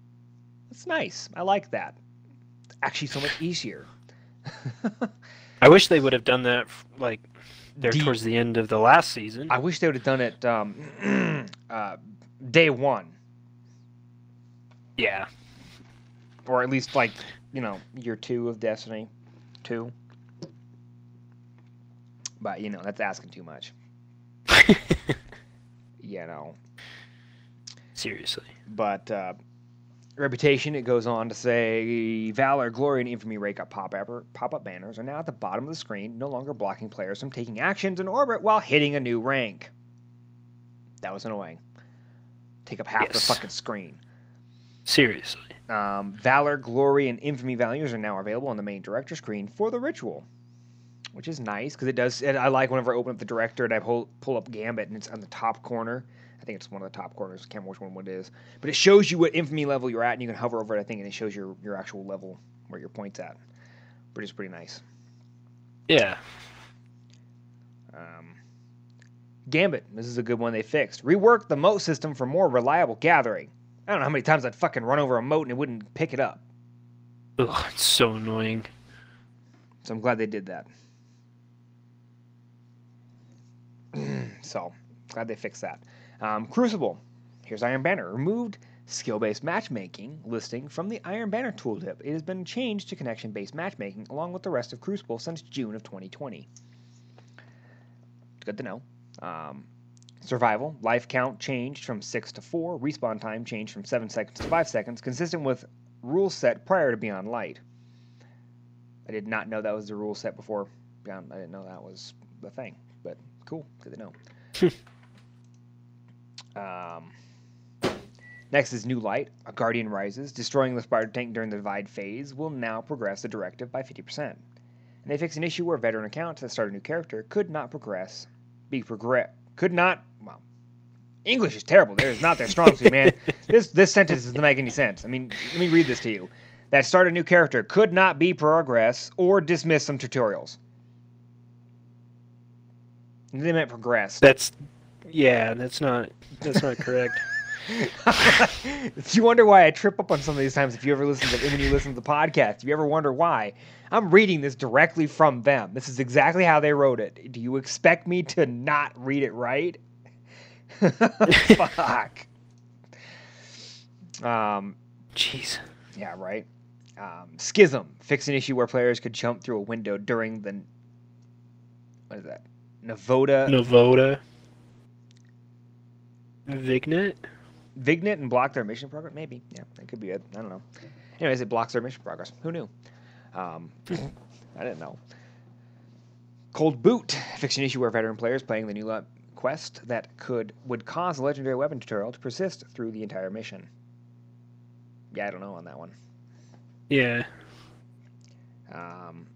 That's nice. I like that. It's actually so much easier. I wish they would have done that like there D- towards the end of the last season. I wish they would have done it um, uh, day one, yeah. Or at least like you know year two of Destiny, two. But you know that's asking too much. You know. Seriously. But uh, reputation, it goes on to say Valor, Glory, and Infamy rake up pop-up, pop-up banners are now at the bottom of the screen, no longer blocking players from taking actions in orbit while hitting a new rank. That was annoying. Take up half the fucking screen. Seriously. Um, Valor, Glory, and Infamy values are now available on the main director screen for the ritual, which is nice because it does. And I like whenever I open up the director and I pull pull up Gambit and it's on the top corner. I think it's one of the top corners. I can't remember which one it is, but it shows you what Infamy level you're at, and you can hover over it. I think, and it shows your your actual level where your points at, which is pretty nice. Yeah. Um, Gambit, this is a good one they fixed. Rework the mote system for more reliable gathering. I don't know how many times I'd fucking run over a mote and it wouldn't pick it up. Ugh, it's so annoying. So I'm glad they did that. so glad they fixed that. Um, Crucible. Here's Iron Banner. Removed skill-based matchmaking listing from the Iron Banner tooltip. It has been changed to connection-based matchmaking along with the rest of Crucible since June of 2020. Good to know. Um, survival life count changed from six to four. Respawn time changed from seven seconds to five seconds, consistent with rule set prior to Beyond Light. I did not know that was the rule set before Beyond. I didn't know that was the thing, but cool, good to know. um, next is New Light. A Guardian rises, destroying the Spider tank during the Divide phase will now progress the directive by 50%. And they fix an issue where veteran accounts that start a new character could not progress, be progress, could not. Well, English is terrible. There is not their strong suit, man. this this sentence doesn't make any sense. I mean, let me read this to you that start a new character could not be progress or dismiss some tutorials. They meant progress. That's yeah, that's not that's not correct. if you wonder why I trip up on some of these times, if you ever listen to when you listen to the podcast, if you ever wonder why, I'm reading this directly from them. This is exactly how they wrote it. Do you expect me to not read it right? Fuck. Um, Jeez. yeah, right. Um, Schism fix an issue where players could jump through a window during the what is that? Navoda Navoda. Vignet? Vignet and block their mission progress. Maybe, yeah, that could be it. I don't know. Anyways, it blocks their mission progress. Who knew? Um, I didn't know. Cold Boot fix an issue where veteran players playing the new le- quest that could would cause the legendary weapon tutorial to persist through the entire mission. Yeah, I don't know on that one. Yeah. Um,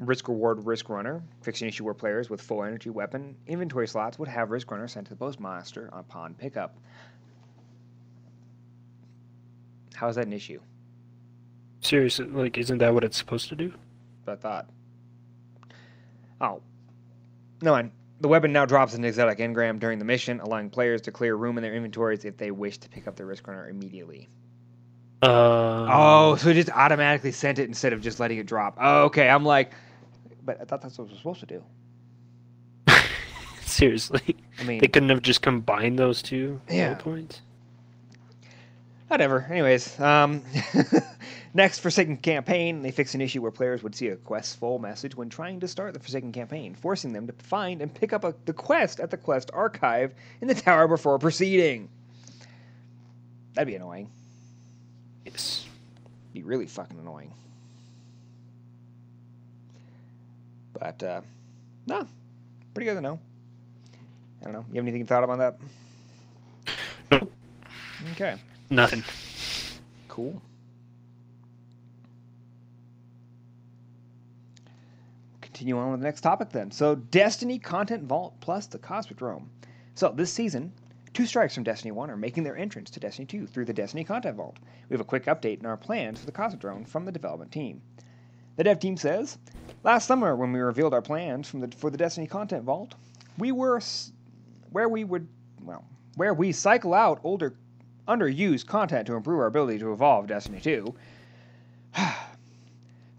risk reward risk runner fix an issue where players with full energy weapon inventory slots would have risk runner sent to the postmaster upon pickup. How is that an issue? Seriously, like isn't that what it's supposed to do? I thought. Oh. No, one. the weapon now drops an exotic engram during the mission, allowing players to clear room in their inventories if they wish to pick up their risk runner immediately. Uh, Oh, so it just automatically sent it instead of just letting it drop. Oh, okay, I'm like, but I thought that's what it was supposed to do. seriously. I mean, They couldn't have just combined those two Yeah. points. Whatever. Anyways, um, next Forsaken campaign, they fix an issue where players would see a quest full message when trying to start the Forsaken campaign, forcing them to find and pick up a, the quest at the quest archive in the tower before proceeding. That'd be annoying. Yes. Be really fucking annoying. But uh, no, pretty good to know. I don't know. You have anything thought about that? Nope. Okay. Nothing. Cool. Continue on with the next topic then. So, Destiny Content Vault plus the Cosmodrome. So, this season, two strikes from Destiny 1 are making their entrance to Destiny 2 through the Destiny Content Vault. We have a quick update in our plans for the Cosmodrome from the development team. The dev team says, Last summer, when we revealed our plans the, for the Destiny Content Vault, we were where we would, well, where we cycle out older underused content to improve our ability to evolve Destiny 2.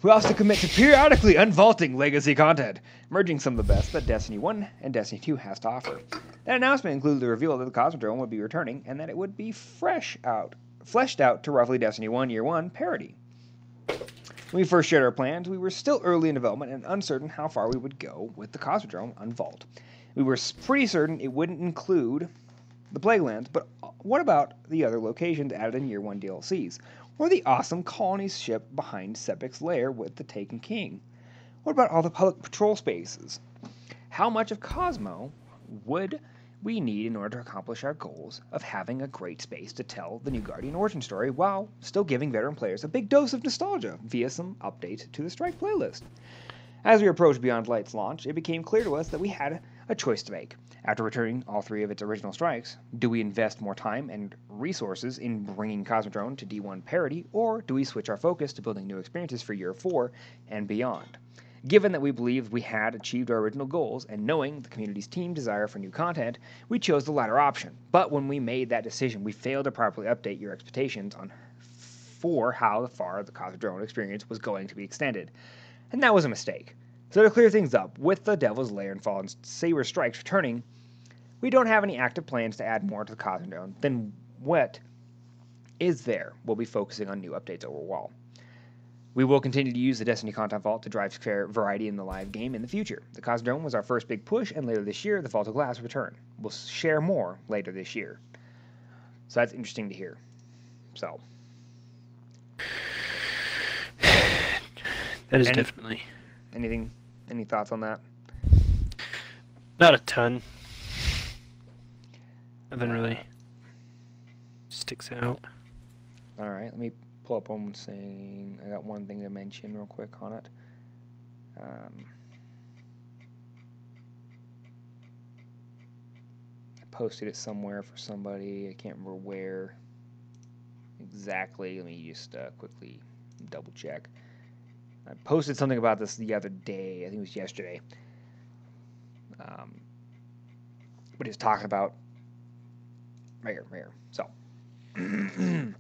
we also commit to periodically unvaulting legacy content, merging some of the best that Destiny 1 and Destiny 2 has to offer. That announcement included the reveal that the Cosmodrome would be returning and that it would be fresh out, fleshed out to roughly Destiny 1 Year 1 parity. When we first shared our plans, we were still early in development and uncertain how far we would go with the Cosmodrome Unvault. We were pretty certain it wouldn't include the Plaguelands, but what about the other locations added in Year 1 DLCs? Or the awesome colonies ship behind Sepiks' lair with the Taken King? What about all the public patrol spaces? How much of Cosmo would we need in order to accomplish our goals of having a great space to tell the new Guardian origin story while still giving veteran players a big dose of nostalgia via some updates to the Strike playlist? As we approached Beyond Light's launch, it became clear to us that we had a choice to make. After returning all three of its original strikes, do we invest more time and resources in bringing Cosmodrome to D1 parity, or do we switch our focus to building new experiences for Year 4 and beyond? Given that we believed we had achieved our original goals and knowing the community's team desire for new content, we chose the latter option. But when we made that decision, we failed to properly update your expectations on for how far the Cosmodrome experience was going to be extended. And that was a mistake. So to clear things up, with the Devil's Lair and Fallen Saber Strikes returning, we don't have any active plans to add more to the Cosmodrome than what is there. We'll be focusing on new updates overall. We will continue to use the Destiny Content Vault to drive variety in the live game in the future. The Cosmodrome was our first big push, and later this year, the Vault of Glass will return. We'll share more later this year. So that's interesting to hear. So. That is Any- definitely Anything? Any thoughts on that? not a ton. Nothing really sticks out. All right, let me pull up one saying I got one thing to mention real quick on it. Um, I posted it somewhere for somebody. I can't remember where exactly. Let me just uh, quickly double check. I posted something about this the other day. I think it was yesterday. Um, but it's talking about right here, right here. So.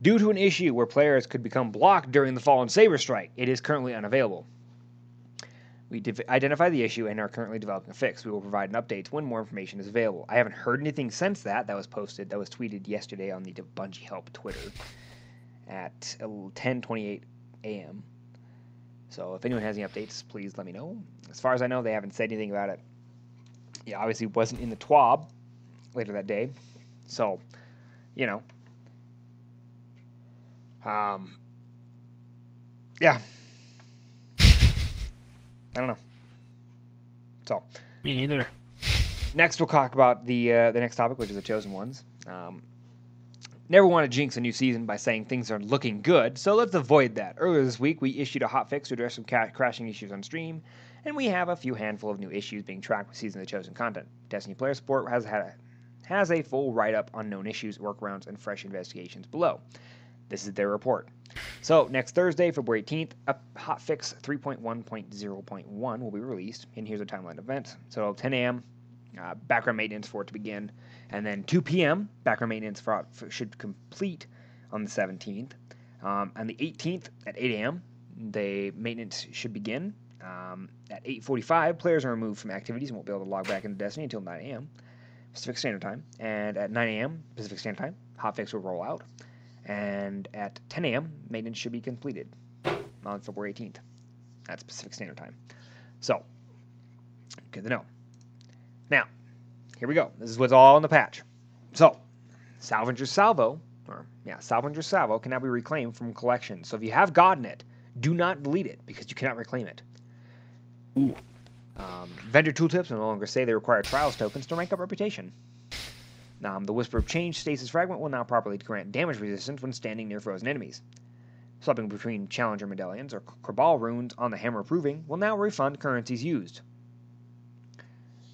Due to an issue where players could become blocked during the Fallen Saber Strike, it is currently unavailable. We identify the issue and are currently developing a fix. We will provide an update when more information is available. I haven't heard anything since that. That was posted. That was tweeted yesterday on the Bungie Help Twitter at 10:28 a.m. So if anyone has any updates, please let me know. As far as I know, they haven't said anything about it. Yeah, obviously wasn't in the TWAB later that day. So, you know, um, yeah. I don't know. So Me neither. next, we'll talk about the uh, the next topic, which is the chosen ones. Um, never want to jinx a new season by saying things are looking good, so let's avoid that. Earlier this week, we issued a hotfix to address some ca- crashing issues on stream, and we have a few handful of new issues being tracked with season of the chosen content. Destiny Player Support has had a, has a full write up on known issues, workarounds, and fresh investigations below. This is their report. So, next Thursday, February 18th, a hotfix 3.1.0.1 will be released, and here's a timeline event. So, 10 a.m., uh, background maintenance for it to begin, and then 2 p.m., background maintenance for, for should complete on the 17th. Um, on the 18th at 8 a.m., the maintenance should begin. Um, at 8:45, players are removed from activities and won't be able to log back into Destiny until 9 a.m. Pacific Standard Time. And at 9 a.m. Pacific Standard Time, hotfix will roll out. And at 10 a.m., maintenance should be completed on February 18th. That's Pacific Standard Time. So, good to know. Now, here we go. This is what's all in the patch. So, Salvager's Salvo, or yeah, Salvager's Salvo can now be reclaimed from collection. So if you have gotten it, do not delete it because you cannot reclaim it. Ooh. Um, vendor tooltips will no longer say they require trials tokens to rank up reputation. Um, the Whisper of Chains stasis fragment will now properly grant damage resistance when standing near frozen enemies. Swapping between Challenger medallions or Cabal runes on the Hammer of Proving will now refund currencies used.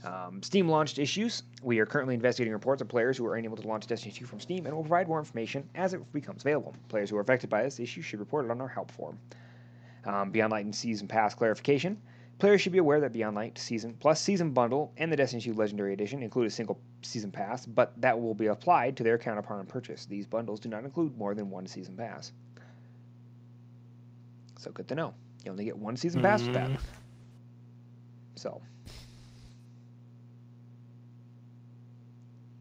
Um, Steam launched issues. We are currently investigating reports of players who are unable to launch Destiny 2 from Steam and will provide more information as it becomes available. Players who are affected by this issue should report it on our help form. Um, Beyond Light and Season Pass clarification. Players should be aware that Beyond Light Season Plus Season Bundle and the Destiny 2 Legendary Edition include a single Season Pass, but that will be applied to their counterpart on purchase. These bundles do not include more than one Season Pass. So good to know. You only get one Season Pass with that. So.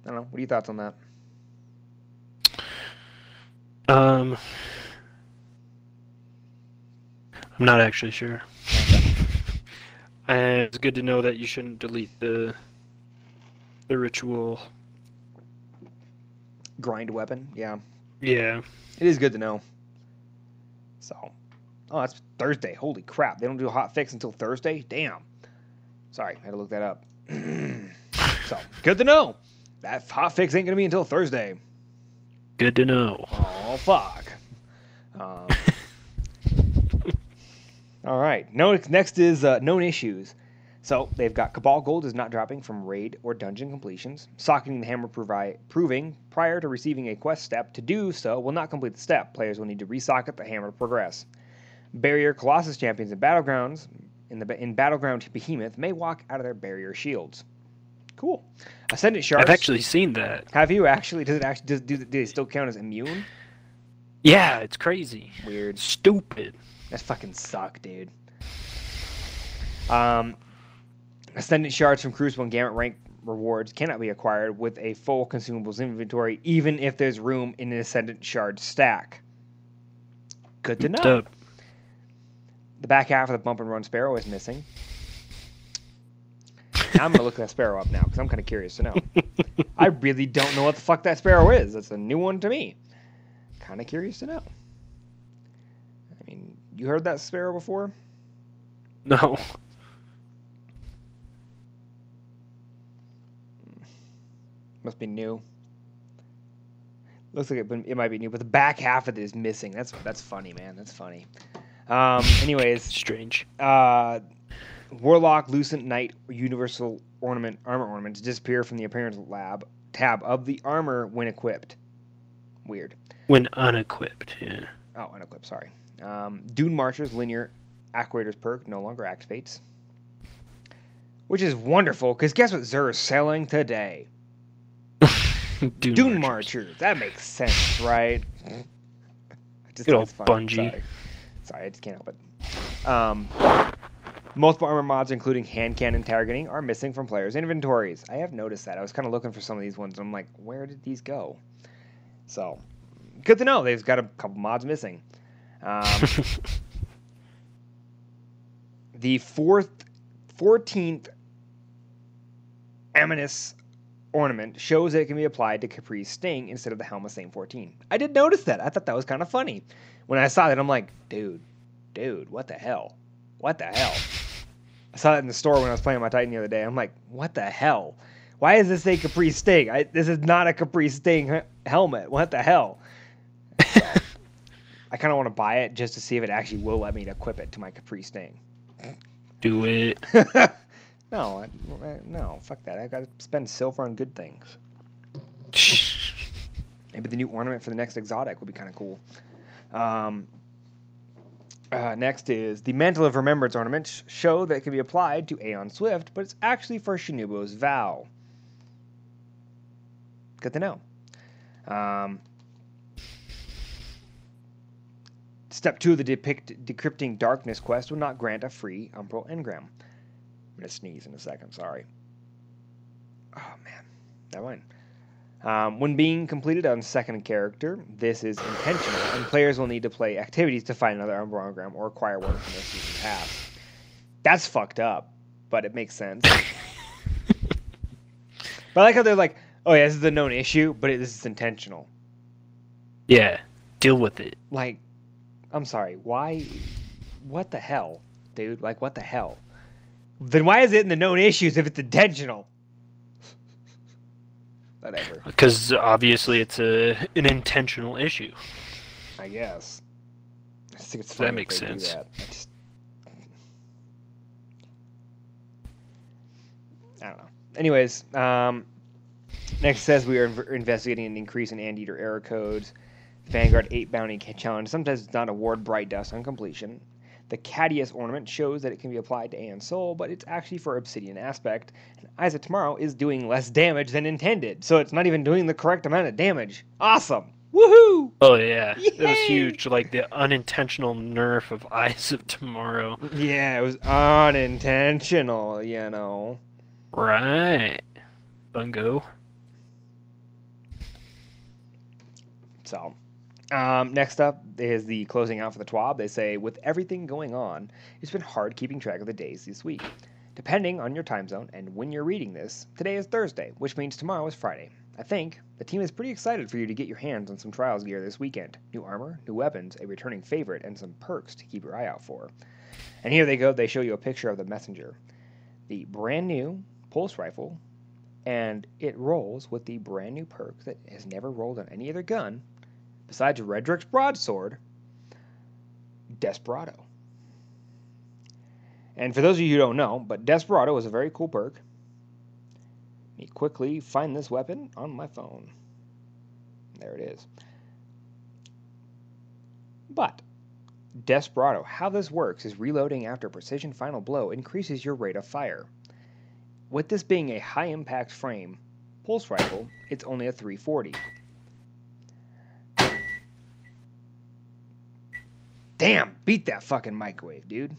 I don't know. What are your thoughts on that? Um, I'm not actually sure. And it's good to know that you shouldn't delete the the ritual. Grind weapon? Yeah. Yeah. It is good to know. So. Oh, that's Thursday. Holy crap. They don't do a hot fix until Thursday? Damn. Sorry, I had to look that up. so, good to know. That hot fix ain't going to be until Thursday. Good to know. Oh, fuck. Um, all right. No, next is uh, known issues. So they've got Cabal Gold is not dropping from raid or dungeon completions. Socketing the hammer provi- proving prior to receiving a quest step to do so will not complete the step. Players will need to resocket the hammer to progress. Barrier Colossus champions in battlegrounds in the in battleground Behemoth may walk out of their barrier shields. Cool. Ascendant shards. I've actually seen that. Have you actually? Does it actually? Does, do, do they still count as immune? Yeah, it's crazy. Weird. Stupid. That fucking suck, dude. Um, Ascendant shards from Crucible and Gambit rank rewards cannot be acquired with a full consumables inventory, even if there's room in an Ascendant shard stack. Good to know. Dope. The back half of the bump and run sparrow is missing. I'm gonna look that sparrow up now because I'm kind of curious to know. I really don't know what the fuck that sparrow is. That's a new one to me. Kind of curious to know. You heard that sparrow before? No. Must be new. Looks like it, it might be new, but the back half of it is missing. That's that's funny, man. That's funny. Um, anyways, Strange. uh, Warlock, Lucent Knight, Universal Ornament, Armor Ornaments disappear from the Appearance Lab tab of the armor when equipped. Weird. When unequipped. Yeah. Oh, unequipped, sorry. Um, Dune Marcher's Linear Actuators perk no longer activates. Which is wonderful, because guess what Xur is selling today? Dune, Dune Marchers. Marcher. That makes sense, right? Just Good old. Bungie. Sorry. Sorry, I just can't help it. Um, multiple armor mods, including hand cannon targeting, are missing from players' inventories. I have noticed that. I was kind of looking for some of these ones. And I'm like, where did these go? So, good to know. They've got a couple mods missing. Um, the fourth, fourteenth Aminus ornament shows that it can be applied to Khepri's Sting instead of the Helma Same 14. I did notice that. I thought that was kind of funny. When I saw that, I'm like, dude, dude, what the hell? What the hell? I saw that in the store when I was playing my Titan the other day. I'm like, what the hell? Why is this a Khepri Sting? I, this is not a Khepri Sting helmet. What the hell? I kind of want to buy it just to see if it actually will let me equip it to my Khepri Sting. Do it. no, I, no, fuck that. I got to spend silver on good things. Maybe the new ornament for the next exotic would be kind of cool. Um, uh, next is the Mantle of Remembrance ornament show that it can be applied to Aeon Swift, but it's actually for Shinobu's vow. Good to know. Um, step two of the depict, Decrypting Darkness quest will not grant a free Umbral engram. I'm going to sneeze in a second, sorry. Oh, man. Never mind. Um, when being completed on second character, this is intentional, and players will need to play activities to find another Umbral engram or acquire one from their season pass. That's fucked up, but it makes sense. but I like how they're like, oh yeah, this is a known issue, but it, this is intentional. yeah. Deal with it. Like, I'm sorry, why? What the hell, dude? Like, what the hell? Then why is it in the known issues if it's intentional? Whatever, Because obviously it's a an intentional issue. I guess. I think it's That makes sense. that. I just, I don't know. Anyways, um, next says we are inv- investigating an increase in Anteater error codes. Vanguard 8 bounty challenge sometimes does not award bright dust on completion. The Cadius ornament shows that it can be applied to Aeon Soul, but it's actually for Obsidian Aspect. And Eyes of Tomorrow is doing less damage than intended, so it's not even doing the correct amount of damage. Awesome! Woohoo! Oh yeah, it was huge. Like the unintentional nerf of Eyes of Tomorrow. Yeah, it was unintentional, you know. Right. Bungo. So, um, next up is the closing out for the TWAB. They say, with everything going on, it's been hard keeping track of the days this week. Depending on your time zone and when you're reading this, today is Thursday, which means tomorrow is Friday. I think the team is pretty excited for you to get your hands on some trials gear this weekend. New armor, new weapons, a returning favorite, and some perks to keep your eye out for. And here they go, they show you a picture of the messenger. The brand new pulse rifle, and it rolls with the brand new perk that has never rolled on any other gun besides Redrix's broadsword, Desperado. And for those of you who don't know, but Desperado is a very cool perk. Let me quickly find this weapon on my phone. There it is. But Desperado, how this works is reloading after precision final blow increases your rate of fire. With this being a high impact frame pulse rifle, it's only a 340. Damn, beat that fucking microwave, dude.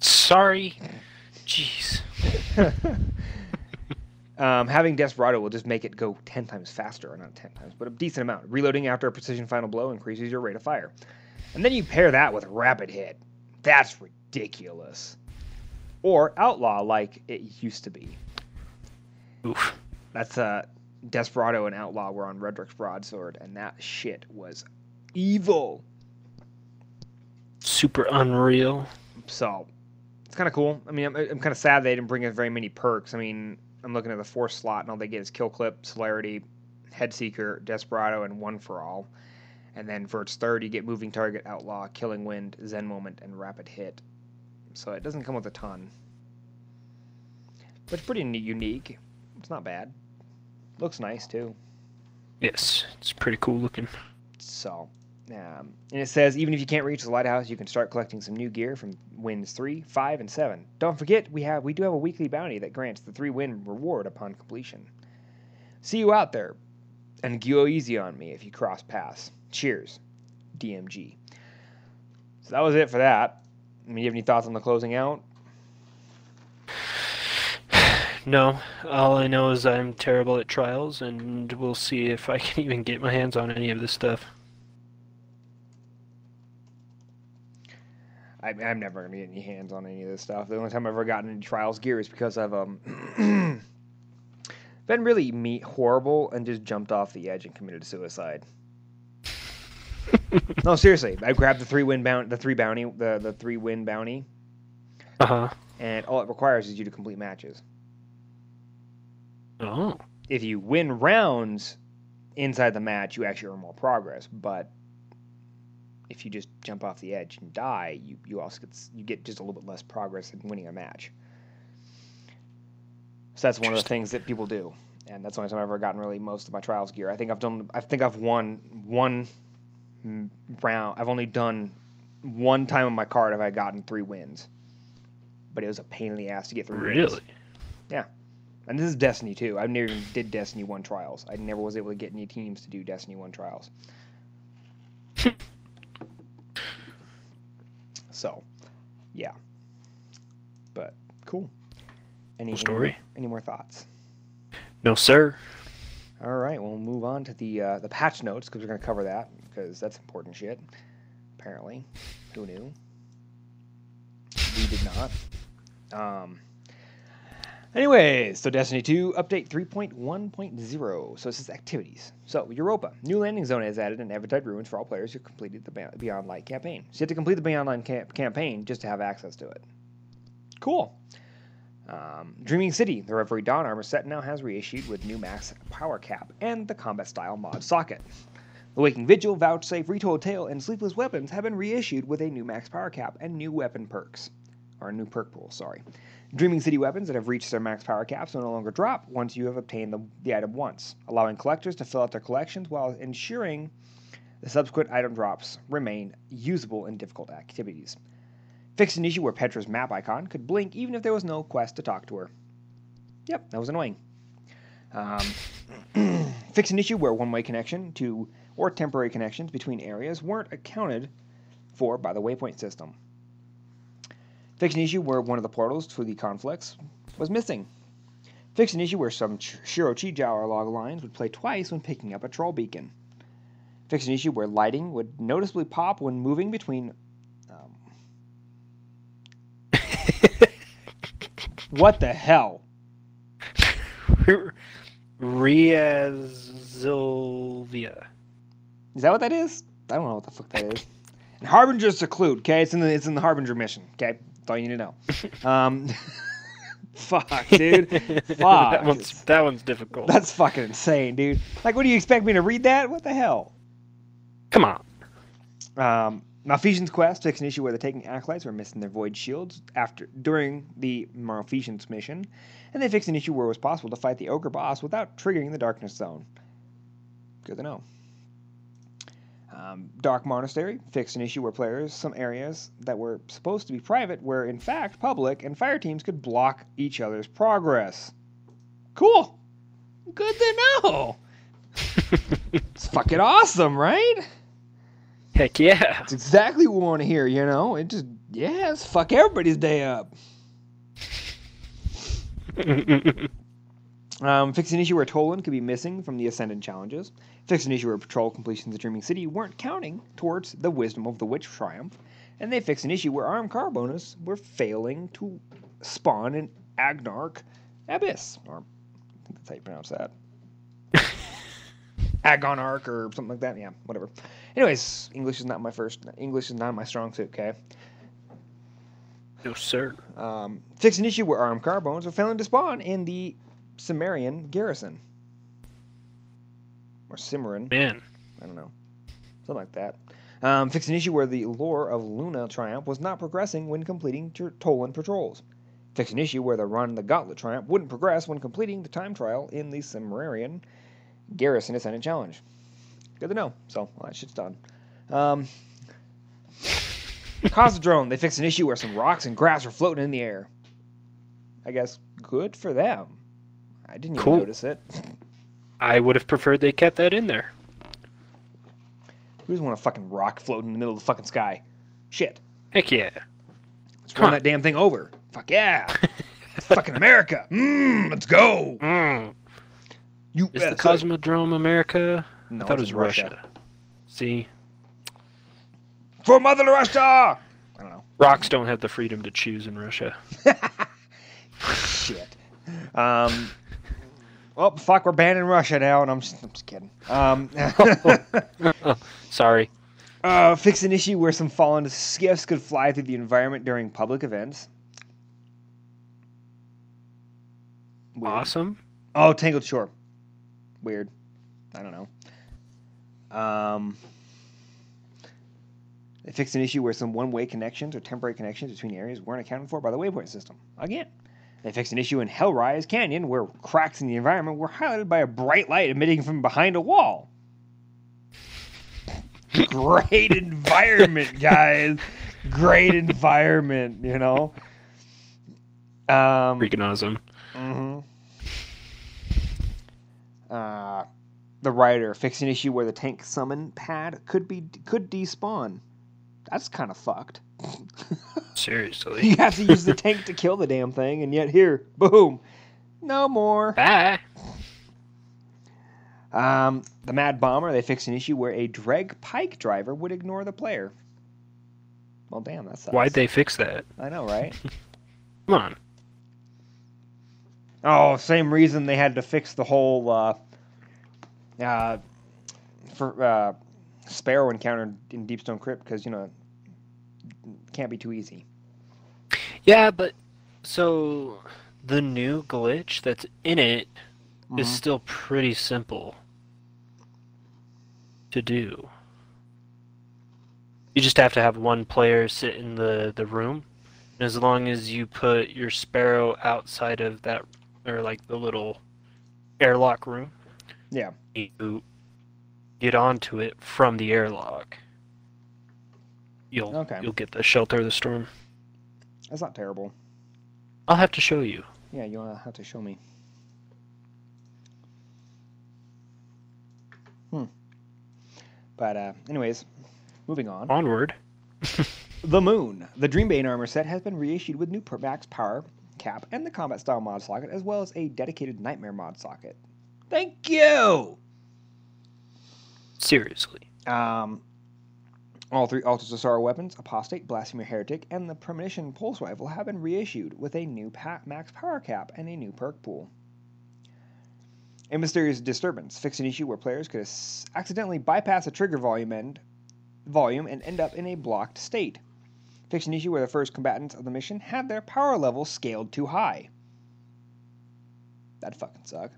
Sorry. Jeez. um, having Desperado will just make it go 10 times faster, or not 10 times, but a decent amount. Reloading after a precision final blow increases your rate of fire. And then you pair that with Rapid Hit. That's ridiculous. Or Outlaw, like it used to be. Oof. That's uh, Desperado and Outlaw were on Redrix's Broadsword, and that shit was evil. Super unreal. So it's kind of cool. I mean, I'm, I'm kind of sad they didn't bring in very many perks. I mean, I'm looking at the fourth slot, and all they get is Kill Clip, Celerity, Head Seeker, Desperado, and One for All. And then for its third, you get Moving Target, Outlaw, Killing Wind, Zen Moment, and Rapid Hit. So it doesn't come with a ton. But it's pretty unique. It's not bad. Looks nice, too. Yes, it's pretty cool looking. So, um, and it says even if you can't reach the lighthouse, you can start collecting some new gear from wins three, five, and seven. Don't forget we have we do have a weekly bounty that grants the three win reward upon completion. See you out there, and go easy on me if you cross paths. Cheers, DMG. So that was it for that. I mean, you have any thoughts on the closing out? No, all I know is I'm terrible at trials, and we'll see if I can even get my hands on any of this stuff. I, I'm never gonna get any hands on any of this stuff. The only time I've ever gotten any trials gear is because I've um been really me horrible and just jumped off the edge and committed suicide. no, seriously, I grabbed the three win bounty, the three bounty, the the three win bounty, Uh huh. and all it requires is you to complete matches. Oh. If you win rounds inside the match, you actually earn more progress. But if you just jump off the edge and die, you, you also get you get just a little bit less progress than winning a match. So that's one of the things that people do, and that's the only time I've ever gotten really most of my trials gear. I think I've done I think I've won one round. I've only done one time on my card have I gotten three wins, but it was a pain in the ass to get three wins. Really? Yeah. And this is Destiny 2. I never even did Destiny 1 trials. I never was able to get any teams to do Destiny 1 trials. so, yeah. But cool. Any Cool story. Any, any more thoughts? No, sir. All right, we'll move on to the uh, the patch notes because we're going to cover that because that's important shit. Apparently, who knew? We did not. Um. Anyways, so Destiny 2 update 3.1.0. So this is activities. So Europa, new landing zone is added in Evertide Ruins for all players who completed the Beyond Light campaign. So you have to complete the Beyond Light camp- campaign just to have access to it. Cool. Um, Dreaming City, the Reverie Dawn armor set now has reissued with new max power cap and the combat style mod socket. The Waking Vigil, Vouchsafe, Retold Tale, and Sleepless Weapons have been reissued with a new max power cap and new weapon perks. Or a new perk pool, sorry. Dreaming City weapons that have reached their max power caps will no longer drop once you have obtained the, the item once, allowing collectors to fill out their collections while ensuring the subsequent item drops remain usable in difficult activities. Fixed an issue where Petra's map icon could blink even if there was no quest to talk to her. Yep, that was annoying. Um, fix an issue where one-way connection to or temporary connections between areas weren't accounted for by the waypoint system. Fix an issue where one of the portals to the conflicts was missing. Fix an issue where some Ch- Shiro Chijao log lines would play twice when picking up a troll beacon. Fix an issue where lighting would noticeably pop when moving between. Um, what the hell? Rheasilvia. Is that what that is? I don't know what the fuck that is. And Harbinger's seclude, okay? It's in the it's in the Harbinger mission, okay? That's all you need to know. Um, fuck, dude. Fuck. that one's that one's difficult. That's fucking insane, dude. Like, what do you expect me to read that? What the hell? Come on. Um, Malfeasance quest takes an issue where the taking acolytes were missing their void shields after during the Malfeasance mission, and they fixed an issue where it was possible to fight the ogre boss without triggering the darkness zone. Good to know. Um, Dark Monastery fixed an issue where players, some areas that were supposed to be private, were in fact public, and fire teams could block each other's progress. Cool. Good to know. it's fucking awesome, right? Heck yeah. That's exactly what we want to hear, you know? It just, yeah, let's fuck everybody's day up. Um, fix an issue where Toland could be missing from the Ascendant challenges. Fix an issue where patrol completions of the Dreaming City weren't counting towards the Wisdom of the Witch Triumph. And they fixed an issue where Ahamkara bones were failing to spawn an Agonarch Abyss. Or I think that's how you pronounce that. Agonarch or something like that. Yeah, whatever. Anyways, English is not my first. English is not my strong suit. Okay. no, sir. Um, fix an issue where Ahamkara bones are failing to spawn in the Cimmerian garrison. Or Cimmerian. Man. I don't know. Something like that. Um, fix an issue where the lore of Luna Triumph was not progressing when completing Tur- Tolan patrols. Fix an issue where the run the Gauntlet Triumph wouldn't progress when completing the time trial in the Cimmerian Garrison Ascendant Challenge. Good to know. So, well, that shit's done. Um, they fixed an issue where some rocks and grass were floating in the air. I guess good for them. I didn't even notice it. I would have preferred they kept that in there. Who doesn't want a fucking rock floating in the middle of the fucking sky? Shit. Heck yeah. Let's run that damn thing over. Fuck yeah. Fucking America. Mmm, let's go. Mm. You Is the Cosmodrome America? No, I thought it was in Russia. See, For Mother Russia! I don't know. rocks don't have the freedom to choose in Russia. Shit. Um. Well, fuck, we're banning Russia now, and I'm just, I'm just kidding. Um, Sorry. uh, fix an issue where some fallen skiffs could fly through the environment during public events. Weird. Awesome. Oh, Tangled Shore. Weird. I don't know. Um, they fixed an issue where some one-way connections or temporary connections between areas weren't accounted for by the waypoint system. Again, they fixed an issue in Hellrise Canyon where cracks in the environment were highlighted by a bright light emitting from behind a wall. Great environment, guys. Great environment, you know. Um, Freaking awesome. hmm Uh, the writer fixed an issue where the tank summon pad could be could despawn. That's kind of fucked. Seriously. you have to use the tank to kill the damn thing, and yet here, boom, no more. Bye. Um, the Mad Bomber they fixed an issue where a drag pike driver would ignore the player. Well, damn, that sucks. Why'd they fix that? I know, right? Come on. Oh, same reason they had to fix the whole uh, uh, for uh, Sparrow encounter in Deepstone Crypt because you know can't be too easy. Yeah, but so the new glitch that's in it is Mhm. still pretty simple to do. You just have to have one player sit in the, the room. And as long as you put your sparrow outside of that, or like the little airlock room, Yeah. you get onto it from the airlock. You'll Okay. you'll get the shelter of the storm. That's not terrible. I'll have to show you. Yeah, you'll have to show me. Hmm. But uh, anyways, moving on. Onward. The Moon. The Dreambane armor set has been reissued with new max power cap and the combat style mod socket, as well as a dedicated Nightmare mod socket. Thank you. Seriously. Um, all three Altus Asara weapons, Apostate, Blasphemer Heretic, and the Premonition Pulse Rifle have been reissued with a new max power cap and a new perk pool. A mysterious disturbance. fixed an issue where players could accidentally bypass a trigger volume end volume and end up in a blocked state. Fixed an issue where the first combatants of the mission had their power level scaled too high. That'd fucking suck.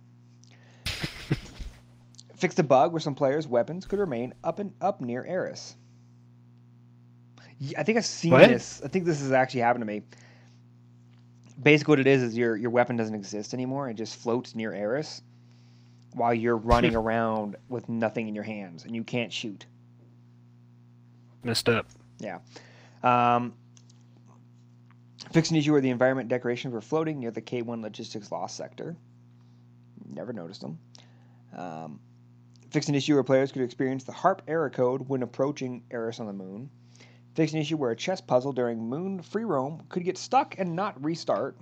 Fixed a bug where some players' weapons could remain up and up near Eris. I think I've seen What? this. I think this has actually happened to me. Basically, what it is is your your weapon doesn't exist anymore. It just floats near Eris while you're running around with nothing in your hands and you can't shoot. Messed up. Yeah. Um, an issue where the environment decorations were floating near the K1 logistics loss sector. Never noticed them. Um, fix an issue where players could experience the HARP error code when approaching Eris on the moon. Fix an issue where a chess puzzle during moon free roam could get stuck and not restart.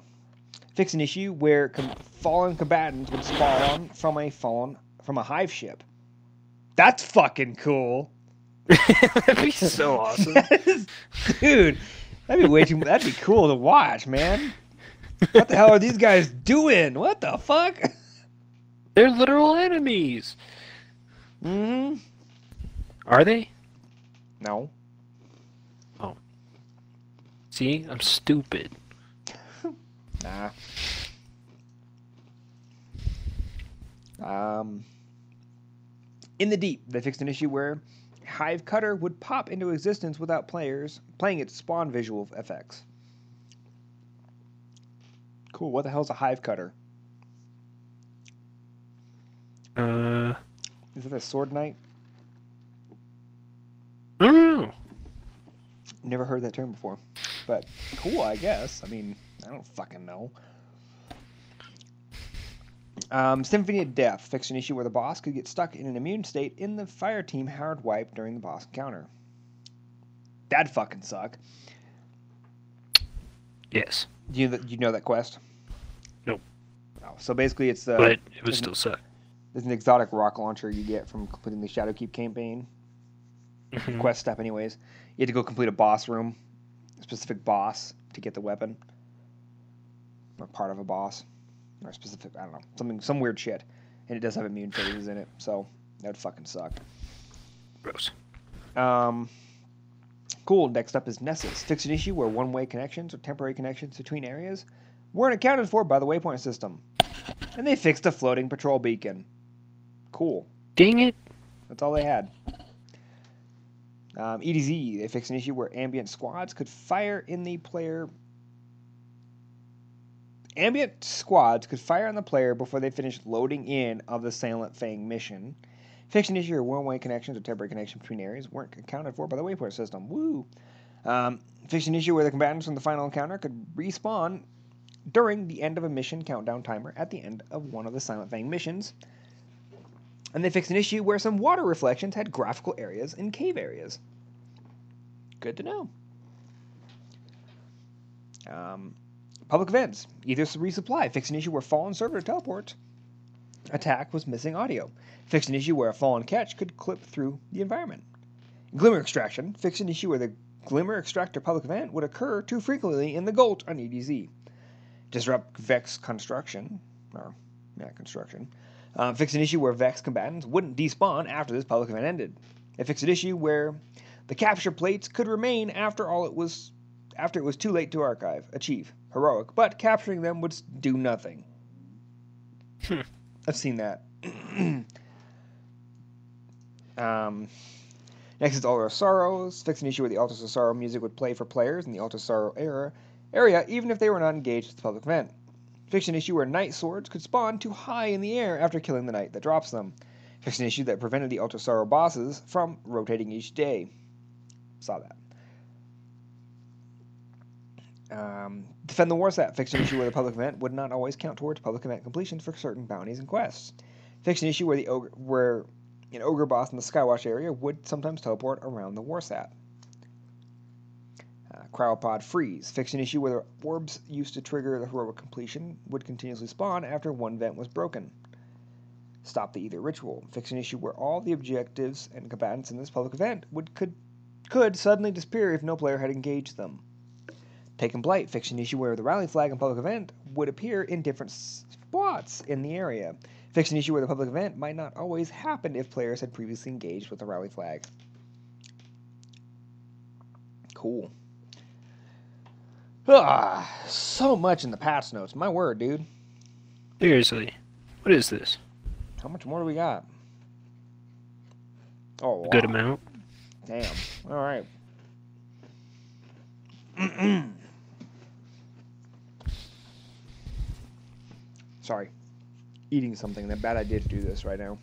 Fix an issue where com- fallen combatants would spawn from a fallen from a hive ship. That's fucking cool. That'd be so awesome. Dude, that'd be way too. That'd be cool to watch, man. What the hell are these guys doing? What the fuck? They're literal enemies. hmm Are they? No. See, I'm stupid. Nah. Um. In the deep, they fixed an issue where Hive Cutter would pop into existence without players playing its spawn visual effects. Cool. What the hell's a Hive Cutter? Uh, Is it a sword knight? I don't know. Never heard that term before. But cool, I guess. I mean, I don't fucking know. Um, Symphony of Death fixed an issue where the boss could get stuck in an immune state in the fire team hard wipe during the boss encounter. That'd fucking suck. Yes, Do you, you know that quest? Nope. Oh, so basically, it's the but it would isn't- still suck. there's an exotic rock launcher you get from completing the Shadowkeep campaign. Mhm. quest step anyways. You had to go complete a boss room, a specific boss to get the weapon. Or part of a boss. Or a specific I don't know. Something some weird shit. And it does have immune phases in it, so that would fucking suck. Gross. Um Cool, next up is Nessus. Fix an issue where one way connections or temporary connections between areas weren't accounted for by the waypoint system. And they fixed a floating patrol beacon. Cool. Dang it! That's all they had. Um, EDZ, they fixed an issue where ambient squads could fire in the player. Ambient squads could fire on the player before they finished loading in of the Silent Fang mission. Fixed an issue where one-way connections or temporary connections between areas weren't accounted for by the waypoint system. Woo! Um, fixed an issue where the combatants from the final encounter could respawn during the end of a mission countdown timer at the end of one of the Silent Fang missions. And they fixed an issue where some water reflections had graphical areas in cave areas. Good to know. Um, public events. Either resupply. Fixed an issue where fallen Servitor teleport attack was missing audio. Fixed an issue where a fallen catch could clip through the environment. Glimmer extraction. Fixed an issue where the Glimmer extractor public event would occur too frequently in the Gold on EDZ. Disrupt Vex construction. Or, yeah, construction. Um, fix an issue where Vex combatants wouldn't despawn after this public event ended. It fixed an issue where the capture plates could remain after all it was after it was too late to archive, achieve, heroic, but capturing them would do nothing. I've seen that. um, next is Altar of Sorrows. Fix an issue where the Altar of Sorrow music would play for players in the Altar of Sorrow era, area, even if they were not engaged with the public event. An issue where knight swords could spawn too high in the air after killing the knight that drops them. An issue that prevented the Ultra Sorrow bosses from rotating each day. Saw that. Um, defend the Warsat. Fix an issue where the public event would not always count towards public event completion for certain bounties and quests. An issue where the ogre, where an ogre boss in the Skywatch area would sometimes teleport around the Warsat. Cryopod freeze. Fix an issue where orbs used to trigger the heroic completion would continuously spawn after one vent was broken. Stop the Ether ritual. Fix an issue where all the objectives and combatants in this public event would could could suddenly disappear if no player had engaged them. Taken Blight. Fix an issue where the rally flag in public event would appear in different spots in the area. Fix an issue where the public event might not always happen if players had previously engaged with the rally flag. Cool. Ah, so much in the patch notes. My word, dude. Seriously, what is this? How much more do we got? Oh, good amount. Damn. All right. Sorry. Eating something. That bad idea to do this right now.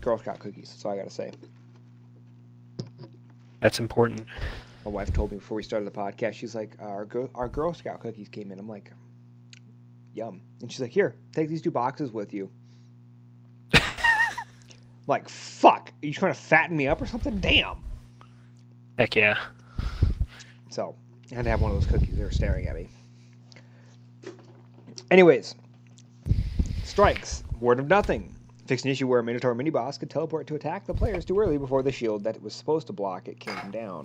Girl Scout cookies. That's all I gotta say. That's important. My wife told me before we started the podcast. She's like, "Our Girl, our Girl Scout cookies came in." I'm like, "Yum!" And she's like, "Here, take these two boxes with you." like, fuck, are you trying to fatten me up or something? Damn. Heck yeah. So I had to have one of those cookies. They were staring at me. Anyways, strikes. Word of nothing. Fixed an issue where a Minotaur mini boss could teleport to attack the players too early before the shield that it was supposed to block it came down.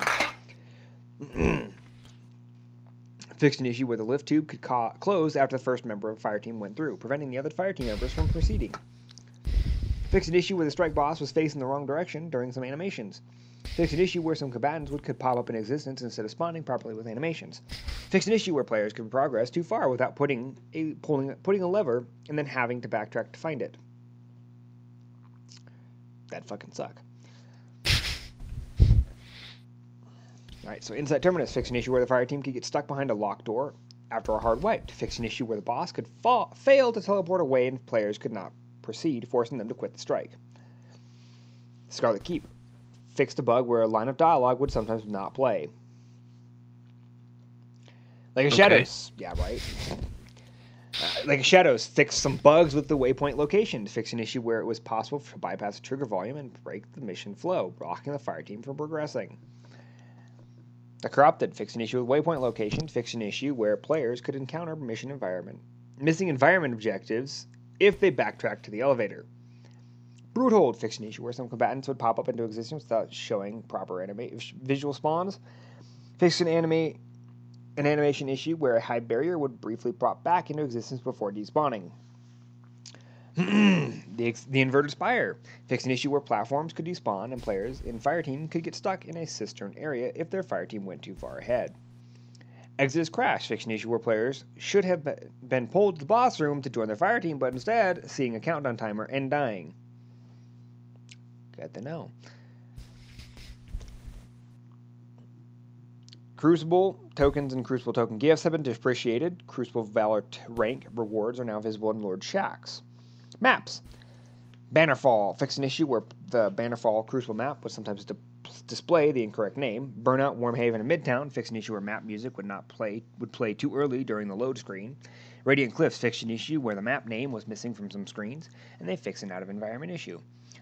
Mm. Fixed an issue where the lift tube could ca- close after the first member of the fire team went through, preventing the other fire team members from proceeding. Fixed an issue where the strike boss was facing the wrong direction during some animations. Fixed an issue where some combatants would could pop up in existence instead of spawning properly with animations. Fixed an issue where players could progress too far without putting a pulling putting a lever and then having to backtrack to find it. That fucking suck. Alright, so Insight Terminus fixed an issue where the fire team could get stuck behind a locked door after a hard wipe. to fix an issue where the boss could fa- fail to teleport away and players could not proceed, forcing them to quit the strike. Scarlet Keep fixed a bug where a line of dialogue would sometimes not play. Like a Okay. Shadows, yeah, right. Uh, Lake of Shadows fixed some bugs with the waypoint location to fix an issue where it was possible to bypass the trigger volume and break the mission flow, blocking the fire team from progressing. The Corrupted fixed an issue with waypoint location, fixed an issue where players could encounter mission environment, missing environment objectives if they backtrack to the elevator. Broodhold fixed an issue where some combatants would pop up into existence without showing proper anima- visual spawns. Fixed an anime an animation issue where a high barrier would briefly pop back into existence before despawning. the, ex- the inverted spire fixed an issue where platforms could despawn and players in fire team could get stuck in a cistern area if their fire team went too far ahead. Exodus Crash fixed an issue where players should have be- been pulled to the boss room to join their fire team, but instead seeing a countdown timer and dying. Good to know. Crucible tokens and Crucible token gifts have been depreciated. Crucible Valor rank rewards are now visible in Lord Shaxx. Maps. Bannerfall fixed an issue where the Bannerfall Crucible map would sometimes di- display the incorrect name. Burnout, Wormhaven, and Midtown fixed an issue where map music would not play would play too early during the load screen. Radiant Cliffs fixed an issue where the map name was missing from some screens, and they fixed an out of environment issue.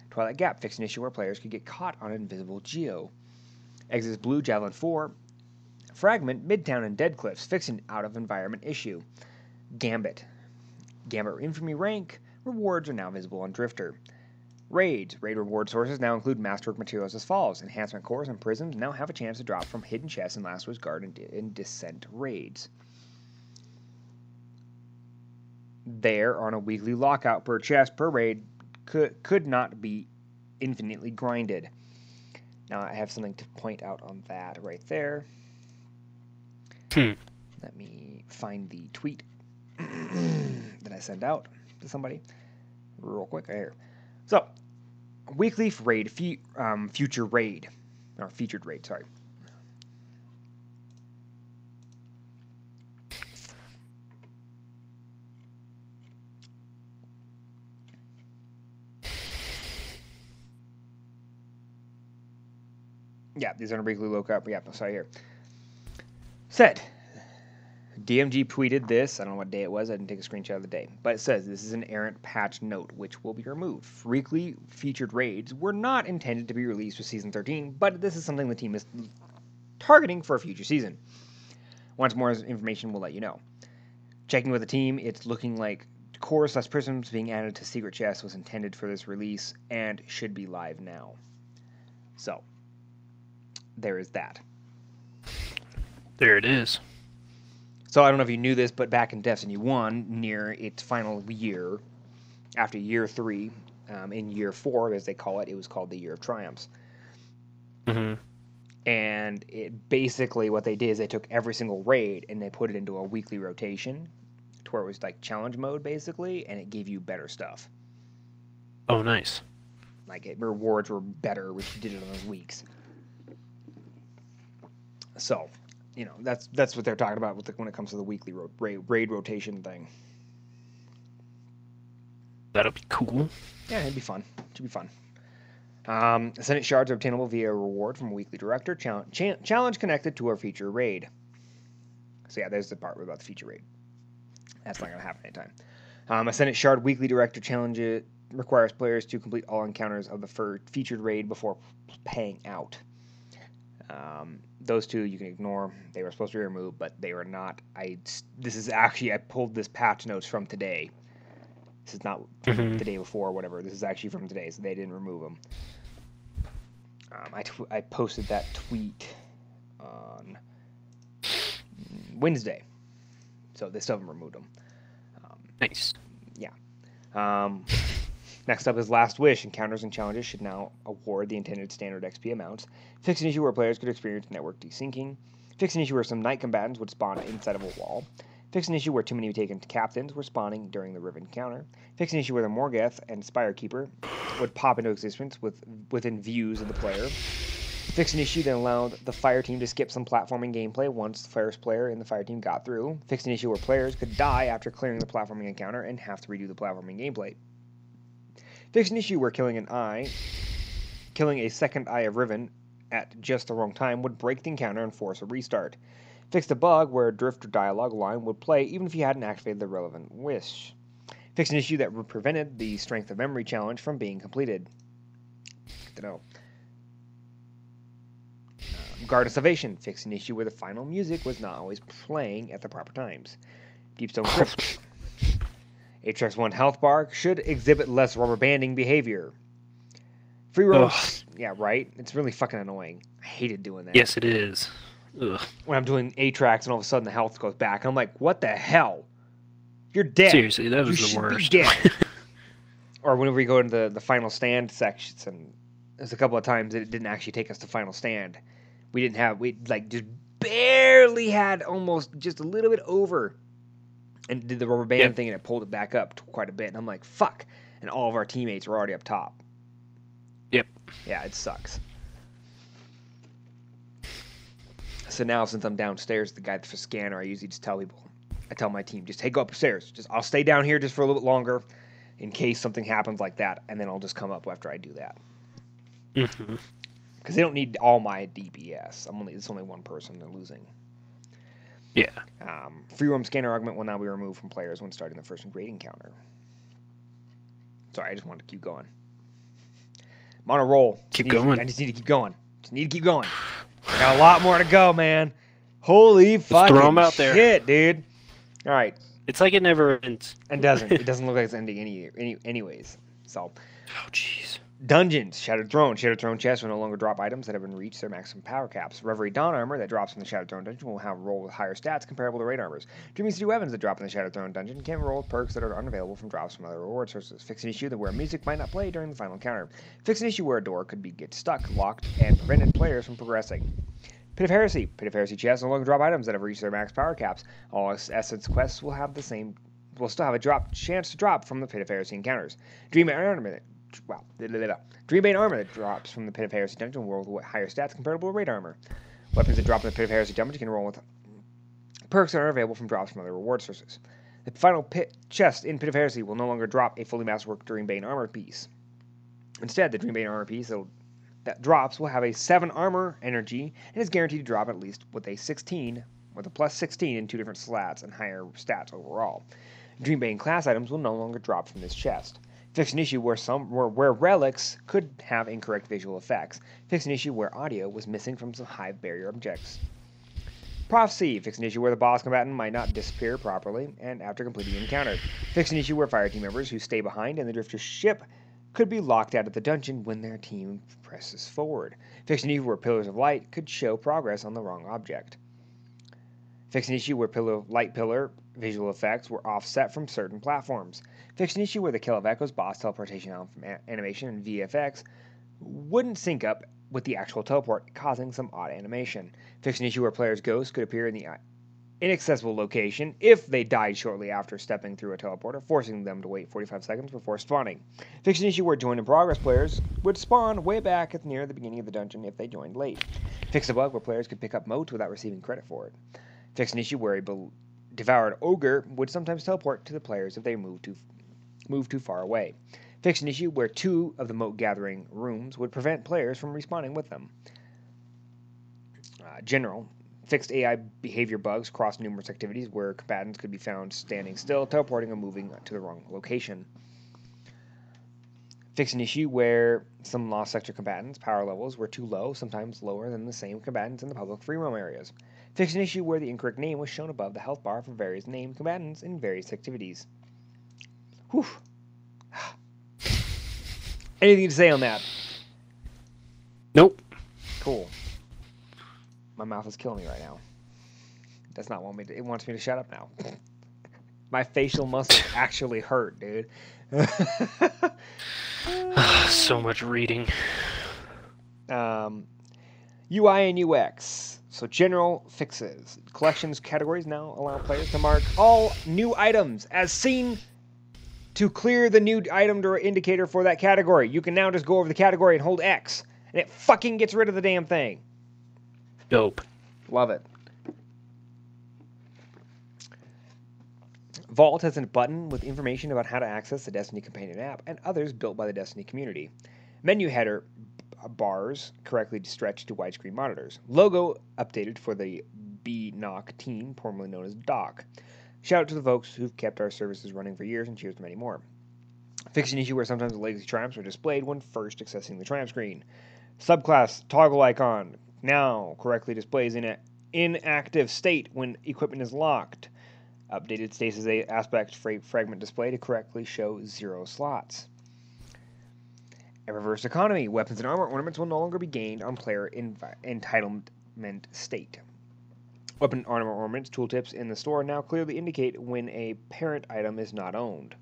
Twilight Gap fixed an issue where players could get caught on invisible geo. Exodus Blue Javelin 4 Fragment, Midtown, and Dead Cliffs fixed an out of environment issue. Gambit. Gambit Infamy rank rewards are now visible on Drifter. Raids. Raid reward sources now include masterwork materials as follows. Enhancement cores and prisms now have a chance to drop from hidden chests in Last Word's Guard and, and Descent raids. There, on a weekly lockout per chest per raid, could, could not be infinitely grinded. Now, I have something to point out on that right there. Hmm. Let me find the tweet that I sent out to somebody real quick here. So, weekly raid, fe- um, future raid, or featured raid, sorry. Yeah, these are a weekly lookup. Yeah, sorry here. Said, DMG tweeted this. I don't know what day it was. I didn't take a screenshot of the day. But it says this is an errant patch note which will be removed. Weekly featured raids were not intended to be released with season 13, but this is something the team is targeting for a future season. Once more information, we'll let you know. Checking with the team, it's looking like core slash prisms being added to secret chest was intended for this release and should be live now. So, there is that. There it is. So I don't know if you knew this, but back in Destiny 1, near its final year, after year three, um, in year four, as they call it, it was called the Year of Triumphs. hmm And it basically what they did is they took every single raid and they put it into a weekly rotation, to where it was like challenge mode basically, and it gave you better stuff. Oh, nice. Like it, rewards were better if you did it on those weeks. So, you know that's that's what they're talking about with the, when it comes to the weekly ro- raid, raid rotation thing. That'll be cool. Yeah, it'd be fun. It should be fun. Um, Ascendant shards are obtainable via a reward from a weekly director. Challenge, cha- challenge connected to our feature raid. So yeah, there's the part about the feature raid. That's not gonna happen anytime. Um, a Ascendant shard weekly director challenge requires players to complete all encounters of the fir- featured raid before paying out. Um, those two you can ignore. They were supposed to be removed, but they were not. I this is actually I pulled this patch notes from today. This is not Mhm. the day before or whatever. This is actually from today, so they didn't remove them. Um, I, tw- I posted that tweet on Wednesday, so they still haven't removed them. Nice. Yeah. Um, next up is Last Wish. Encounters and challenges should now award the intended standard XP amounts. Fix an issue where players could experience network desyncing. Fix an issue where some Knight combatants would spawn inside of a wall. Fix an issue where too many taken captains were spawning during the Riven encounter. Fix an issue where the Morgeth and Spire Keeper would pop into existence with within views of the player. Fix an issue that allowed the fire team to skip some platforming gameplay once the first player in the fire team got through. Fix an issue where players could die after clearing the platforming encounter and have to redo the platforming gameplay. Fix an issue where killing an eye, killing a second eye of Riven at just the wrong time would break the encounter and force a restart. Fix a bug where a drift or dialogue line would play even if you hadn't activated the relevant wish. Fix an issue that prevented the Strength of Memory challenge from being completed. I Don't know. Um, Garden of Salvation. Fix an issue where the final music was not always playing at the proper times. Deepstone Crypt. Atraks 1 health bar should exhibit less rubber banding behavior. Free roam. Yeah, right? It's really fucking annoying. I hated doing that. Yes, it is. Ugh. When I'm doing Atraks and all of a sudden the health goes back. I'm like, what the hell? You're dead. Seriously, that You was the should be worst. dead. or whenever we go into the, the final stand sections and there's a couple of times that it didn't actually take us to final stand. We didn't have we like just barely had almost just a little bit over and did the rubber band Yep. thing and it pulled it back up to quite a bit. And I'm like, fuck. And all of our teammates were already up top. Yep. Yeah, it sucks. So now since I'm downstairs, the guy that's for scanner, I usually just tell people I tell my team, just hey, go upstairs. Just I'll stay down here just for a little bit longer, in case something happens like that, and then I'll just come up after I do that. Mhm. Because they don't need all my DPS. I'm only it's only one person they're losing. Yeah. Um, free roam scanner augment will now be removed from players when starting the first raid encounter. Sorry, I just wanted to keep going. I'm on a roll. Just Keep to- going. I just need to keep going. Just need to keep going. I got a lot more to go, man. Holy fucking them out there. shit, dude. All right, It's like it never ends. and doesn't it doesn't look like it's ending any, any anyways. So Oh, jeez. Dungeons, Shattered Throne. Shattered Throne chests will no longer drop items that have been reached their maximum power caps. Reverie Dawn armor that drops from the Shattered Throne dungeon will have a roll with higher stats comparable to raid armors. Dreaming City weapons that drop in the Shattered Throne dungeon can roll with perks that are unavailable from drops from other reward sources. Fix an issue that where music might not play during the final encounter. Fix an issue where a door could be get stuck, locked, and prevented players from progressing. Pit of Heresy. Pit of Heresy chests will no longer drop items that have reached their max power caps. All Essence quests will have the same will still have a drop chance to drop from the Pit of Heresy encounters. Dream Armor wow. Dreambane armor that drops from the Pit of Heresy dungeon roll with higher stats comparable to raid armor. Weapons that drop in the Pit of Heresy dungeon can roll with perks that are available from drops from other reward sources. The final pit chest in Pit of Heresy will no longer drop a fully masterwork Dreambane armor piece. Instead, the Dreambane armor piece that drops will have a 7 armor energy and is guaranteed to drop at least with a 16, with a plus 16 in two different slats and higher stats overall. Dreambane class items will no longer drop from this chest. Fix an issue where some where, where relics could have incorrect visual effects. Fix an issue where audio was missing from some high barrier objects. Prophecy. Fix an issue where the boss combatant might not disappear properly and after completing the encounter. Fix an issue where fire team members who stay behind in the drifter's ship could be locked out of the dungeon when their team presses forward. Fix an issue where pillars of light could show progress on the wrong object. Fix an issue where pillar, light pillar visual effects were offset from certain platforms. Fix an issue where the Echoes boss teleportation anim- animation and VFX wouldn't sync up with the actual teleport, causing some odd animation. Fix an issue where players' ghosts could appear in the uh, inaccessible location if they died shortly after stepping through a teleporter, forcing them to wait 45 seconds before spawning. Fix an issue where join in progress players would spawn way back at near the beginning of the dungeon if they joined late. Fix a bug where players could pick up motes without receiving credit for it. Fix an issue where a bel- devoured ogre would sometimes teleport to the players if they moved too move too far away. Fix an issue where two of the mote gathering rooms would prevent players from respawning with them. Uh, general fixed AI behavior bugs across numerous activities where combatants could be found standing still, teleporting, or moving to the wrong location. Fix an issue where some lost sector combatants' power levels were too low, sometimes lower than the same combatants in the public free roam areas. Fix an issue where the incorrect name was shown above the health bar for various named combatants in various activities. Whew. Anything to say on that? Nope. Cool. My mouth is killing me right now. It does not want me to. It wants me to shut up now. My facial muscles actually hurt, dude. so much reading. um, UI and UX. So general fixes. Collections categories now allow players to mark all new items as seen to clear the new item or indicator for that category. You can now just go over the category and hold X, and it fucking gets rid of the damn thing. Dope. Love it. Vault has a button with information about how to access the Destiny companion app and others built by the Destiny community. Menu header bars correctly stretched to widescreen monitors. Logo updated for the BNOC team, formerly known as DOC. Shout out to the folks who've kept our services running for years and cheers to many more. Fix an issue where sometimes the legacy triumphs are displayed when first accessing the triumph screen. Subclass toggle icon now correctly displays in an inactive state when equipment is locked. Updated stasis aspect fragment display to correctly show zero slots. Eververse economy. Weapons and armor ornaments will no longer be gained on player entitlement state. Weapon armor ornaments tooltips in the store now clearly indicate when a parent item is not owned.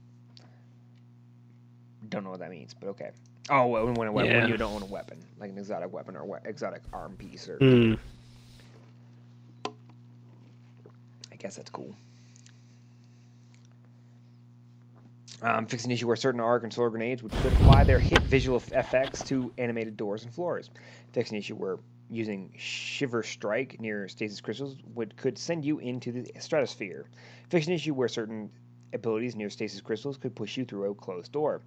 Don't know what that means, but okay. Oh, well, when, a Yeah. when you don't own a weapon, like an exotic weapon or we- exotic arm piece, or Hmm. I guess that's cool. Um, fix an issue where certain arc and solar grenades would apply their hit visual effects to animated doors and floors. Fix an issue where using Shiver Strike near stasis crystals would could send you into the stratosphere. Fix an issue where certain abilities near stasis crystals could push you through a closed door.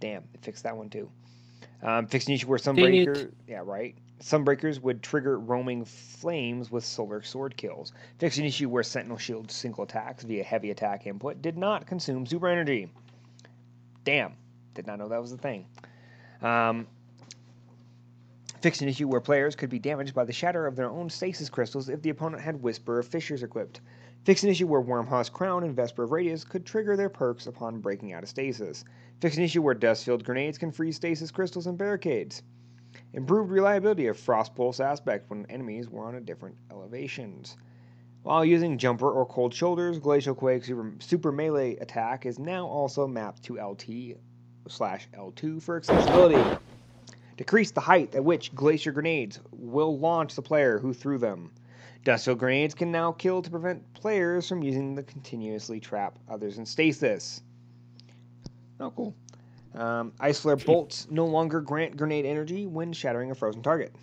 Damn, it fixed that one too. Um, fix an issue where some Dang yeah, right. Sunbreakers would trigger roaming flames with solar sword kills. Fix an issue where Sentinel Shield single attacks via heavy attack input did not consume super energy. Damn, did not know that was a thing. Um, fix an issue where players could be damaged by the shatter of their own stasis crystals if the opponent had Whisper of Fissures equipped. Fix an issue where Wormhusk Crown and Vesper of Radius could trigger their perks upon breaking out of stasis. Fix an issue where Duskfield grenades can freeze stasis crystals and barricades. Improved reliability of Frost Pulse aspect when enemies were on a different elevations. While using Jumper or Cold Shoulders, Glacial Quake Super, super Melee attack is now also mapped to LT slash L2 for accessibility. Decrease the height at which Glacier grenades will launch the player who threw them. Duskfield grenades can now kill to prevent players from using the continuously trap others in stasis. Oh, cool. Um, Ice Flare bolts no longer grant grenade energy when shattering a frozen target.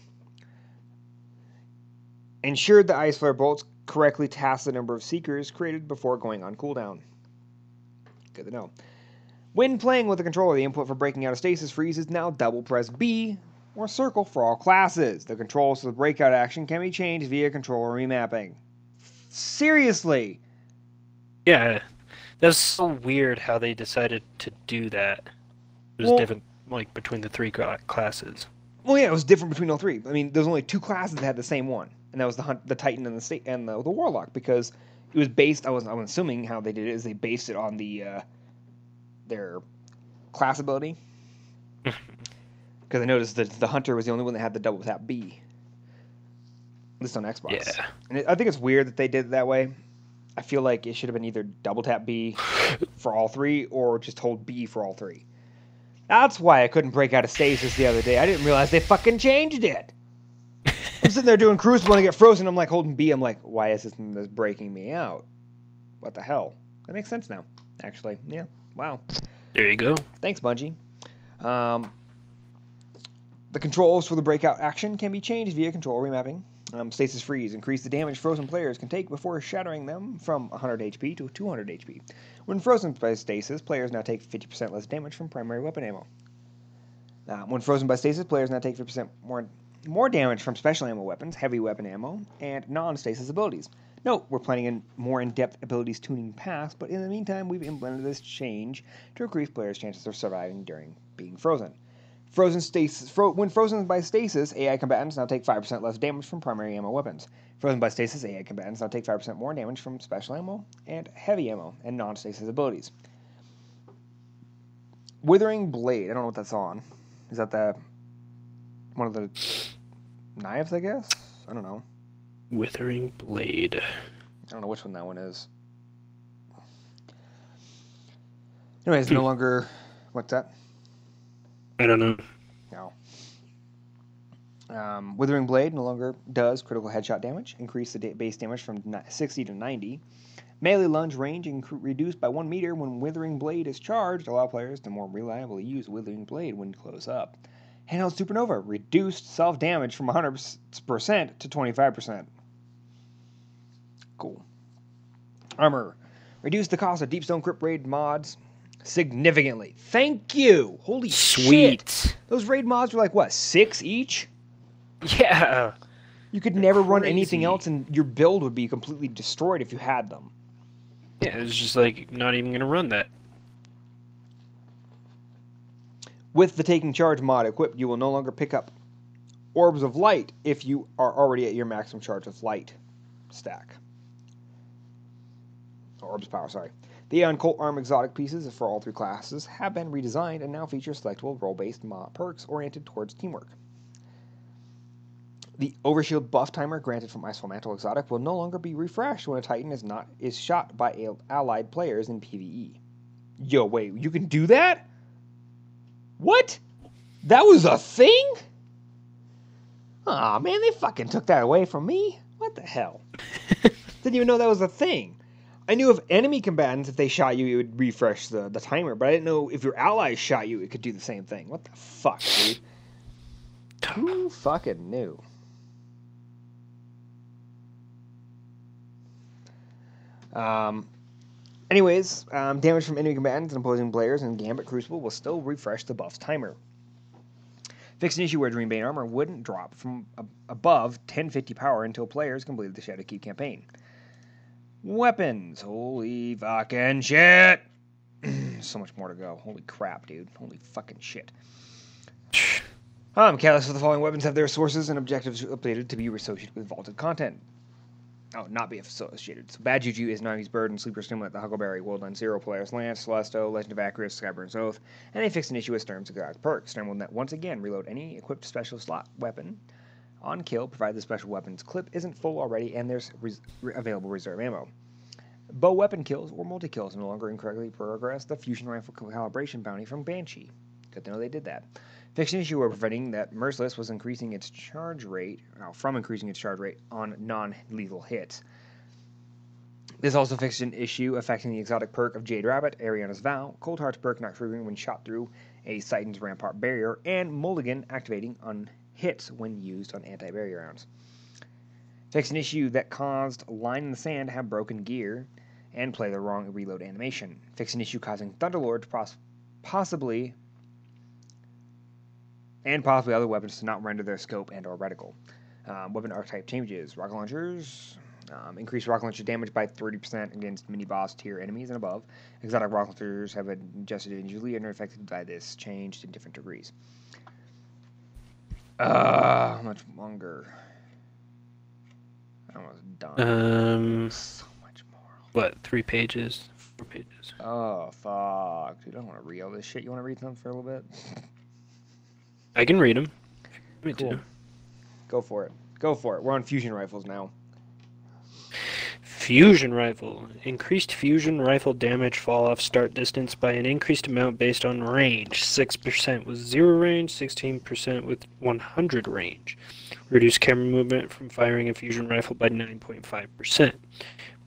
Ensure the Ice Flare bolts correctly task the number of seekers created before going on cooldown. Good to know. When playing with the controller, the input for breaking out of stasis freeze is now double press B or circle for all classes. The controls for the breakout action can be changed via controller remapping. Seriously! Yeah, that's so weird how they decided to do that. It was Well- different, like between the three classes. Well, yeah, it was different between all three. I mean, there's only two classes that had the same one, and that was the hunt, the Titan and the state and the, the Warlock because it was based. I was I'm assuming how they did it is they based it on the uh, their class ability. Because I noticed that the Hunter was the only one that had the double tap B. At least on Xbox. Yeah. And it, I think it's weird that they did it that way. I feel like it should have been either double tap B for all three or just hold B for all three. That's why I couldn't break out of stasis the other day. I didn't realize they fucking changed it. I'm sitting there doing Crucible and I get frozen. I'm like holding B. I'm like, why is this, this breaking me out? What the hell? That makes sense now, actually. Yeah. Wow. There you go. Thanks, Bungie. Um, the controls for the breakout action can be changed via control remapping. Um, stasis freeze increase the damage frozen players can take before shattering them from 100 HP to 200 HP. When frozen by stasis, players now take 50% less damage from primary weapon ammo. Uh, when frozen by stasis, players now take 50% more more damage from special ammo weapons, heavy weapon ammo, and non-stasis abilities. Note, we're planning a more in-depth abilities tuning path, but in the meantime, we've implemented this change to increase players' chances of surviving during being frozen. Frozen stasis. Fro- when frozen by stasis, AI combatants now take 5% less damage from primary ammo weapons. Frozen by stasis, AI combatants now take 5% more damage from special ammo and heavy ammo and non-stasis abilities. Withering Blade. I don't know what that's on. Is that the one of the knives? I guess. I don't know. Withering Blade. I don't know which one that one is. Anyways, no longer. What's that? I don't know. No. Um, Withering Blade no longer does critical headshot damage. Increase the da- base damage from ni- 60 to 90. Melee lunge range inc- reduced by 1 meter when Withering Blade is charged. Allow players to more reliably use Withering Blade when close up. Handheld Supernova reduced self damage from 100% to 25%. Cool. Armor reduced the cost of Deepstone Crypt Raid mods significantly. Thank you. Holy shit. Sweet. Those raid mods were like what, six each? Yeah. You could never run anything else, and your build would be completely destroyed if you had them. Yeah, it's just like not even gonna run that. With the Taking Charge mod equipped, you will no longer pick up Orbs of Light if you are already at your maximum charge of Light stack. Orbs of Power, sorry. The Aeon Cult Arm exotic pieces for all three classes have been redesigned and now feature selectable role-based mod perks oriented towards teamwork. The Overshield buff timer granted from Icefall Mantle Exotic will no longer be refreshed when a Titan is not is shot by al- allied players in PvE. Yo, wait, you can do that? What? That was a thing? Aw, man, they fucking took that away from me. What the hell? Didn't even know that was a thing. I knew if enemy combatants, if they shot you, it would refresh the, the timer, but I didn't know if your allies shot you, it could do the same thing. What the fuck, dude? Who fucking knew? Um, anyways, um, damage from enemy combatants and opposing players in Gambit Crucible will still refresh the buff's timer. Fix an issue where Dreambane armor wouldn't drop from a- above 1050 power until players completed the Shadowkeep campaign. Weapons. Holy fucking shit. so much more to go. Holy crap, dude. Holy fucking shit. Um, catalysts for the following weapons have their sources and objectives updated to be associated with vaulted content. Oh, not be associated. So Bad Juju is Bird and Sleeper Simulant, the Huckleberry, Worldline Zero, Polaris Lance, Telesto, Legend of Acrius, Skyburn's Oath, and they fixed an issue with Sturm's exotic perk. Sturm will net once again reload any equipped special slot weapon on kill, provided the special weapon's clip isn't full already and there's res- re- available reserve ammo. Bow weapon kills or multi kills no longer incorrectly progress the fusion rifle calibration bounty from Banshee. Good to know they did that. Fixed an issue were preventing that Merciless was increasing its charge rate, uh, from increasing its charge rate on non lethal hits. This also fixed an issue affecting the exotic perk of Jade Rabbit, Eriana's Vow, Cold Heart's perk not triggering when shot through a Titan's Rampart barrier, and Mulligan activating on hits when used on anti barrier rounds. Fix an issue that caused Line in the Sand to have broken gear and play the wrong reload animation. Fix an issue causing Thunderlord to pos- possibly and possibly other weapons to not render their scope and or reticle. Um, weapon archetype changes. Rocket launchers um, increase rocket launcher damage by 30% against mini boss tier enemies and above. Exotic rocket launchers have adjusted individually and are affected by this change in different degrees. Uh, how much longer? I almost done. Um, so much more. what? Three pages? Four pages? Oh fuck, dude! I don't want to read all this shit. You want to read them for a little bit? I can read them. Me Cool. too. Go for it. Go for it. We're on fusion rifles now. Fusion rifle. Increased fusion rifle damage fall off start distance by an increased amount based on range. 6% with 0 range, 16% with 100 range. Reduce camera movement from firing a fusion rifle by 9.5%.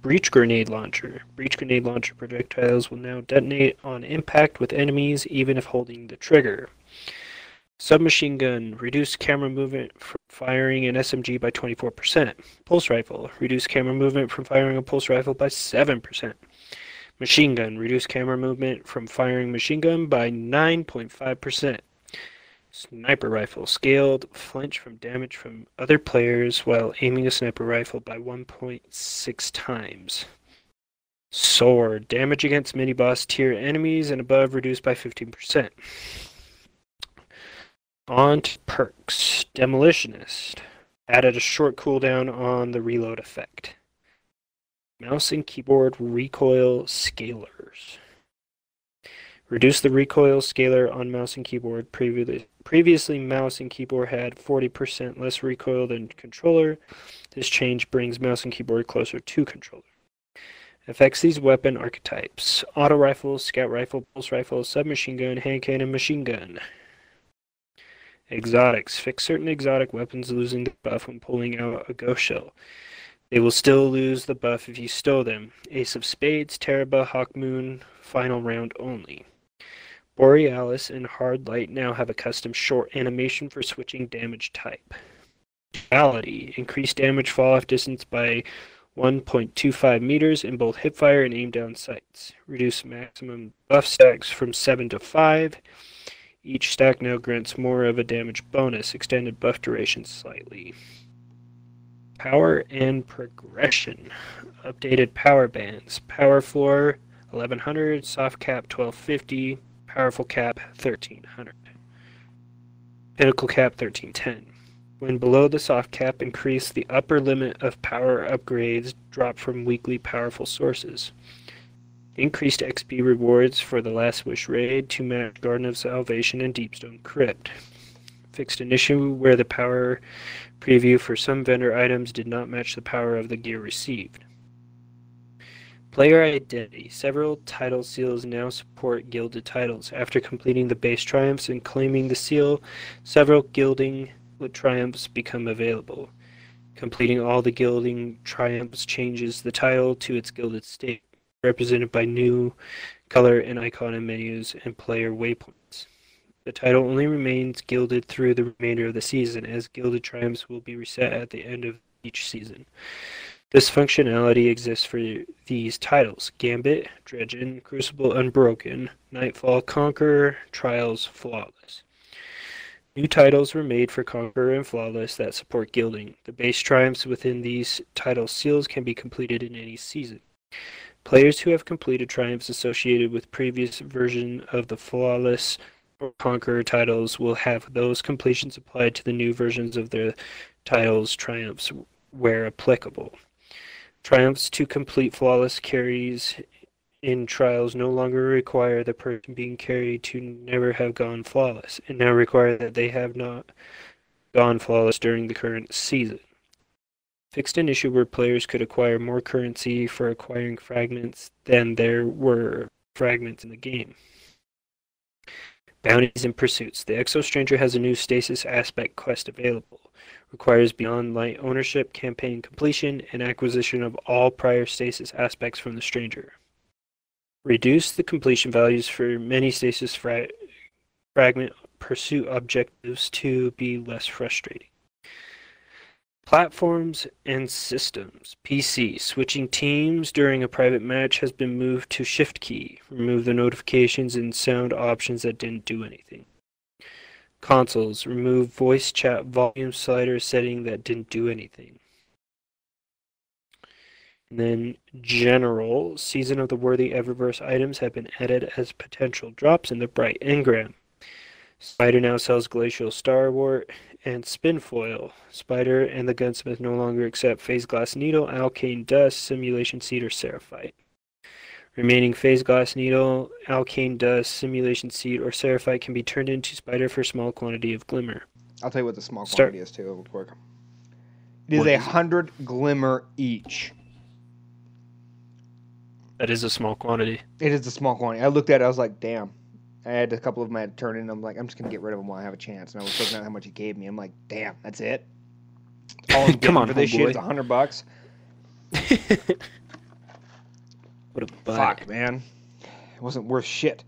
Breach grenade launcher. Breach grenade launcher projectiles will now detonate on impact with enemies even if holding the trigger. Submachine gun. Reduce camera movement from firing an SMG by 24%. Pulse rifle. Reduce camera movement from firing a pulse rifle by 7%. Machine gun. Reduce camera movement from firing machine gun by 9.5%. Sniper rifle scaled, flinch from damage from other players while aiming a sniper rifle by 1.6 times. Sword, damage against mini boss tier enemies and above reduced by 15%. On to perks. Demolitionist. Added a short cooldown on the reload effect. Mouse and keyboard recoil scalers. Reduce the recoil scaler on mouse and keyboard. Previously, previously mouse and keyboard had 40% less recoil than controller. This change brings mouse and keyboard closer to controller. Affects these weapon archetypes auto rifle, scout rifle, pulse rifle, submachine gun, hand cannon, machine gun. Exotics. Fix certain exotic weapons losing the buff when pulling out a ghost shell. They will still lose the buff if you stow them. Ace of Spades, Tarrabah, Hawkmoon, final round only. Borealis and Hard Light now have a custom short animation for switching damage type. Duality. Increase damage fall off distance by 1.25 meters in both hipfire and aim down sights. Reduce maximum buff stacks from 7 to 5. Each stack now grants more of a damage bonus, extended buff duration slightly. Power and progression. Updated power bands. Power floor 1100, soft cap 1250, powerful cap 1300. Pinnacle cap 1310. When below the soft cap, increase the upper limit of power upgrades dropped from weekly powerful sources. Increased XP rewards for the Last Wish raid to match Garden of Salvation and Deepstone Crypt. Fixed an issue where the power preview for some vendor items did not match the power of the gear received. Player identity. Several title seals now support gilded titles. After completing the base triumphs and claiming the seal, several gilding triumphs become available. Completing all the gilding triumphs changes the title to its gilded state represented by new color and icon and menus and player waypoints. The title only remains gilded through the remainder of the season, as gilded triumphs will be reset at the end of each season. This functionality exists for these titles Gambit, Dredgen, Crucible Unbroken, Nightfall Conqueror, Trials Flawless. New titles were made for Conqueror and Flawless that support gilding. The base triumphs within these title seals can be completed in any season. Players who have completed triumphs associated with previous version of the Flawless or Conqueror titles will have those completions applied to the new versions of their titles triumphs where applicable. Triumphs to complete Flawless carries in trials no longer require the person being carried to never have gone flawless, and now require that they have not gone flawless during the current season. Fixed an issue where players could acquire more currency for acquiring fragments than there were fragments in the game. Bounties and Pursuits. The Exo Stranger has a new Stasis Aspect quest available. Requires Beyond Light ownership, campaign completion, and acquisition of all prior Stasis aspects from the Stranger. Reduce the completion values for many Stasis fra- fragment pursuit objectives to be less frustrating. Platforms and systems. PC. Switching teams during a private match has been moved to Shift key. Remove the notifications and sound options that didn't do anything. Consoles. Remove voice chat volume slider setting that didn't do anything. And then general. Season of the Worthy Eververse items have been added as potential drops in the Bright Engram. Spider now sells Glacial Starwort and Spinfoil. Spider and the Gunsmith no longer accept Phase Glass Needle, Alkane Dust, Simulation Seed, or Seraphite. Remaining Phase Glass Needle, Alkane Dust, Simulation Seed, or Seraphite can be turned into Spider for small quantity of Glimmer. I'll tell you what the small Start- quantity is too, real quick. It is a hundred glimmer each. That is a small quantity. It is a small quantity. I looked at it, I was like, damn. I had a couple of them I had turned in. I'm like, I'm just gonna get rid of them while I have a chance. And I was looking at how much he gave me. I'm like, damn, that's it. All I'm Come on, for this shit is a hundred bucks. what a butt. Fuck, man. It wasn't worth shit.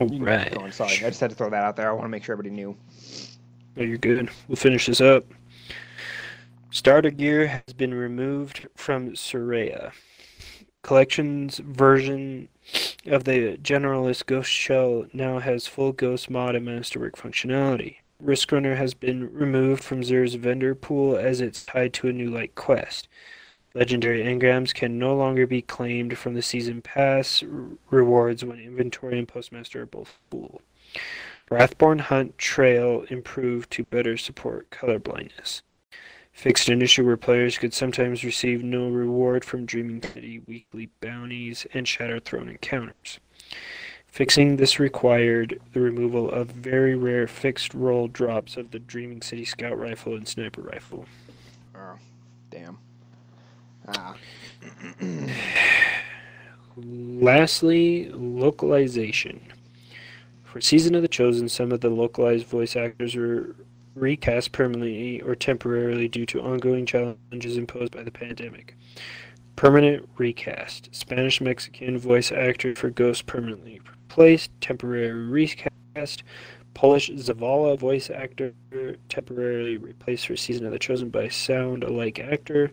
You keep Right. going. Sorry, I just had to throw that out there. I want to make sure everybody knew. No, you're good. We'll finish this up. Starter gear has been removed from Soraya. Collections version of the Generalist Ghost Shell now has full Ghost mod and Masterwork functionality. Risk Runner has been removed from Xur's vendor pool as it's tied to a new light quest. Legendary engrams can no longer be claimed from the season pass rewards when inventory and postmaster are both full. Wrathborn Hunt Trail improved to better support colorblindness. Fixed an issue where players could sometimes receive no reward from Dreaming City weekly bounties and Shattered Throne encounters. Fixing this required the removal of very rare fixed roll drops of the Dreaming City Scout Rifle and Sniper Rifle. Oh, damn. Ah. Lastly, localization. For Season of the Chosen, some of the localized voice actors were recast permanently or temporarily due to ongoing challenges imposed by the pandemic. Permanent recast. Spanish Mexican voice actor for Ghost permanently replaced. Temporary recast. Polish Zavala voice actor temporarily replaced for Season of the Chosen by sound alike actor.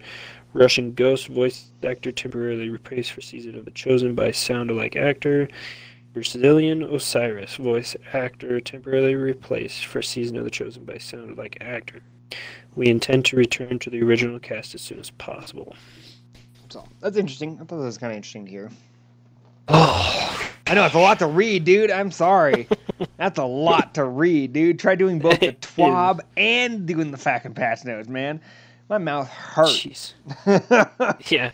Russian Ghost voice actor temporarily replaced for Season of the Chosen by sound alike actor. Brazilian Osiris voice actor temporarily replaced for Season of the Chosen by sound like actor. We intend to return to the original cast as soon as possible. So that's interesting. I thought that was kind of interesting to hear. Oh, I know it's a lot to read, dude. I'm sorry. That's a lot to read, dude. Try doing both the It twab and doing the fucking patch notes, man. My mouth hurts. jeez. Yeah,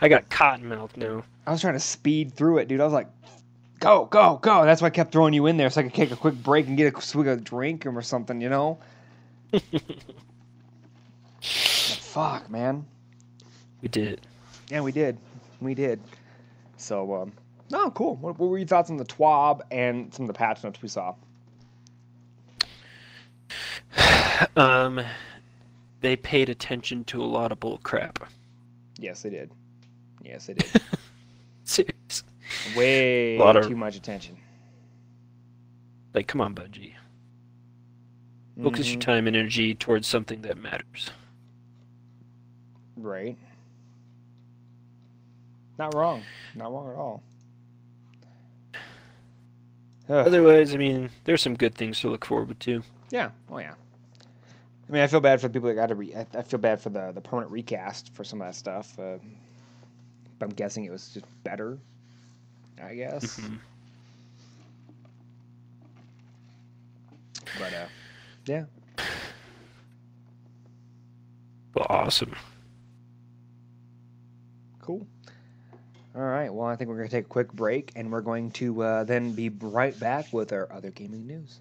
I got cotton mouth now. I was trying to speed through it, dude. I was like, go, go, go. That's why I kept throwing you in there so I could take a quick break and get a swig of drink or something, you know? Fuck, man. We did it. Yeah, we did. We did. So, um, oh, cool. What, what were your thoughts on the TWAB and some of the patch notes we saw? Um, they paid attention to a lot of bull crap. Yes, they did. Yes, they did. Way Lot of- too much attention. Like, come on, Bungie. Focus your Mhm. time and energy towards something that matters. Right. Not wrong. Not wrong at all. Ugh. Otherwise, I mean, there's some good things to look forward to. Yeah. Oh yeah. I mean, I feel bad for the people that got to re. I, I feel bad for the the permanent recast for some of that stuff. Uh, but I'm guessing it was just better. I guess. Mhm. But uh, yeah. Well, awesome. Cool. All right. Well, I think we're going to take a quick break, and we're going to uh, then be right back with our other gaming news.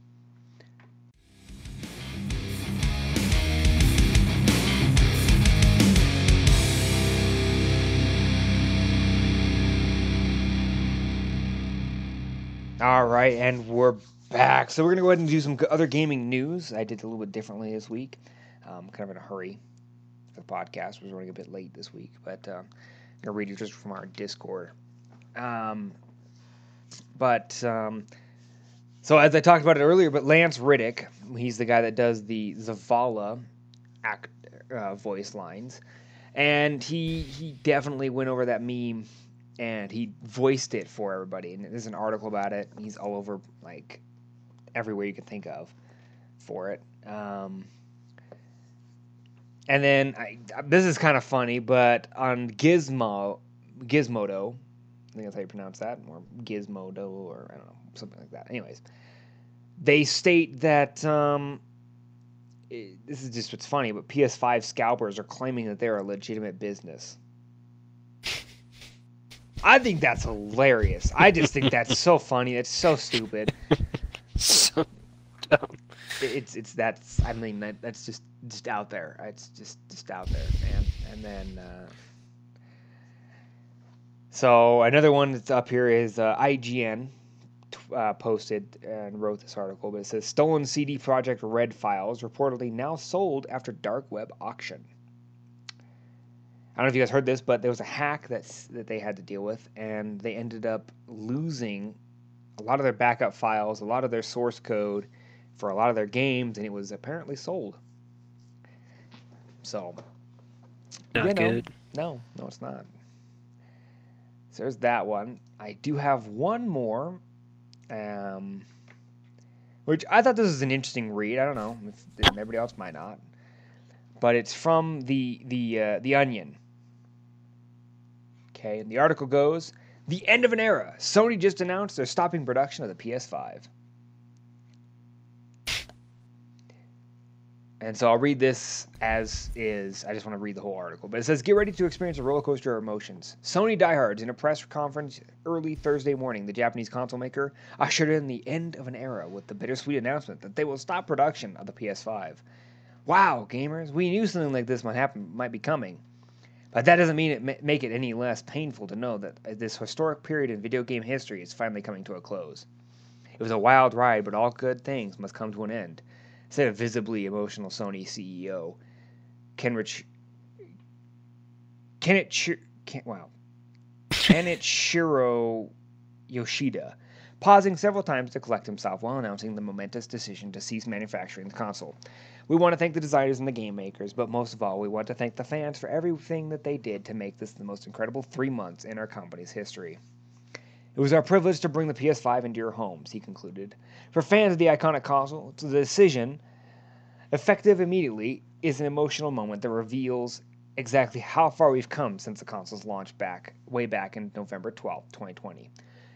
All right, and we're back. So we're gonna go ahead and do some other gaming news. I did a little bit differently this week, um, kind of in a hurry the podcast. Was running a bit late this week, but um, I'm gonna read you just from our Discord. Um, but um, so as I talked about it earlier, but Lance Reddick, he's the guy that does the Zavala act uh, voice lines, and he he definitely went over that meme and he voiced it for everybody. And there's an article about it. He's all over like everywhere you can think of for it. Um, and then I, this is kind of funny, but on Gizmo, Gizmodo, I think that's how you pronounce that, or Gizmodo, or I don't know, something like that. Anyways, they state that um, it- this is just what's funny, but PS5 scalpers are claiming that they're a legitimate business. I think that's hilarious. I just think that's so funny. It's so stupid. So dumb. It's it's that's I mean that, that's just just out there. It's just just out there, man. And then uh, so another one that's up here is uh, IGN uh, posted and wrote this article, but it says stolen CD Projekt Red files reportedly now sold after dark web auction. I don't know if you guys heard this, but there was a hack that's that they had to deal with, and they ended up losing a lot of their backup files, a lot of their source code for a lot of their games, and it was apparently sold. So Not You know. good. no, no, it's not. So there's that one. I do have one more, um, which I thought this was an interesting read. I don't know if if everybody else might not, but it's from the the uh, the Onion. And the article goes: "The end of an era. Sony just announced they're stopping production of the PS5." And so I'll read this as is. I just want to read the whole article. But it says, Get ready to experience a roller coaster of emotions. Sony diehards in a press conference early Thursday morning, the Japanese console maker ushered in the end of an era with the bittersweet announcement that they will stop production of the PS5. Wow, gamers, we knew something like this might happen, might be coming. But that doesn't mean it ma- make it any less painful to know that uh, this historic period in video game history is finally coming to a close. It was a wild ride, but all good things must come to an end said a visibly emotional Sony CEO, Kenrich. Kenichiro, Ken, wow, Kenichiro Yoshida, pausing several times to collect himself while announcing the momentous decision to cease manufacturing the console. We want to thank the designers and the game makers, but most of all, we want to thank the fans for everything that they did to make this the most incredible three months in our company's history. It was our privilege to bring the PS5 into your homes, he concluded. For fans of the iconic console, the decision, effective immediately, is an emotional moment that reveals exactly how far we've come since the console's launch back way back in November 12, 2020.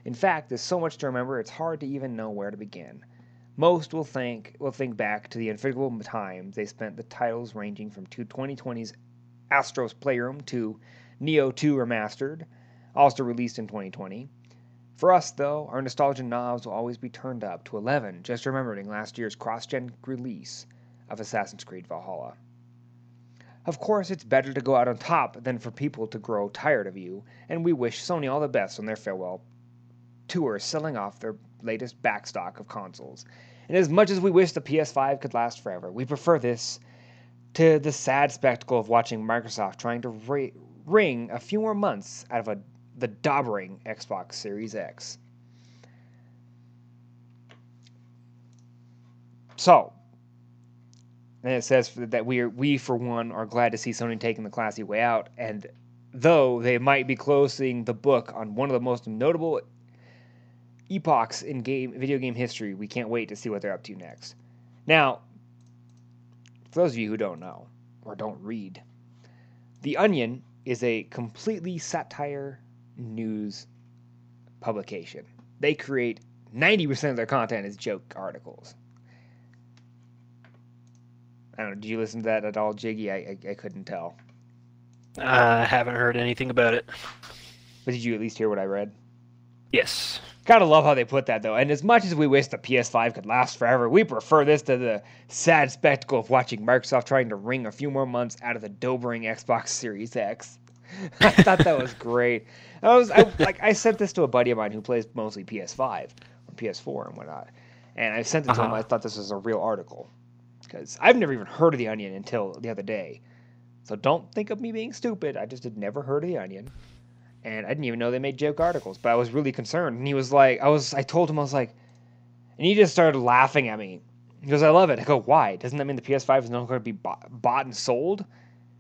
In fact, there's so much to remember it's hard to even know where to begin. Most will think will think back to the unforgettable times they spent the titles ranging from 2020's Astro's Playroom to Nioh 2 Remastered, also released in 2020. For us, though, our nostalgia knobs will always be turned up to 11, just remembering last year's cross gen release of Assassin's Creed Valhalla. Of course, it's better to go out on top than for people to grow tired of you, and we wish Sony all the best on their farewell tour selling off their latest backstock of consoles. And as much as we wish the PS5 could last forever, we prefer this to the sad spectacle of watching Microsoft trying to wring a few more months out of a the dobbering Xbox Series X. So, and it says that we are, we for one are glad to see Sony taking the classy way out, and though they might be closing the book on one of the most notable epochs in game video game history, we can't wait to see what they're up to next. Now, for those of you who don't know or don't read, The Onion is a completely satire news publication. They create 90% of their content is joke articles. I don't know. Did you listen to that at all, Jiggy? I, I, I couldn't tell. I haven't heard anything about it. But did you at least hear what I read? Yes. Gotta love how they put that though. And as much as we wish the PS5 could last forever, we prefer this to the sad spectacle of watching Microsoft trying to wring a few more months out of the dobering Xbox Series X. I thought that was great. I was I, like I sent this to a buddy of mine who plays mostly PS5 or PS4 and whatnot, and I sent it to him. Uh-huh. I thought this was a real article because I've never even heard of the Onion until the other day. So don't think of me being stupid. I just had never heard of the Onion, and I didn't even know they made joke articles. But I was really concerned, and he was like, I was, I told him I was like, and he just started laughing at me. He goes, I love it. I go, why? Doesn't that mean the PS5 is no longer going to be bought, bought and sold?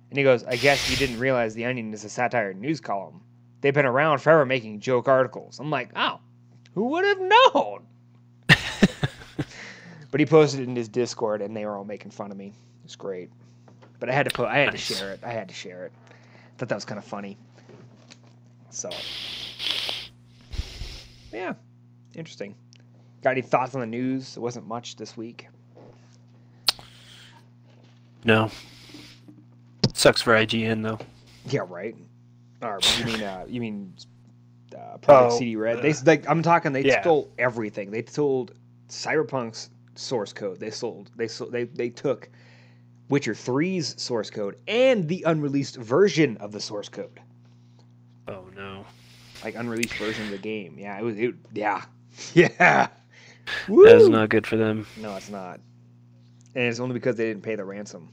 And he goes, I guess you didn't realize the Onion is a satire news column. They've been around forever making joke articles. I'm like, oh, who would have known? But he posted it in his Discord, and they were all making fun of me. It's great. But I had to put, I had Nice. to share it. I had to share it. I thought that was kind of funny. So, yeah, interesting. Got any thoughts on the news? It wasn't much this week. No. Sucks for IGN though. Yeah, right. Or you mean, uh, you mean, uh, Project Oh, CD Red? uh, They like, I'm talking. They yeah. stole everything. They stole Cyberpunk's source code. They sold. They sold. They they took Witcher 3's source code and the unreleased version of the source code, Oh no. like unreleased version of the game. Yeah, it was. It, yeah, yeah. That's not good for them. No, it's not. And it's only because they didn't pay the ransom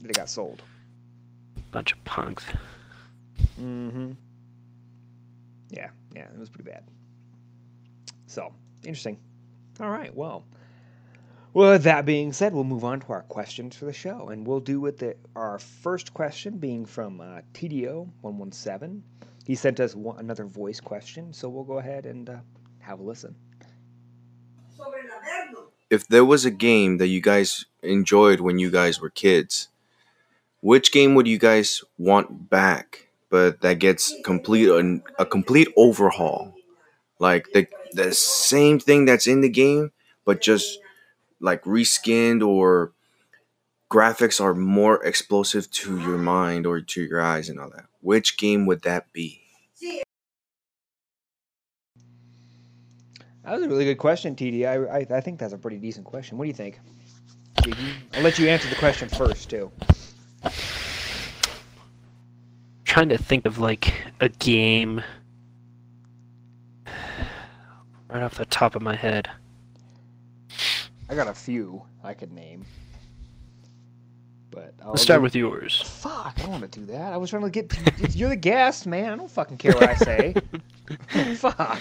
that it got sold. Bunch of punks. Mm-hmm. Yeah, yeah, it was pretty bad. So interesting. All right, well, well. That being said, we'll move on to our questions for the show, and we'll do with the our first question being from uh, TDO one one seven. he sent us one, another voice question, so we'll go ahead and uh, have a listen. If there was a game that you guys enjoyed when you guys were kids, which game would you guys want back? But that gets complete a, a complete overhaul, like the the same thing that's in the game, but just like reskinned or graphics are more explosive to your mind or to your eyes and all that. Which game would that be? That was a really good question, TD. I, I, I think that's a pretty decent question. What do you think? Jiggy? I'll let you answer the question first, too. trying to think of like a game right off the top of my head. I got a few I could name. But I'll Let's start leave- with yours. Fuck, I don't want to do that. I was trying to get. You're the guest, man. I don't fucking care what I say. Fuck.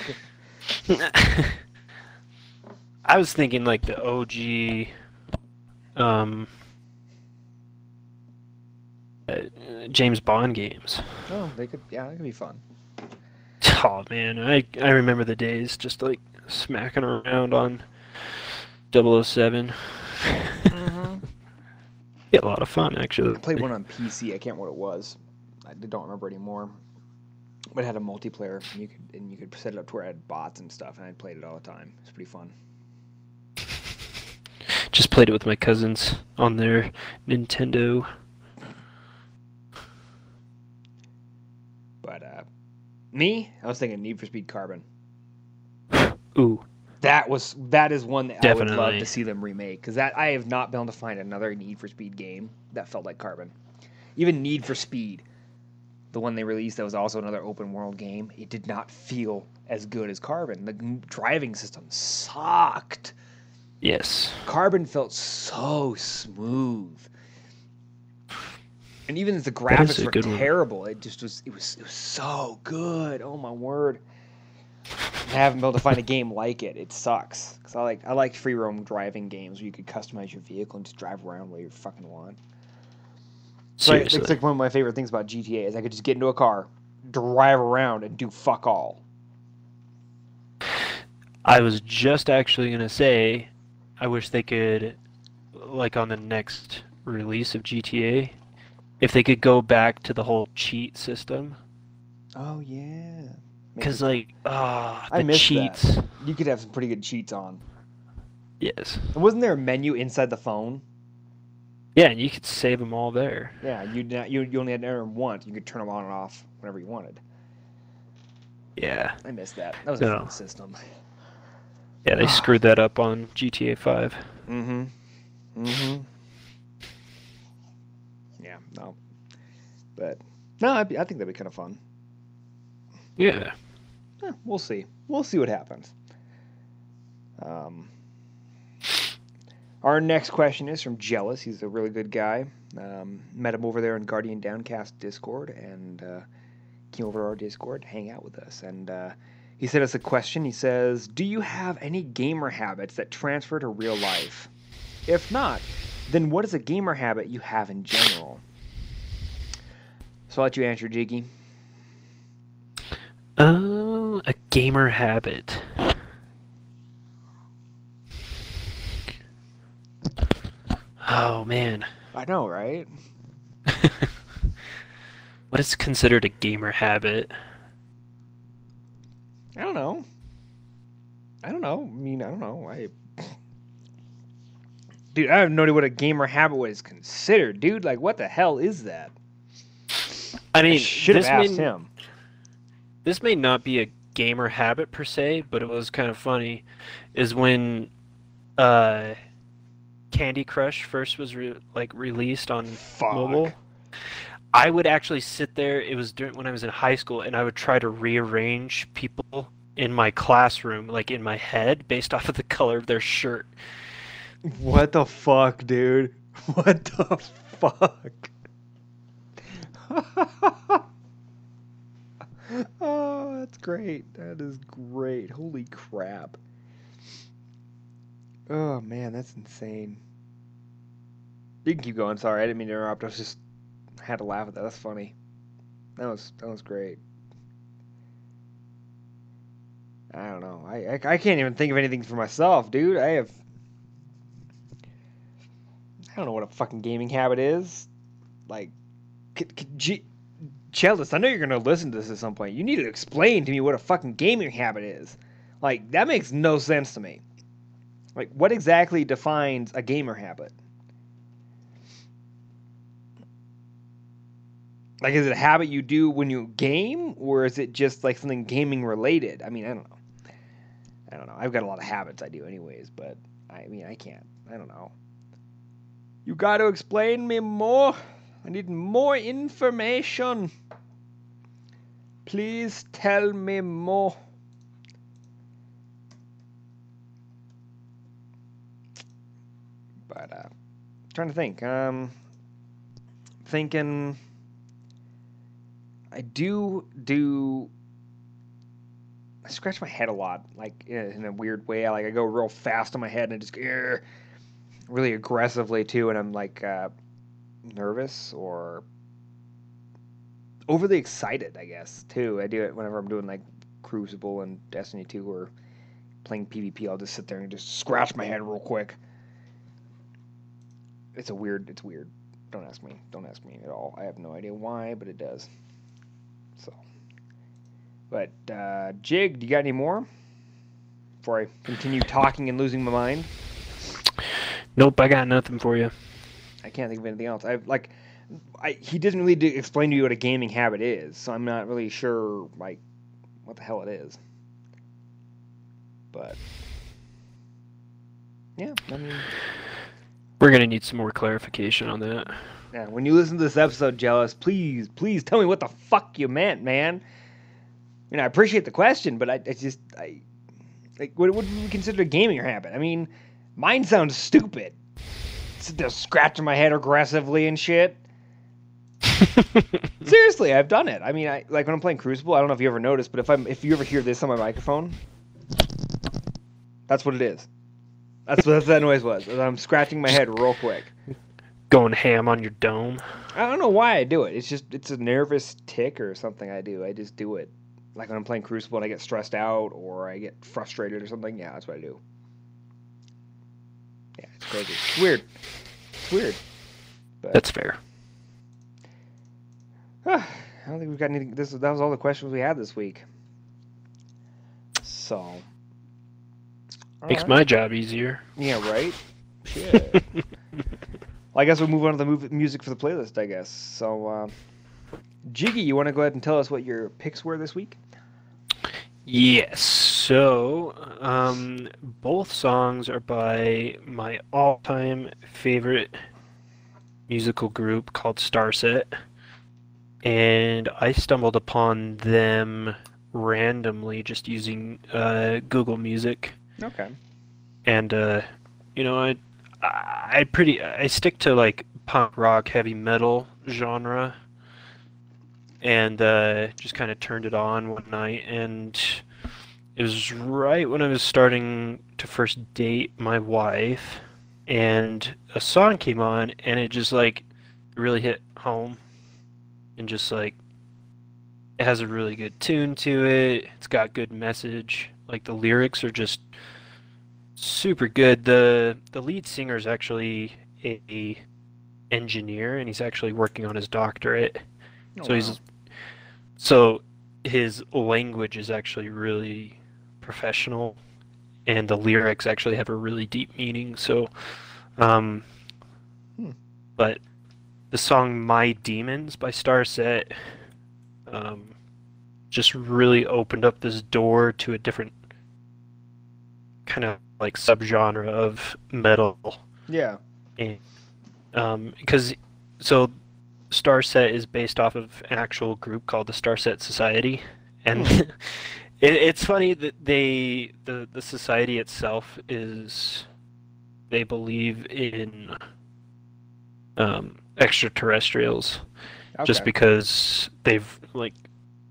I was thinking like the OG um uh, James Bond games. Oh, they could. Yeah, that could be fun. Oh man, I I remember the days just like smacking around on 007. Mm-hmm. Yeah, a lot of fun actually. I played one on PC. I can't remember what it was. I don't remember anymore. But it had a multiplayer, and you could and you could set it up to where I had bots and stuff, and I played it all the time. It's pretty fun. Just played it with my cousins on their Nintendo. But uh, me, I was thinking Need for Speed Carbon. Ooh, That was that is one that I would love to see them remake because that I have not been able to find another Need for Speed game that felt like Carbon. Even Need for Speed, the one they released that was also another open world game, it did not feel as good as Carbon. The driving system sucked. yes. Carbon felt so smooth. And even the graphics were good one. terrible, it just was it was it was so good. Oh my word. I haven't been able to find a game like it. It sucks. Cause I like I like free roam driving games where you could customize your vehicle and just drive around where you fucking want. So it's like one of my favorite things about GTA is I could just get into a car, drive around, and do fuck all. I was just actually gonna say, I wish they could, like on the next release of GTA, if they could go back to the whole cheat system. Oh yeah. Because like, ah, I the missed that. cheats. you could have some pretty good cheats on. Yes. And wasn't there a menu inside the phone? Yeah, and you could save them all there. Yeah, you you you only had to enter them once. You could turn them on and off whenever you wanted. Yeah. I missed that. That was a No. fun system. Yeah, they Ah. screwed that up on GTA 5. Mm-hmm. Mm-hmm. Yeah, no. But no, I'd I think that'd be kind of fun. Yeah. Eh, we'll see. We'll see what happens. Um, our next question is from Jealous. He's a really good guy. Um, met him over there in Guardian Downcast Discord and uh, came over to our Discord to hang out with us. And uh, he sent us a question. He says, Do you have any gamer habits that transfer to real life? If not, then what is a gamer habit you have in general? So I'll let you answer, Jiggy. Uh, a gamer habit. Oh man. I know, right? what is considered a gamer habit? I don't know. I don't know. I mean, I don't know. I Dude, I have no idea what a gamer habit was considered, dude. Like, what the hell is that? I I mean, should have asked may, him. This may not be a gamer habit per se, but it was kind of funny. Is when uh, Candy Crush first was re- like released on Fuck. mobile. I would actually sit there. It was during when I was in high school, and I would try to rearrange people in my classroom, like in my head, based off of the color of their shirt. What the fuck, dude? What the fuck? oh, that's great. That is great. Holy crap. Oh man, that's insane. You can keep going. Sorry, I didn't mean to interrupt. I was just had to laugh at that. That's funny. That was that was great. I don't know. I, I I can't even think of anything for myself, dude. I have. I don't know what a fucking gaming habit is. Like, could, could G- Chalice, I know you're gonna listen to this at some point. You need to explain to me what a fucking gaming habit is. Like, that makes no sense to me. Like, what exactly defines a gamer habit? Like, is it a habit you do when you game, or is it just like something gaming related? I mean, I don't know. I don't know. I've got a lot of habits I do, anyways, but I mean, I can't. I don't know. You got to explain me more. I need more information. Please tell me more. But uh, trying to think. Um, thinking. I do do. I scratch my head a lot, like in a weird way. Like I go real fast on my head and I just "Grr," really aggressively too, and I'm like uh, nervous or overly excited. I guess too. I do it whenever I'm doing like Crucible and Destiny 2 or playing PvP. I'll just sit there and just scratch my head real quick. It's a weird. It's weird. Don't ask me. Don't ask me at all. I have no idea why, but it does. So, but uh, Jig, do you got any more? Before I continue talking and losing my mind, Nope, I got nothing for you. I can't think of anything else. I like, I he didn't really do, explain to you what a gaming habit is, so I'm not really sure like what the hell it is. But yeah, I mean, We're gonna need some more clarification on that. yeah. When you listen to this episode, jealous, please, please tell me what the fuck you meant, man. I mean, I appreciate the question, but I, I just, I, like, what would you consider a gaming habit? I mean, mine sounds stupid. Sit there scratching my head aggressively and shit. Seriously, I've done it. I mean, I like when I'm playing Crucible. I don't know if you ever noticed, but if I'm if you ever hear this on my microphone, that's what it is. That's what that noise was. I'm scratching my head real quick. Going ham on your dome. I don't know why I do it. It's just it's a nervous tick or something I do. I just do it. Like when I'm playing Crucible and I get stressed out or I get frustrated or something. Yeah, that's what I do. Crazy. It's weird. It's weird. But That's fair. I don't think we've got anything. This that was all the questions we had this week. So. Makes Alright. my job easier. Yeah, right. Shit. well, I guess we'll move on to the music for the playlist. I guess so. Uh, Jiggy, you want to go ahead and tell us what your picks were this week? Yes. So, um, both songs are by my all-time favorite musical group called Starset, and I stumbled upon them randomly just using uh, Google Music, Okay. and uh, you know, I, I pretty I stick to like punk rock, heavy metal genre, and uh, just kind of turned it on one night, and it was right when I was starting to first date my wife, and a song came on, and it just like really hit home, and just like it has a really good tune to it. It's got good message. Like the lyrics are just super good. The the lead singer is actually a, a engineer, and he's actually working on his doctorate. Oh, so wow. he's so his language is actually really professional, and the lyrics actually have a really deep meaning. So, um, Hmm. but the song "My Demons" by Starset um, just really opened up this door to a different kind of like subgenre of metal Yeah. um, because so Starset is based off of an actual group called the Starset Society, and Hmm. it, it's funny that they the the society itself is they believe in um, extraterrestrials just because they've like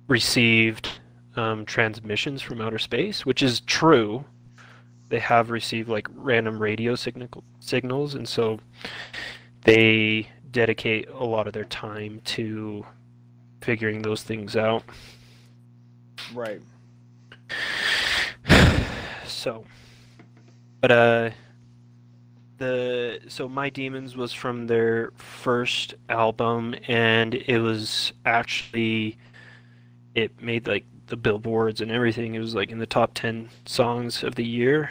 received um, transmissions from outer space, which is true. They have received like random radio signal signals, and so they dedicate a lot of their time to figuring those things out. Right. so, but uh, the so my demons was from their first album, and it was actually it made like the billboards and everything. It was like in the top ten songs of the year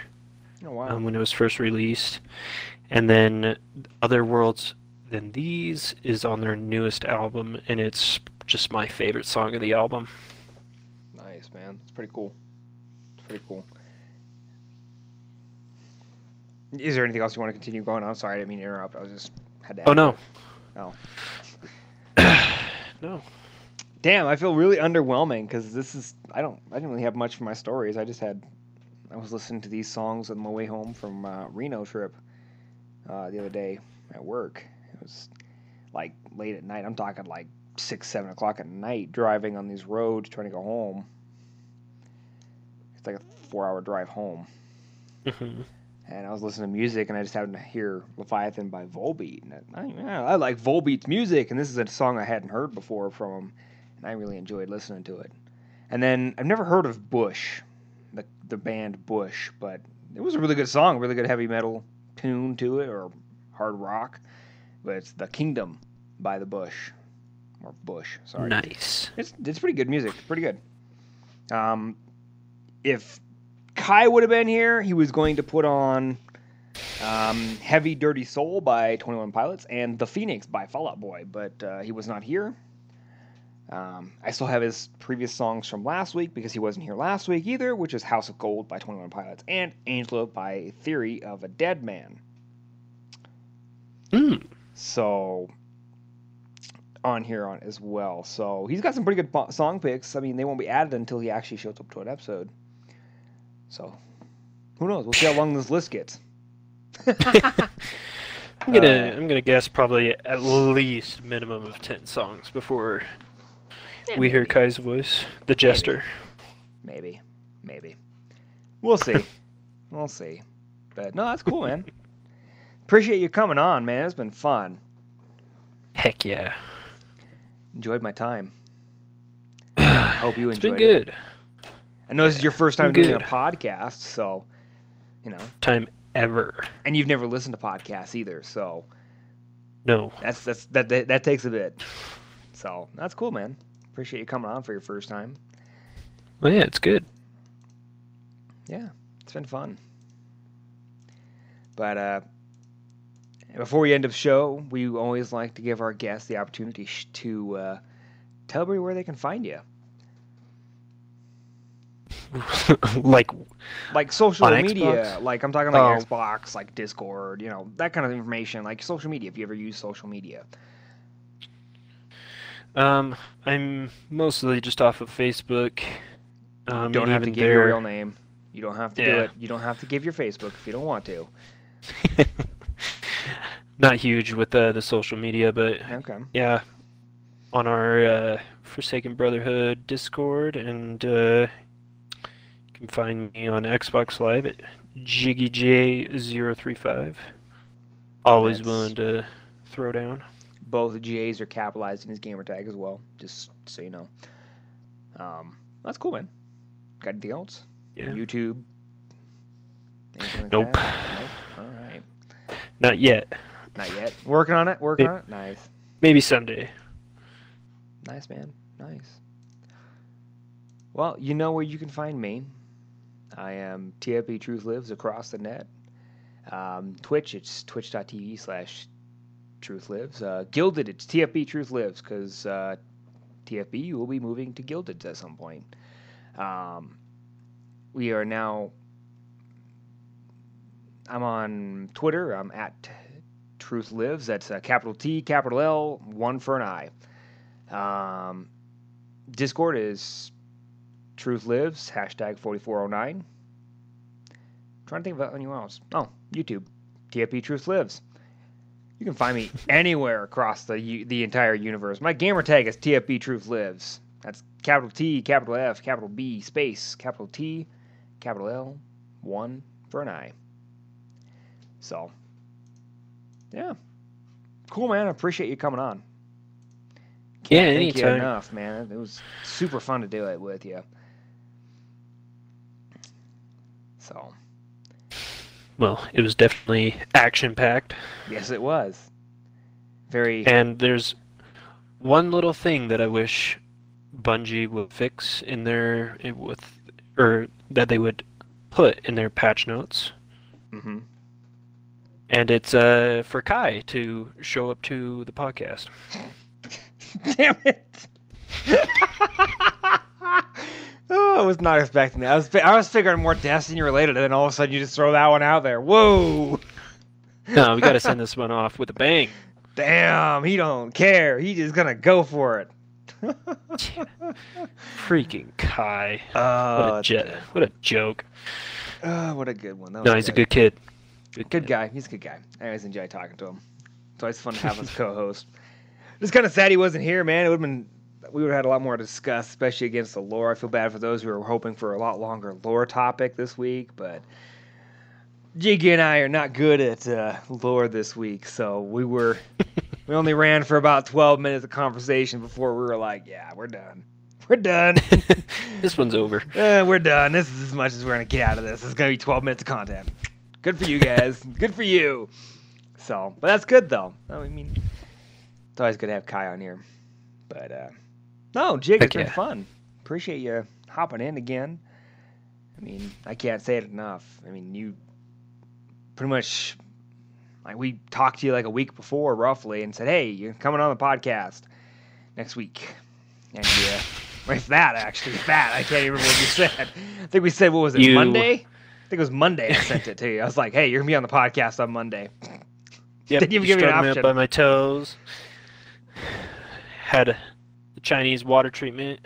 Oh wow. um, when it was first released, and then Other Worlds Than These is on their newest album, and it's just my favorite song of the album. nice, man. It's pretty cool. Pretty cool. Is there anything else you want to continue going on? Sorry, I didn't mean to interrupt. I was just had to. Oh no. Oh. no. Damn, I feel really underwhelming because this is I don't I didn't really have much for my stories. I just had I was listening to these songs on my way home from uh, Reno trip uh, the other day at work. It was like late at night. I'm talking like six seven o'clock at night driving on these roads trying to go home. Like a four hour drive home. Mhm. And I was listening to music, and I just happened to hear Leviathan by Volbeat. And I, I, I like Volbeat's music, and this is a song I hadn't heard before from him, and I really enjoyed listening to it. And then I've never heard of Bush, the the band Bush, but it was a really good song, really good heavy metal tune to it, or hard rock. But it's The Kingdom by the Bush, or Bush. Sorry. Nice. It's it's pretty good music. Pretty good. Um, if Kai would have been here, he was going to put on um, "Heavy Dirty Soul" by Twenty One Pilots and "The Phoenix" by Fall Out Boy, but uh, he was not here. Um, I still have his previous songs from last week because he wasn't here last week either, which is "House of Gold" by Twenty One Pilots and "Angela" by Theory of a Dead Man. Mm. So on here on as well. So he's got some pretty good song picks. I mean, they won't be added until he actually shows up to an episode. So who knows? We'll see how long this list gets. I'm gonna Uh, I'm gonna guess probably at least minimum of ten songs before Yeah, we hear. Kai's voice, the jester. Maybe, maybe. We'll see. we'll see. But no, that's cool, man. Appreciate you coming on, man. It's been fun. Heck yeah. Enjoyed my time. Hope you enjoyed. It's been it. Good. I know this is your first time Been doing a podcast, so you know, Time ever. and you've never listened to podcasts either, so No. That's that's that that, that takes a bit. So that's cool, man. Appreciate you coming on for your first time. Well, yeah, it's good. Yeah, it's been fun. But uh, before we end the show, we always like to give our guests the opportunity sh- to uh, tell everybody where they can find you, like, like social On media. Xbox? Like I'm talking like Oh. Xbox, like Discord, you know, that kind of information. Like social media, if you ever use social media. um, I'm mostly just off of Facebook. Um, don't have to even give your real name. You don't have to do it. You don't have to give your Facebook if you don't want to. Not huge with uh, the social media, but Okay. yeah, on our uh, Forsaken Brotherhood Discord, and uh, you can find me on Xbox Live at JiggyJ035. Always That's- willing to throw down. both J's are capitalized in his gamer tag as well, just so you know. Um, that's cool, man. Got anything else? Yeah. YouTube? Like Nope. that? Nope. All right. Not yet. Not yet. Working on it. Working It- on it. Nice. Maybe someday. Nice, man. Nice. Well, you know where you can find me. I am TFB Truth Lives across the net. Um, Twitch, it's twitch.tv slash Truth Lives. Uh, Guilded, it's TFB Truth Lives because uh, TFB will be moving to Guilded at some point. Um, we are now. I'm on Twitter. I'm at Truth Lives. That's uh, capital T, capital L, one for an I. Um, Discord is Truth Lives, hashtag 4409. trying to think about anyone else. Oh, YouTube, TFB Truth Lives. You can find me anywhere across the the entire universe. My gamer tag is TFB Truth Lives. That's capital T, capital F, capital B, space, capital T, capital L, one for an I. So, yeah. Cool, man. I appreciate you coming on. Yeah, Can't thank you enough, man. It was super fun to do it with you. So Well, it was definitely action packed. yes, it was very. And there's one little thing that I wish Bungie would fix in their with or that they would put in their patch notes. Mm Mhm. And it's uh for Kai to show up to the podcast. Damn it! oh, I was not expecting that. I was I was figuring more Destiny related, and then all of a sudden you just throw that one out there. Whoa! No, we got to send this one off with a bang. Damn, he don't care. He just gonna go for it. Freaking Kai. Uh, what Oh, a. What a joke. oh, what a good one. No, he's a good kid. Good, Good kid. guy. He's a good guy. I always enjoy talking to him. It's always fun to have him as co-host. Just kind of sad he wasn't here, man. It would have been. We would have had a lot more to discuss, especially against the lore. I feel bad for those who were hoping for a lot longer lore topic this week, but Jiggy and I are not good at uh, lore this week, so we were. we only ran for about 12 minutes of conversation before we were like, "Yeah, we're done. We're done. this one's over. Uh, we're done. This is as much as we're gonna get out of this. It's gonna be 12 minutes of content. Good for you guys. good for you. So, but that's good though. I mean, it's always good to have Kai on here. But uh, no, Jig, it's Heck been yeah. fun. Appreciate you hopping in again. I mean, I can't say it enough. I mean, you pretty much like we talked to you like a week before, roughly, and said, "Hey, you're coming on the podcast next week." And yeah, if that actually, that I can't even remember what you said. I think we said what was it You- Monday? I think it was Monday. I sent it to you. I was like, "Hey, you're gonna be on the podcast on Monday." Yep, Didn't even you give me an strung me up by my toes. Had a, the Chinese water treatment,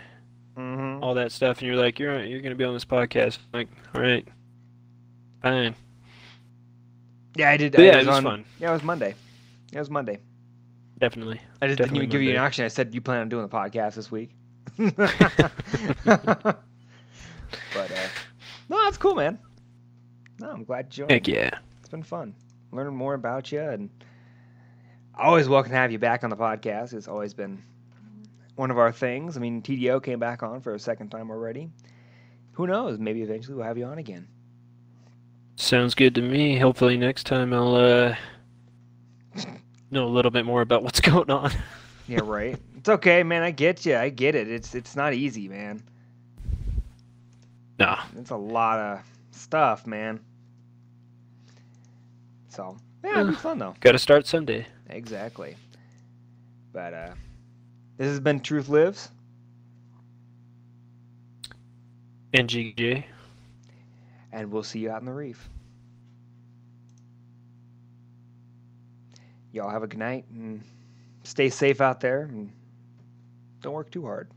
Mm-hmm. all that stuff, and you're like, you're you're gonna be on this podcast. I'm like, all right, fine. Yeah, I did. I yeah, it was on- fun. Yeah, it was Monday. Yeah, it was Monday. Definitely. I just didn't even give you an option. I said you plan on doing the podcast this week. but uh, no, that's cool, man. No, I'm glad you joined. Heck yeah. It's been fun learning more about you, and always welcome to have you back on the podcast. It's always been one of our things. I mean, TDO came back on for a second time already. Who knows? Maybe eventually we'll have you on again. Sounds good to me. Hopefully next time I'll uh know a little bit more about what's going on. Yeah, right. it's okay, man. I get you. I get it. It's it's not easy, man. Nah. It's a lot of stuff, man. So yeah, it'd be fun though. Gotta start someday. Exactly. But uh, this has been Truth Lives. NGJ. and we'll see you out in the reef. Y'all have a good night and stay safe out there and don't work too hard.